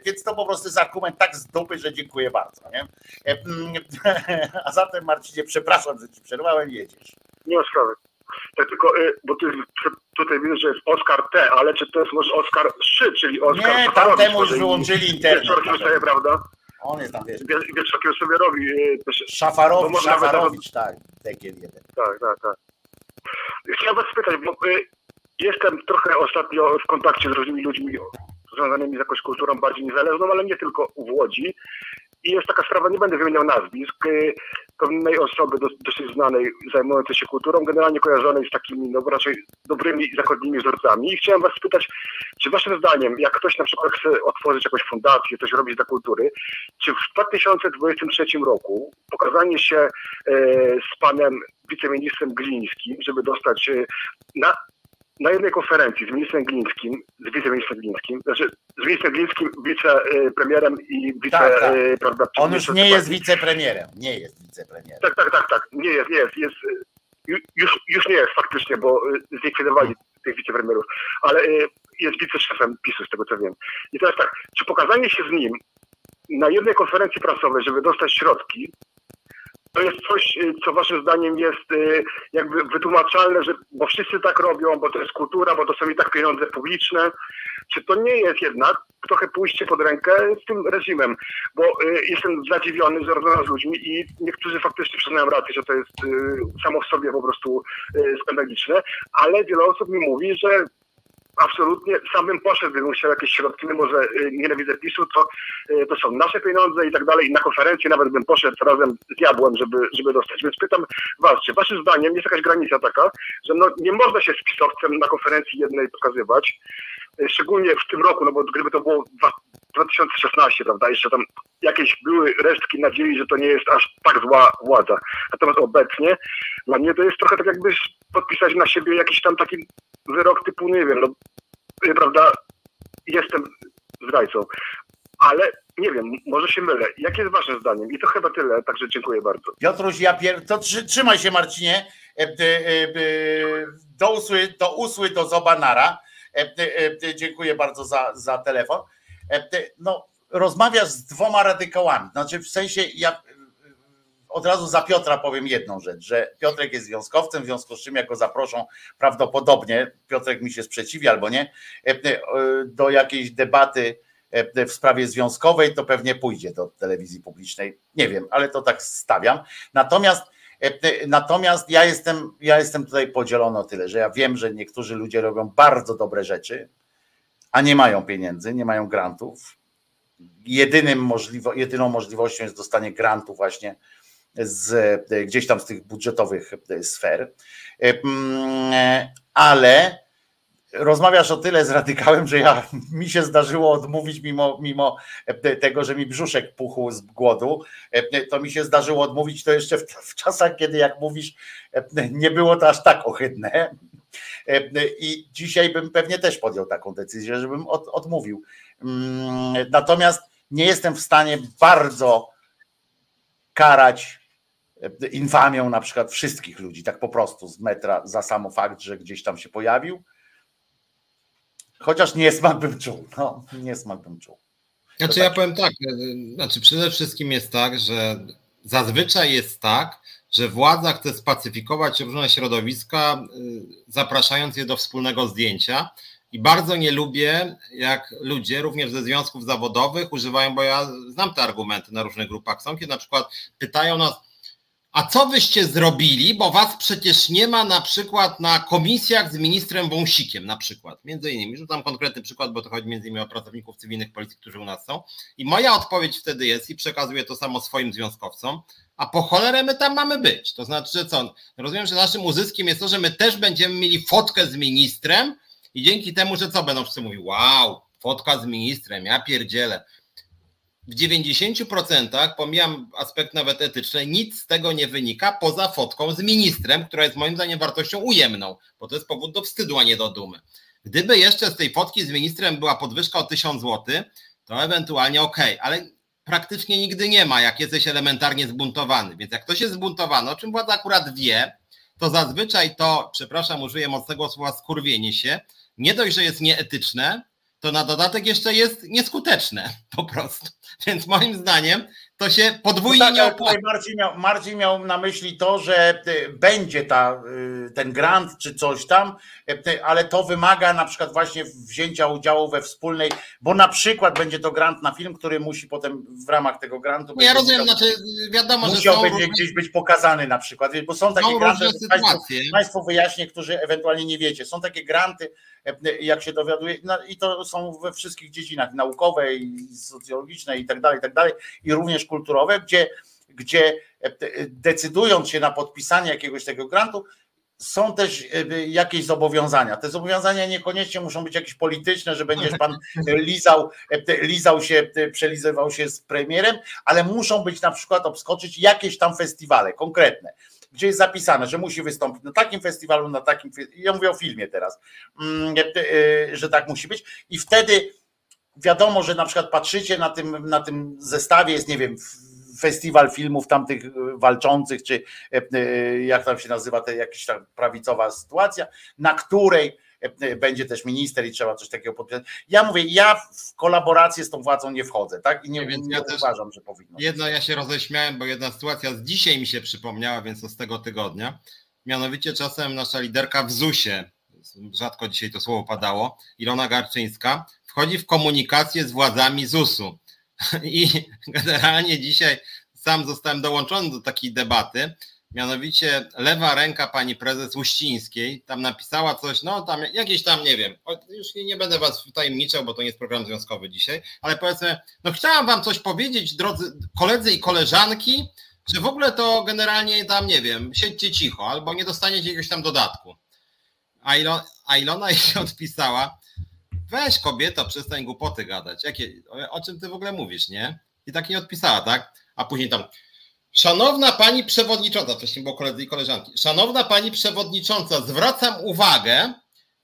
więc to po prostu jest argument tak z dupy, że dziękuję bardzo. Nie? A zatem Marcinie, przepraszam, że ci przerwałem, jedziesz. Nie ma. Tak tylko, y, bo ty, tutaj widzę, że jest Oscar T, ale czy to jest może Oscar Szy, czyli Oscar Nie, tamtemu już wyłączyli internet. Wieczorkiem sobie, prawda? On jest tam, wiesz. Wieczorkiem sobie robi. Y, Szafarowicz, Szafarowicz, tak, tekiel jeden. Tak, tak, tak. Chciałem was spytać, bo jestem trochę ostatnio w kontakcie z różnymi ludźmi związanymi z jakąś kulturą bardziej niezależną, ale nie tylko w Łodzi. I jest taka sprawa, nie będę wymieniał nazwisk, pewnej osoby dosyć znanej, zajmującej się kulturą, generalnie kojarzonej z takimi no, raczej dobrymi zachodnimi wzorcami. I chciałem was spytać, czy waszym zdaniem, jak ktoś na przykład chce otworzyć jakąś fundację, coś robić dla kultury, czy w 2023 roku pokazanie się e, z panem wiceministrem Glińskim, żeby dostać e, na na jednej konferencji z ministrem Glińskim, z wiceministrem Glińskim, znaczy z ministrem Glińskim, wicepremierem i wice... Tak, tak. Prawda, On już nie jest wicepremierem, nie jest wicepremierem. Tak, tak, tak, tak, nie jest, nie jest, jest już, już nie jest faktycznie, bo e, zlikwidowali tych wicepremierów, ale e, jest wiceszefem PiSu, z tego co wiem. I teraz tak, czy pokazanie się z nim na jednej konferencji prasowej, żeby dostać środki, to jest coś, y, co waszym zdaniem jest y, jakby wytłumaczalne, że, bo wszyscy tak robią, bo to jest kultura, bo to są i tak pieniądze publiczne. Czy to nie jest jednak trochę pójście pod rękę z tym reżimem? Bo y, jestem zadziwiony, rozmawiam z ludźmi i niektórzy faktycznie przyznają rację, że to jest samo w sobie po prostu skandaliczne, ale wiele osób mi mówi, że absolutnie sam bym poszedł, gdybym chciał jakieś środki, mimo że y, nienawidzę PiSu, to, y, to są nasze pieniądze i tak dalej. Na konferencję nawet bym poszedł razem z diabłem, żeby, żeby dostać. Więc pytam was, czy waszym zdaniem jest jakaś granica taka, że no, nie można się z pisowcem na konferencji jednej pokazywać, y, szczególnie w tym roku, no bo gdyby to było 2016, prawda, jeszcze tam jakieś były resztki nadziei, że to nie jest aż tak zła władza. Natomiast obecnie dla mnie to jest trochę tak jakby podpisać na siebie jakiś tam taki wyrok typu, nie wiem, no, prawda, jestem zdrajcą, ale nie wiem, może się mylę. Jakie jest wasze zdanie? I to chyba tyle, także dziękuję bardzo. Piotruś, ja pier... to trzymaj się Marcinie, e, e, e, do usły, do usły, do zobanara. Dziękuję bardzo za, za telefon. No, rozmawiasz z dwoma radykałami, znaczy w sensie ja od razu za Piotra powiem jedną rzecz, że Piotrek jest związkowcem, w związku z czym jak go zaproszą prawdopodobnie, Piotrek mi się sprzeciwi albo nie, e, e, do jakiejś debaty e, w sprawie związkowej, to pewnie pójdzie do telewizji publicznej. Nie wiem, ale to tak stawiam. Natomiast Natomiast ja jestem, ja jestem tutaj podzielony o tyle, że ja wiem, że niektórzy ludzie robią bardzo dobre rzeczy, a nie mają pieniędzy, nie mają grantów. Jedynym możliwo, jedyną możliwością jest dostanie grantu właśnie z, gdzieś tam z tych budżetowych sfer. Ale rozmawiasz o tyle z radykałem, że ja mi się zdarzyło odmówić, mimo, mimo tego, że mi brzuszek puchł z głodu, to mi się zdarzyło odmówić to jeszcze w, w czasach, kiedy jak mówisz, nie było to aż tak ohydne. I dzisiaj bym pewnie też podjął taką decyzję, żebym od, odmówił. Natomiast nie jestem w stanie bardzo karać infamią na przykład wszystkich ludzi, tak po prostu z metra za samo fakt, że gdzieś tam się pojawił. Chociaż niesmak bym czuł. No, niesmak bym czuł. Znaczy ja powiem tak, e, znaczy przede wszystkim jest tak, że zazwyczaj jest tak, że władza chce spacyfikować różne środowiska, e, zapraszając je do wspólnego zdjęcia. I bardzo nie lubię, jak ludzie, również ze związków zawodowych, używają, bo ja znam te argumenty na różnych grupach, są, kiedy na przykład pytają nas, a co wyście zrobili, bo was przecież nie ma na przykład na komisjach z ministrem Wąsikiem na przykład, między innymi, rzucam konkretny przykład, bo to chodzi między innymi o pracowników cywilnych policji, którzy u nas są. I moja odpowiedź wtedy jest i przekazuję to samo swoim związkowcom, a po cholerę my tam mamy być, to znaczy, że co, rozumiem, że naszym uzyskiem jest to, że my też będziemy mieli fotkę z ministrem i dzięki temu, że co, będą wszyscy mówić, wow, fotka z ministrem, ja pierdzielę, w 90% pomijam aspekt nawet etyczny, nic z tego nie wynika poza fotką z ministrem, która jest moim zdaniem wartością ujemną, bo to jest powód do wstydu, a nie do dumy. Gdyby jeszcze z tej fotki z ministrem była podwyżka o 1000 zł, to ewentualnie ok, ale praktycznie nigdy nie ma, jak jesteś elementarnie zbuntowany. Więc jak ktoś jest zbuntowany, o czym władza akurat wie, to zazwyczaj to, przepraszam, użyję mocnego słowa, skurwienie się, nie dość, że jest nieetyczne, to na dodatek jeszcze jest nieskuteczne po prostu. Więc moim zdaniem to się podwójnie no tak, nie opłaca. Marcin miał, Marcin miał na myśli to, że y, będzie ta, y, ten grant czy coś tam, y, ale to wymaga na przykład właśnie wzięcia udziału we wspólnej, bo na przykład będzie to grant na film, który musi potem w ramach tego grantu. Ja rozumiem, musiał, znaczy wiadomo, że musiał będzie różne... gdzieś być pokazany na przykład, bo są takie są granty, państwo, państwo wyjaśnię, którzy ewentualnie nie wiecie, są takie granty, jak się dowiaduje, no i to są we wszystkich dziedzinach naukowej, socjologicznej i tak dalej, i tak dalej, i również kulturowe, gdzie gdzie decydując się na podpisanie jakiegoś tego grantu, są też jakieś zobowiązania. Te zobowiązania niekoniecznie muszą być jakieś polityczne, że będziesz pan lizał, lizał się, przelizywał się z premierem, ale muszą być na przykład obskoczyć jakieś tam festiwale konkretne gdzie jest zapisane, że musi wystąpić na takim festiwalu, na takim. Ja mówię o filmie teraz, mm, e, że tak musi być. I wtedy wiadomo, że na przykład patrzycie na tym, na tym zestawie, jest, nie wiem, festiwal filmów tamtych walczących, czy e, e, jak tam się nazywa, ta jakaś tam prawicowa sytuacja, na której E, będzie też minister i trzeba coś takiego podpisać. Ja mówię, ja w kolaborację z tą władzą nie wchodzę, tak? I nie, nie, nie ja uważam, że powinno. Jedno ja się roześmiałem, bo jedna sytuacja z dzisiaj mi się przypomniała, więc to z tego tygodnia. Mianowicie czasem nasza liderka w ZUS-ie, rzadko dzisiaj to słowo padało, Ilona Garczyńska, wchodzi w komunikację z władzami ZUS-u. I generalnie dzisiaj sam zostałem dołączony do takiej debaty, mianowicie lewa ręka pani prezes Uścińskiej tam napisała coś, no tam jakieś tam, nie wiem, już nie, będę was tajemniczał, bo to nie jest program związkowy dzisiaj, ale powiedzmy, no chciałam wam coś powiedzieć, drodzy koledzy i koleżanki, że w ogóle to generalnie tam, nie wiem, siedźcie cicho, albo nie dostaniecie jakiegoś tam dodatku. A, Ilona, a Ilona jej odpisała, weź kobieto, przestań głupoty gadać, Jakie, o czym ty w ogóle mówisz, nie? I tak nie odpisała, tak? A później tam, Szanowna pani przewodnicząca, wcześniej było koledzy i koleżanki. Szanowna pani przewodnicząca, zwracam uwagę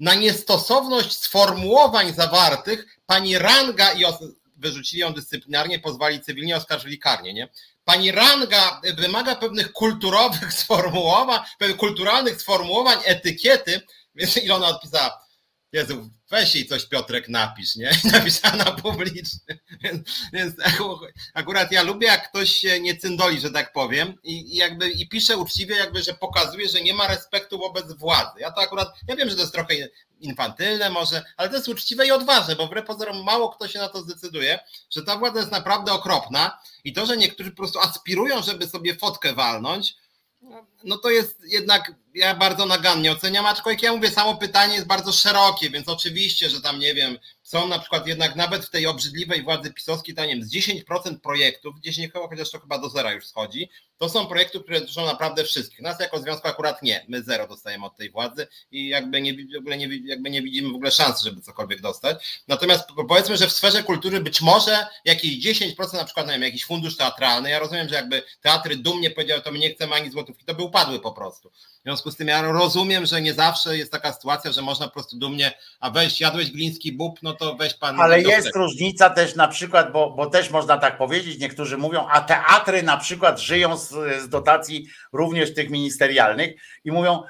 na niestosowność sformułowań zawartych. Pani Ranga i wyrzucili ją dyscyplinarnie, pozwali cywilnie, oskarżyli karnie, nie? Pani Ranga wymaga pewnych kulturowych sformułowań, pewnych kulturalnych sformułowań, etykiety, więc Ilona odpisała, Jezu, weź jej coś Piotrek napisz, nie? Napisała na publiczny. Więc, więc, akurat ja lubię, jak ktoś się nie cyndoli, że tak powiem, i, i, jakby i pisze uczciwie, jakby, że pokazuje, że nie ma respektu wobec władzy. Ja to akurat, ja wiem, że to jest trochę infantylne może, ale to jest uczciwe i odważne, bo wbrew pozorom mało kto się na to zdecyduje, że ta władza jest naprawdę okropna i to, że niektórzy po prostu aspirują, żeby sobie fotkę walnąć, no to jest jednak, ja bardzo nagannie oceniam, aczkolwiek ja mówię, samo pytanie jest bardzo szerokie, więc oczywiście, że tam nie wiem, są na przykład jednak nawet w tej obrzydliwej władzy pisowskiej, to nie wiem, z 10% projektów, gdzieś nie chociaż to chyba do zera już schodzi, to są projekty, które dotyczą naprawdę wszystkich. Nas jako związku akurat nie, my zero dostajemy od tej władzy i jakby nie, w ogóle nie, jakby nie widzimy w ogóle szans, żeby cokolwiek dostać. Natomiast powiedzmy, że w sferze kultury być może jakieś 10% na przykład, nie wiem, jakiś fundusz teatralny, ja rozumiem, że jakby teatry dumnie powiedziały, to my nie chcemy ani złotówki, to by upadły po prostu. W związku z tym ja rozumiem, że nie zawsze jest taka sytuacja, że można po prostu dumnie, a weź, jadłeś gliński bób, no to weź pan. Ale jest różnica też na przykład, bo, bo też można tak powiedzieć, niektórzy mówią, a teatry na przykład żyją z, z dotacji również tych ministerialnych i mówią,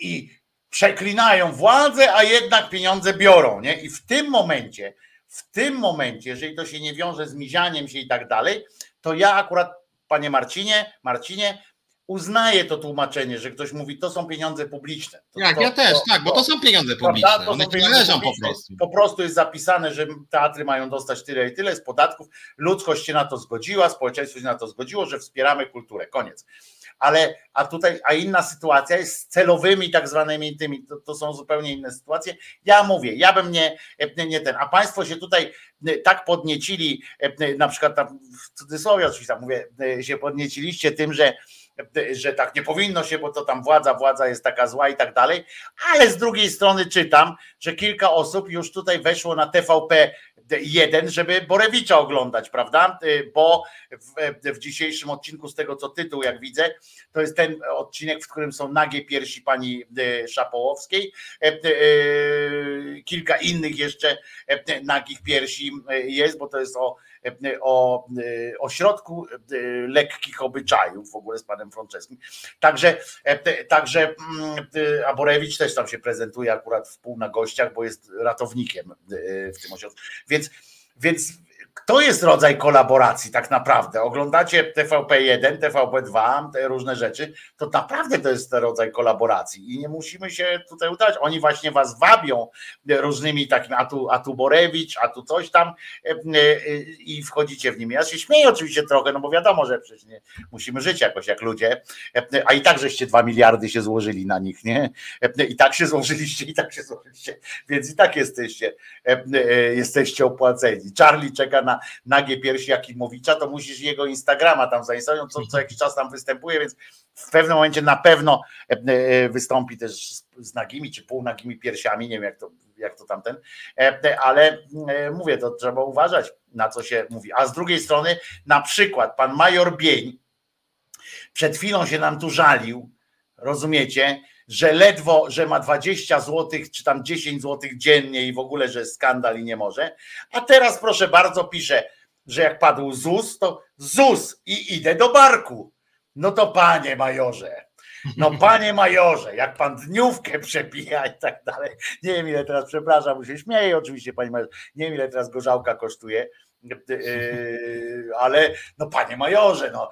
i przeklinają władzę, a jednak pieniądze biorą, nie? I w tym momencie, w tym momencie, jeżeli to się nie wiąże z mizianiem się i tak dalej, to ja akurat, panie Marcinie, Marcinie, uznaję to tłumaczenie, że ktoś mówi, to są pieniądze publiczne. To, tak, to, ja też, to, tak, bo to są pieniądze publiczne. To One pieniądze należą po prostu. Po prostu jest zapisane, że teatry mają dostać tyle i tyle z podatków. Ludzkość się na to zgodziła, społeczeństwo się na to zgodziło, że wspieramy kulturę. Koniec. Ale a tutaj, a inna sytuacja jest z celowymi tak zwanymi tymi, to, to są zupełnie inne sytuacje. Ja mówię, ja bym nie, nie ten, a państwo się tutaj tak podniecili, na przykład tam w cudzysłowie oczywiście tam mówię, się podnieciliście tym, że że tak nie powinno się, bo to tam władza, władza jest taka zła i tak dalej, ale z drugiej strony czytam, że kilka osób już tutaj weszło na TVP jeden, żeby Borewicza oglądać, prawda? Bo w, w, dzisiejszym odcinku, z tego co tytuł, jak widzę, to jest ten odcinek, w którym są nagie piersi pani e, Szapołowskiej, e, kilka innych jeszcze nagich piersi jest, bo to jest o o ośrodku lekkich obyczajów w ogóle z panem Franceskim. Także, także mm, Aborewicz też tam się prezentuje akurat w pół na gościach, bo jest ratownikiem w tym ośrodku. Więc, więc to jest rodzaj kolaboracji tak naprawdę. Oglądacie TVP1, TVP2, te różne rzeczy, to naprawdę to jest rodzaj kolaboracji i nie musimy się tutaj udawać. Oni właśnie was wabią różnymi takimi, a tu, a tu Borewicz, a tu coś tam e, e, i wchodzicie w nim. Ja się śmieję oczywiście trochę, no bo wiadomo, że przecież nie, musimy żyć jakoś jak ludzie, e, a i tak żeście dwa miliardy się złożyli na nich, nie? I tak się złożyliście, i tak się złożyliście, więc i tak jesteście, jesteście opłaceni. Charlie czeka na nagie piersi Jakimowicza, to musisz jego Instagrama tam zainstalować, co, co jakiś czas tam występuje, więc w pewnym momencie na pewno e, e, wystąpi też z nagimi czy półnagimi piersiami, nie wiem jak to, jak to tamten, e, ale mówię, to trzeba uważać na co się mówi. A z drugiej strony na przykład pan major Bień przed chwilą się nam tu żalił, rozumiecie, że ledwo, że ma 20 zł, czy tam 10 zł dziennie i w ogóle, że skandal i nie może. A teraz proszę bardzo pisze, że jak padł ZUS, to ZUS i idę do barku. No to panie majorze, no panie majorze, jak pan dniówkę przepija i tak dalej. Nie wiem ile teraz, przepraszam, mu się śmieje oczywiście pani majorze, nie wiem ile teraz gorzałka kosztuje, ale no panie majorze, no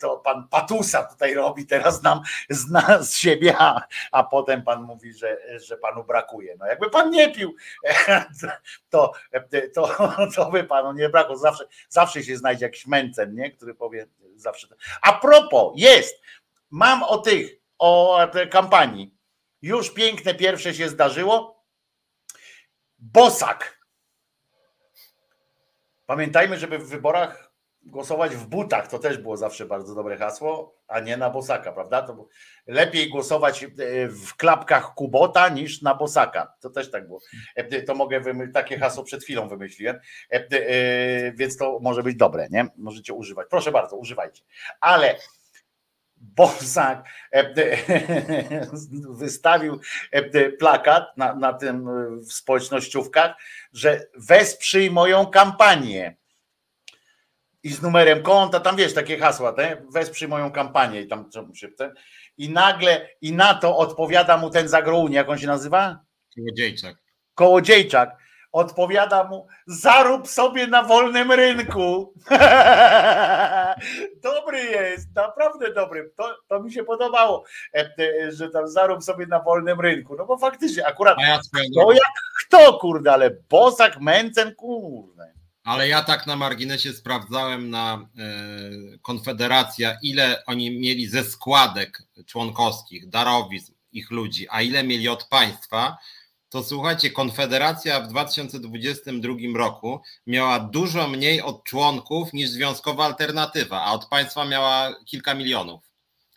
to pan Patusa tutaj robi teraz nam z, nas, z siebie, a, a potem pan mówi, że, że panu brakuje. No jakby pan nie pił, to, to, to by panu nie brakło. Zawsze, zawsze się znajdzie jakiś męcen, nie? który powie zawsze. A propos, jest, mam o tych, o kampanii. Już piękne pierwsze się zdarzyło. Bosak Pamiętajmy, żeby w wyborach głosować w butach. To też było zawsze bardzo dobre hasło, a nie na bosaka, prawda? To lepiej głosować e, w klapkach Kubota niż na bosaka. To też tak było. E, to mogę wymy- takie hasło przed chwilą wymyśliłem, e, więc to może być dobre, nie? Możecie używać. Proszę bardzo, używajcie. Ale Bosak wystawił plakat na, na tym w społecznościówkach, że wesprzyj moją kampanię. I z numerem konta, tam wiesz, takie hasła, te? wesprzyj moją kampanię i tam i nagle i na to odpowiada mu ten zagrołunie, jak on się nazywa? Kołodziejczak. Kołodziejczak Odpowiada mu, zarób sobie na wolnym rynku. dobry jest, naprawdę dobry. To, to mi się podobało, e, e, że tam zarób sobie na wolnym rynku. No bo faktycznie, akurat to jak kto, kurde, ale Bosak, Mencen, kurde. Ale ja tak na marginesie sprawdzałem na y, Konfederacja, ile oni mieli ze składek członkowskich, darowizn ich ludzi, a ile mieli od państwa to słuchajcie, Konfederacja w 2022 roku miała dużo mniej od członków niż związkowa alternatywa, a od państwa miała kilka milionów.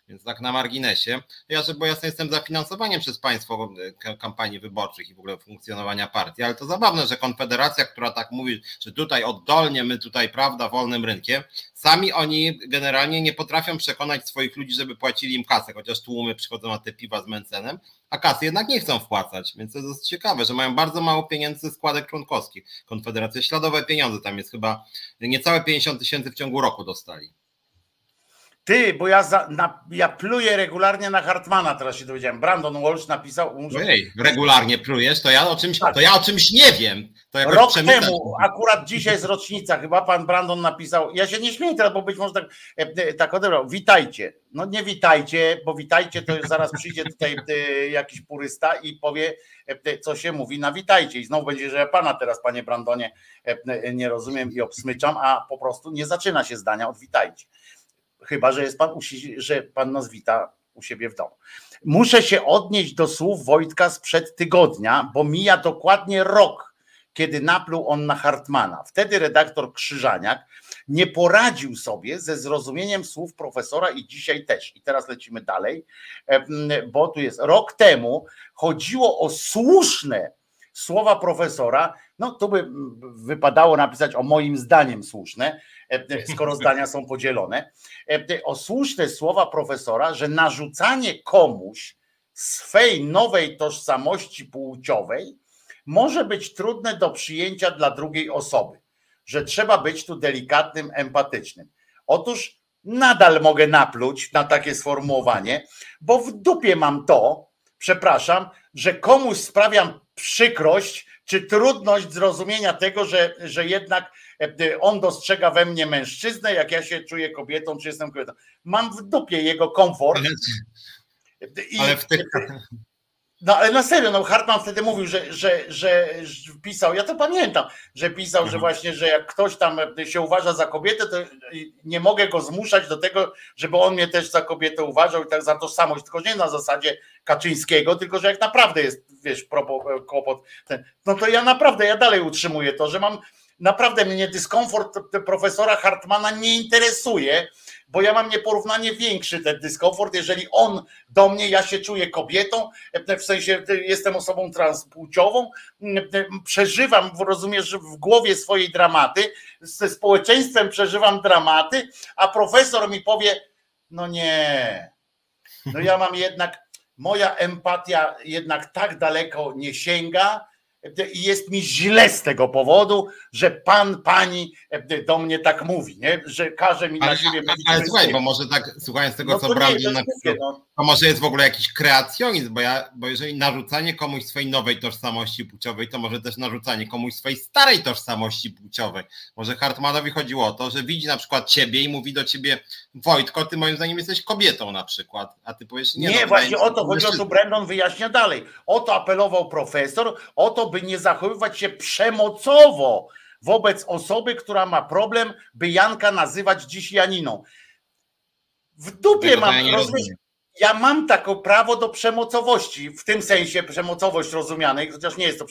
Więc tak na marginesie. Ja, żeby jasne, jestem za finansowaniem przez państwo e, kampanii wyborczych i w ogóle funkcjonowania partii, ale to zabawne, że Konfederacja, która tak mówi, że tutaj oddolnie my tutaj, prawda, wolnym rynkiem, sami oni generalnie nie potrafią przekonać swoich ludzi, żeby płacili im kasę, chociaż tłumy przychodzą na te piwa z Mencenem, a kasy jednak nie chcą wpłacać, więc to jest ciekawe, że mają bardzo mało pieniędzy składek członkowskich. Konfederacja śladowe pieniądze, tam jest chyba niecałe 50 tysięcy w ciągu roku dostali. Ty, bo ja, za, na, ja pluję regularnie na Hartmana, teraz się dowiedziałem. Brandon Walsh napisał. Ojej, regularnie plujesz, to ja o czymś, tak. to ja o czymś nie wiem. Rok temu, akurat dzisiaj jest rocznica, chyba pan Brandon napisał. Ja się nie śmieję teraz, bo być może tak, e, e, tak odebrał. Witajcie. No nie witajcie, bo witajcie, to zaraz przyjdzie tutaj e, jakiś purysta i powie, co się mówi na witajcie. I znowu będzie, że ja pana teraz, panie Brandonie, nie rozumiem i obsmyczam, a po prostu nie zaczyna się zdania od witajcie chyba że jest pan, że pan nas wita u siebie w domu. Muszę się odnieść do słów Wojtka sprzed tygodnia, bo mija dokładnie rok, kiedy napluł on na Hartmana. Wtedy redaktor Krzyżaniak nie poradził sobie ze zrozumieniem słów profesora i dzisiaj też. I teraz lecimy dalej, bo tu jest rok temu chodziło o słuszne słowa profesora, no to by wypadało napisać o moim zdaniem słuszne, skoro zdania są podzielone. E, o słuszne słowa profesora, że narzucanie komuś swej nowej tożsamości płciowej może być trudne do przyjęcia dla drugiej osoby, że trzeba być tu delikatnym, empatycznym. Otóż nadal mogę napluć na takie sformułowanie, bo w dupie mam to, przepraszam, że komuś sprawiam przykrość czy trudność zrozumienia tego, że, że jednak E, on dostrzega we mnie mężczyznę, jak ja się czuję kobietą, czy jestem kobietą. Mam w dupie jego komfort. I, ale w tych... No ale na serio, no Hartman wtedy mówił, że, że, że pisał, ja to pamiętam, że pisał, że mhm. właśnie, że jak ktoś tam się uważa za kobietę, to nie mogę go zmuszać do tego, żeby on mnie też za kobietę uważał i tak za tożsamość, tylko nie na zasadzie Kaczyńskiego, tylko że jak naprawdę jest, wiesz, kłopot, ten, no to ja naprawdę, ja dalej utrzymuję to, że mam naprawdę mnie dyskomfort profesora Hartmana nie interesuje, bo ja mam nieporównanie większy ten dyskomfort, jeżeli on do mnie, ja się czuję kobietą, w sensie jestem osobą transpłciową, przeżywam, rozumiesz, w głowie swojej dramaty, ze społeczeństwem przeżywam dramaty, a profesor mi powie, no nie, no ja mam jednak, moja empatia jednak tak daleko nie sięga, i jest mi źle z tego powodu, że pan, pani do mnie tak mówi, nie? że każe mi ale, na siebie. Ale, ale słuchaj, bo może tak, słuchając tego, no co Brandon napisał, no. To może jest w ogóle jakiś kreacjonizm, bo, ja, bo jeżeli narzucanie komuś swojej nowej tożsamości płciowej, to może też narzucanie komuś swojej starej tożsamości płciowej. Może Hartmanowi chodziło o to, że widzi na przykład ciebie i mówi do ciebie, Wojtko, ty moim zdaniem jesteś kobietą na przykład, a ty powiesz, nie. Nie, no, właśnie o to chodzi, o to Brandon wyjaśnia dalej. O to apelował profesor, o to, by nie zachowywać się przemocowo wobec osoby, która ma problem, by Janka nazywać dziś Janiną. W dupie mam, ja rozumiesz, ja mam takie prawo do przemocowości, w tym sensie przemocowość rozumianej, chociaż nie jest to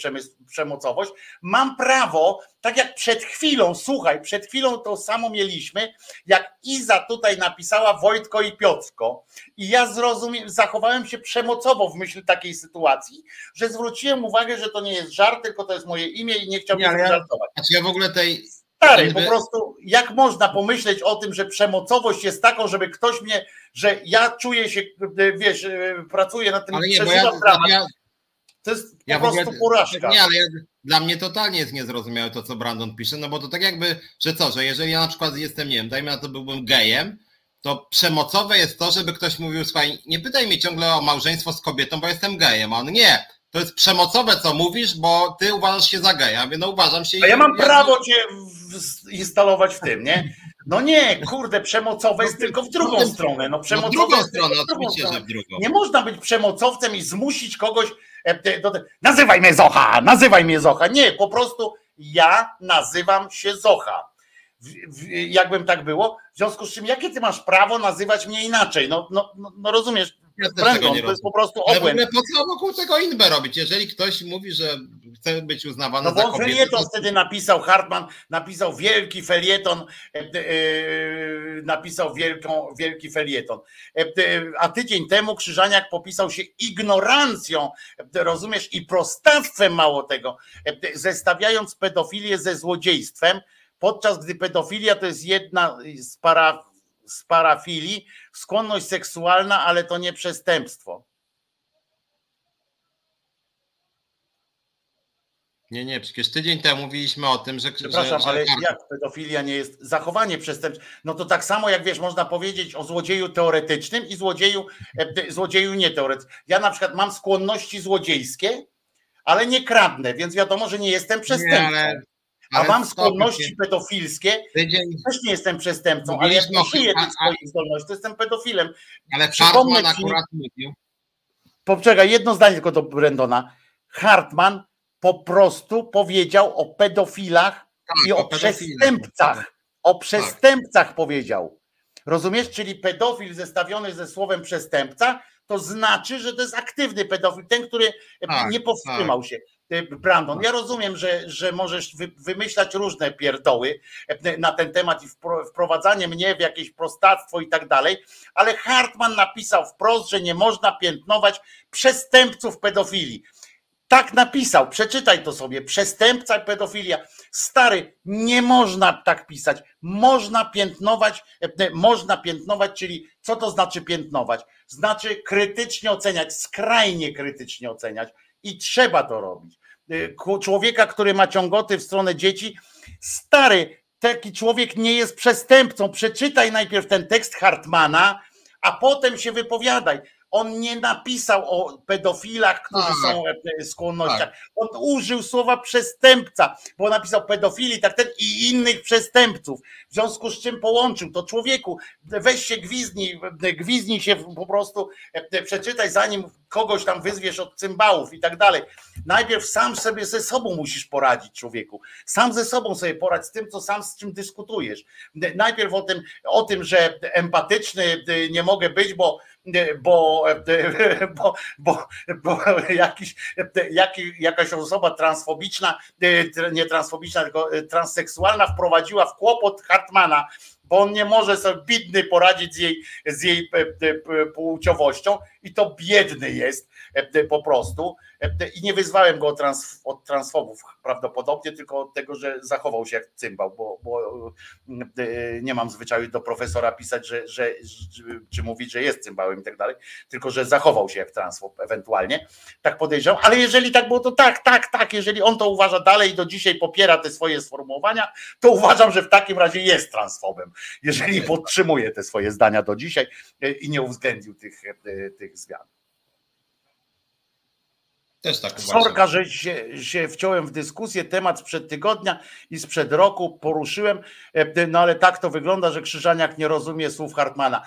przemocowość, mam prawo, tak jak przed chwilą, słuchaj, przed chwilą to samo mieliśmy, jak Iza tutaj napisała Wojtko i Piotrko i ja zrozumiem, zachowałem się przemocowo w myśl takiej sytuacji, że zwróciłem uwagę, że to nie jest żart, tylko to jest moje imię i nie chciałbym nie, ja, żartować. Znaczy ja w ogóle tej Stary, po prostu jak można pomyśleć o tym, że przemocowość jest taką, żeby ktoś mnie, że ja czuję się, wiesz, pracuję na tym, ale nie, bo ja, ja, to jest ja po prostu ogóle, porażka. Nie, ale ja, dla mnie totalnie jest niezrozumiałe to, co Brandon pisze, no bo to tak jakby, że co, że jeżeli ja na przykład jestem, nie wiem, dajmy na to byłbym gejem, to przemocowe jest to, żeby ktoś mówił, słuchaj, nie pytaj mnie ciągle o małżeństwo z kobietą, bo jestem gejem, a on nie, to jest przemocowe, co mówisz, bo ty uważasz się za geja. Ja no uważam się. A ja mam prawo cię instalować w tym, nie? No nie, kurde, przemocowe jest no, tylko w drugą no, stronę. No, przemocowe no w drugą stronę, oczywiście, że w drugą. Nie można być przemocowcem i zmusić kogoś e, do Nazywaj mnie Zocha, nazywaj mnie Zocha. Nie, po prostu ja nazywam się Zocha. Jakbym tak było, w związku z czym, jakie ty masz prawo nazywać mnie inaczej? No, no, no, no rozumiesz, ja Brandon, to jest po prostu obłęd. Ale po co wokół tego inbę robić? Jeżeli ktoś mówi, że chce być uznawany no za kobietę... No bo felieton to... wtedy napisał, Hartman napisał wielki felieton, e, e, napisał wielką, wielki felieton. E, a tydzień temu Krzyżaniak popisał się ignorancją, rozumiesz, i prostactwem mało tego, zestawiając pedofilię ze złodziejstwem, podczas gdy pedofilia to jest jedna z para z parafilii, skłonność seksualna, ale to nie przestępstwo. Nie, nie, przecież tydzień temu mówiliśmy o tym, że. Przepraszam, że, ale jak pedofilia nie jest zachowanie przestępstwa? No to tak samo jak wiesz, można powiedzieć o złodzieju teoretycznym i złodzieju, e, złodzieju nieteoretycznym. Ja na przykład mam skłonności złodziejskie, ale nie kradnę, więc wiadomo, że nie jestem przestępcą. Nie, ale a mam skłonności pedofilskie, też nie jestem przestępcą, ale jak nie żyję tych swoich zdolności, to jestem pedofilem. Ale Hartman akurat mówił. Poczekaj, jedno zdanie tylko do Brendona. Hartman po prostu powiedział o pedofilach tak, i o, o przestępcach. Tak. O przestępcach tak. powiedział. Rozumiesz? Czyli pedofil zestawiony ze słowem przestępca, to znaczy, że to jest aktywny pedofil, ten, który tak, nie powstrzymał się. Brandon, ja rozumiem, że, że możesz wymyślać różne pierdoły e, na ten temat i wprowadzanie mnie w jakieś prostactwo i tak dalej, ale Hartman napisał wprost, że nie można piętnować przestępców pedofilii. Tak napisał, przeczytaj to sobie. Przestępca i pedofilia. Stary, nie można tak pisać. Można piętnować, e, można piętnować, czyli co to znaczy piętnować? Znaczy krytycznie oceniać, skrajnie krytycznie oceniać i trzeba to robić. Y, człowieka, który ma ciągoty w stronę dzieci. Stary, taki człowiek nie jest przestępcą. Przeczytaj najpierw ten tekst Hartmana, a potem się wypowiadaj. On nie napisał o pedofilach, którzy są w skłonnościach. Tak. On użył słowa przestępca, bo napisał pedofili, tak ten i innych przestępców. W związku z czym połączył to człowieku, weź się gwizdnij, gwizdnij się po prostu, przeczytaj zanim kogoś tam wyzwiesz od cymbałów i tak dalej. Najpierw sam sobie ze sobą musisz poradzić, człowieku. Sam ze sobą sobie poradź z tym, co sam z czym dyskutujesz. Najpierw o tym, o tym, że empatyczny nie mogę być, bo bo, bo, bo, bo jakiś, jakaś osoba transfobiczna, nie transfobiczna, tylko transseksualna wprowadziła w kłopot Hartmana, bo on nie może sobie bidny poradzić z jej, z jej płciowością i to biedny jest po prostu. I nie wyzwałem go od, trans, od transfobów prawdopodobnie, tylko od tego, że zachował się jak cymbał, bo, bo e, nie mam zwyczaju do profesora pisać, że, że, czy mówić, że jest cymbałem i tak dalej, tylko że zachował się jak transfob ewentualnie. Tak podejrzewam, ale jeżeli tak było, to tak, tak, tak. Jeżeli on to uważa dalej i do dzisiaj popiera te swoje sformułowania, to uważam, że w takim razie jest transfobem, jeżeli podtrzymuje te swoje zdania do dzisiaj e, i nie uwzględnił tych, e, tych zmian. Też tak Sorka, że się, się wciąłem w dyskusję, temat sprzed tygodnia i sprzed roku poruszyłem, e, no ale tak to wygląda, że Krzyżaniak nie rozumie słów Hartmana.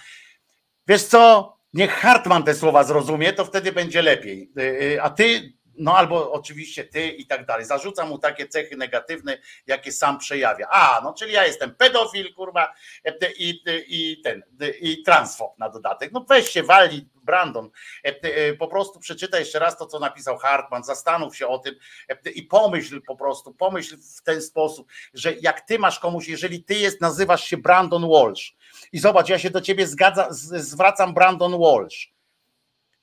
Wiesz co, niech Hartman te słowa zrozumie, to wtedy będzie lepiej. E, e, a ty no albo oczywiście ty i tak dalej. Zarzucam mu takie cechy negatywne, jakie sam przejawia. A, no czyli ja jestem pedofil, kurwa, i, i ten, i transfob na dodatek. No weź się, wali Brandon. Po prostu przeczytaj jeszcze raz to, co napisał Hartman, zastanów się o tym i pomyśl po prostu, pomyśl w ten sposób, że jak ty masz komuś, jeżeli ty jest, nazywasz się Brandon Walsh i zobacz, ja się do ciebie zgadza, zwracam Brandon Walsh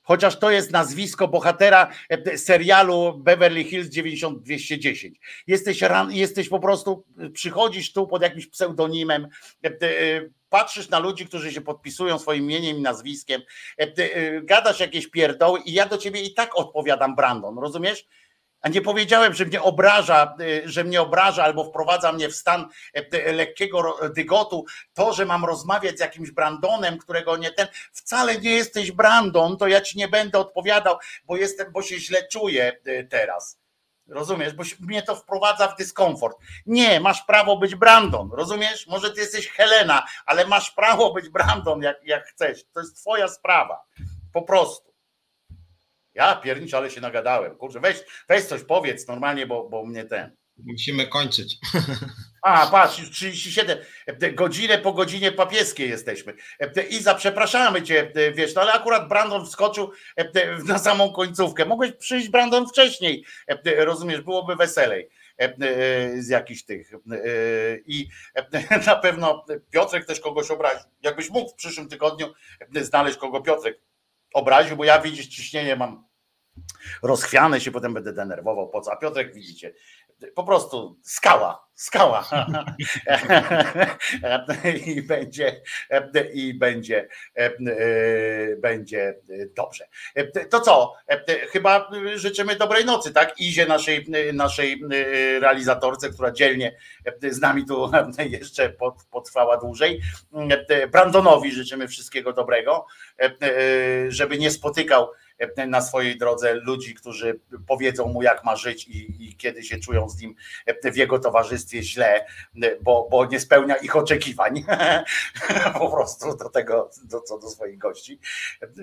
chociaż to jest nazwisko bohatera e, serialu Beverly Hills 9210. Jesteś, jesteś po prostu, przychodzisz tu pod jakimś pseudonimem, e, e, patrzysz na ludzi, którzy się podpisują swoim imieniem i nazwiskiem, gadasz jakieś pierdoły i ja do ciebie i tak odpowiadam Brandon, rozumiesz? A nie powiedziałem, że mnie obraża, y, że mnie obraża albo wprowadza mnie w stan e, lekkiego dygotu, to, że mam rozmawiać z jakimś Brandonem, którego nie ten, wcale nie jesteś Brandon, to ja ci nie będę odpowiadał, bo jestem, bo się źle czuję y, teraz. Rozumiesz? Bo mnie to wprowadza w dyskomfort. Nie, masz prawo być Brandon, rozumiesz? Może ty jesteś Helena, ale masz prawo być Brandon, jak, jak chcesz. To jest twoja sprawa. Po prostu. Ja piernicz, ale się nagadałem. Kurczę, weź, weź coś powiedz normalnie, bo, bo mnie ten. Musimy kończyć. A, patrz, już 37. Godzinę po godzinie papieskiej jesteśmy. Iza, przepraszamy cię, wiesz, no ale akurat Brandon wskoczył na samą końcówkę. Mogłeś przyjść, Brandon, wcześniej. Rozumiesz, byłoby weselej z jakichś tych. I na pewno Piotrek też kogoś obraził. Jakbyś mógł w przyszłym tygodniu znaleźć kogo Piotrek obraził, bo ja widzisz, ciśnienie mam rozchwiane się, potem będę denerwował. Po co? A Piotrek widzicie, po prostu skała, skała. I będzie, i będzie, będzie dobrze. To co? Chyba życzymy dobrej nocy, tak? Izie naszej, naszej realizatorce, która dzielnie z nami tu jeszcze potrwała dłużej. Brandonowi życzymy wszystkiego dobrego, żeby nie spotykał na swojej drodze ludzi, którzy powiedzą mu, jak ma żyć i, i kiedy się czują z nim w jego towarzystwie źle, bo, bo nie spełnia ich oczekiwań po prostu do tego, do, co do swoich gości.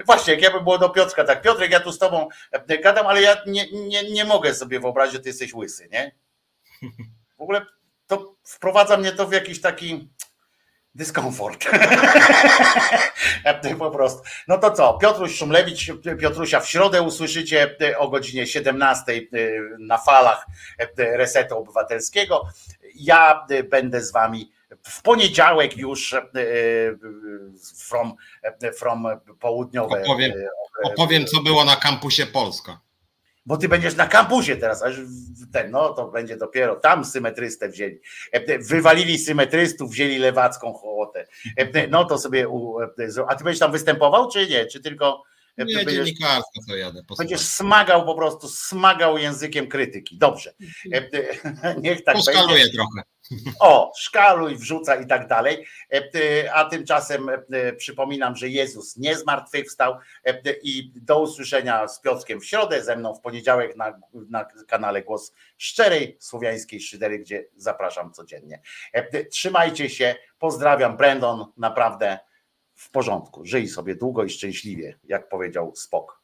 Właśnie, jak ja bym było do Piotrka, tak, Piotrek, ja tu z tobą gadam, ale ja nie, nie, nie mogę sobie wyobrazić, że ty jesteś łysy, nie? W ogóle to wprowadza mnie to w jakiś taki dyskomfort. po prostu. No to co, Piotruś Szumlewicz, Piotrusia w środę usłyszycie o godzinie 17 y, na falach y, Resetu Obywatelskiego. Ja będę z wami w poniedziałek już from, from południowe. Opowiem, opowiem, co było na kampusie Polska bo ty będziesz na kampusie teraz, aż ten, no to będzie dopiero tam symetrystę wzięli. E, wywalili symetrystów, wzięli lewacką hołotę. E, no to sobie, e, a ty będziesz tam występował, czy nie? Czy tylko nie, dziennikarstwo co jadę. Będziesz smagał po prostu, smagał językiem krytyki. Dobrze. Niech tak Poszkaluję będzie. trochę. O, szkaluj, wrzuca i tak dalej. A tymczasem przypominam, że Jezus nie zmartwychwstał i do usłyszenia z Piotrkiem w środę, ze mną w poniedziałek na, na kanale Głos Szczerej Słowiańskiej Szydery, gdzie zapraszam codziennie. Trzymajcie się, pozdrawiam Brandon, naprawdę w porządku. Żyj sobie długo i szczęśliwie, jak powiedział Spok.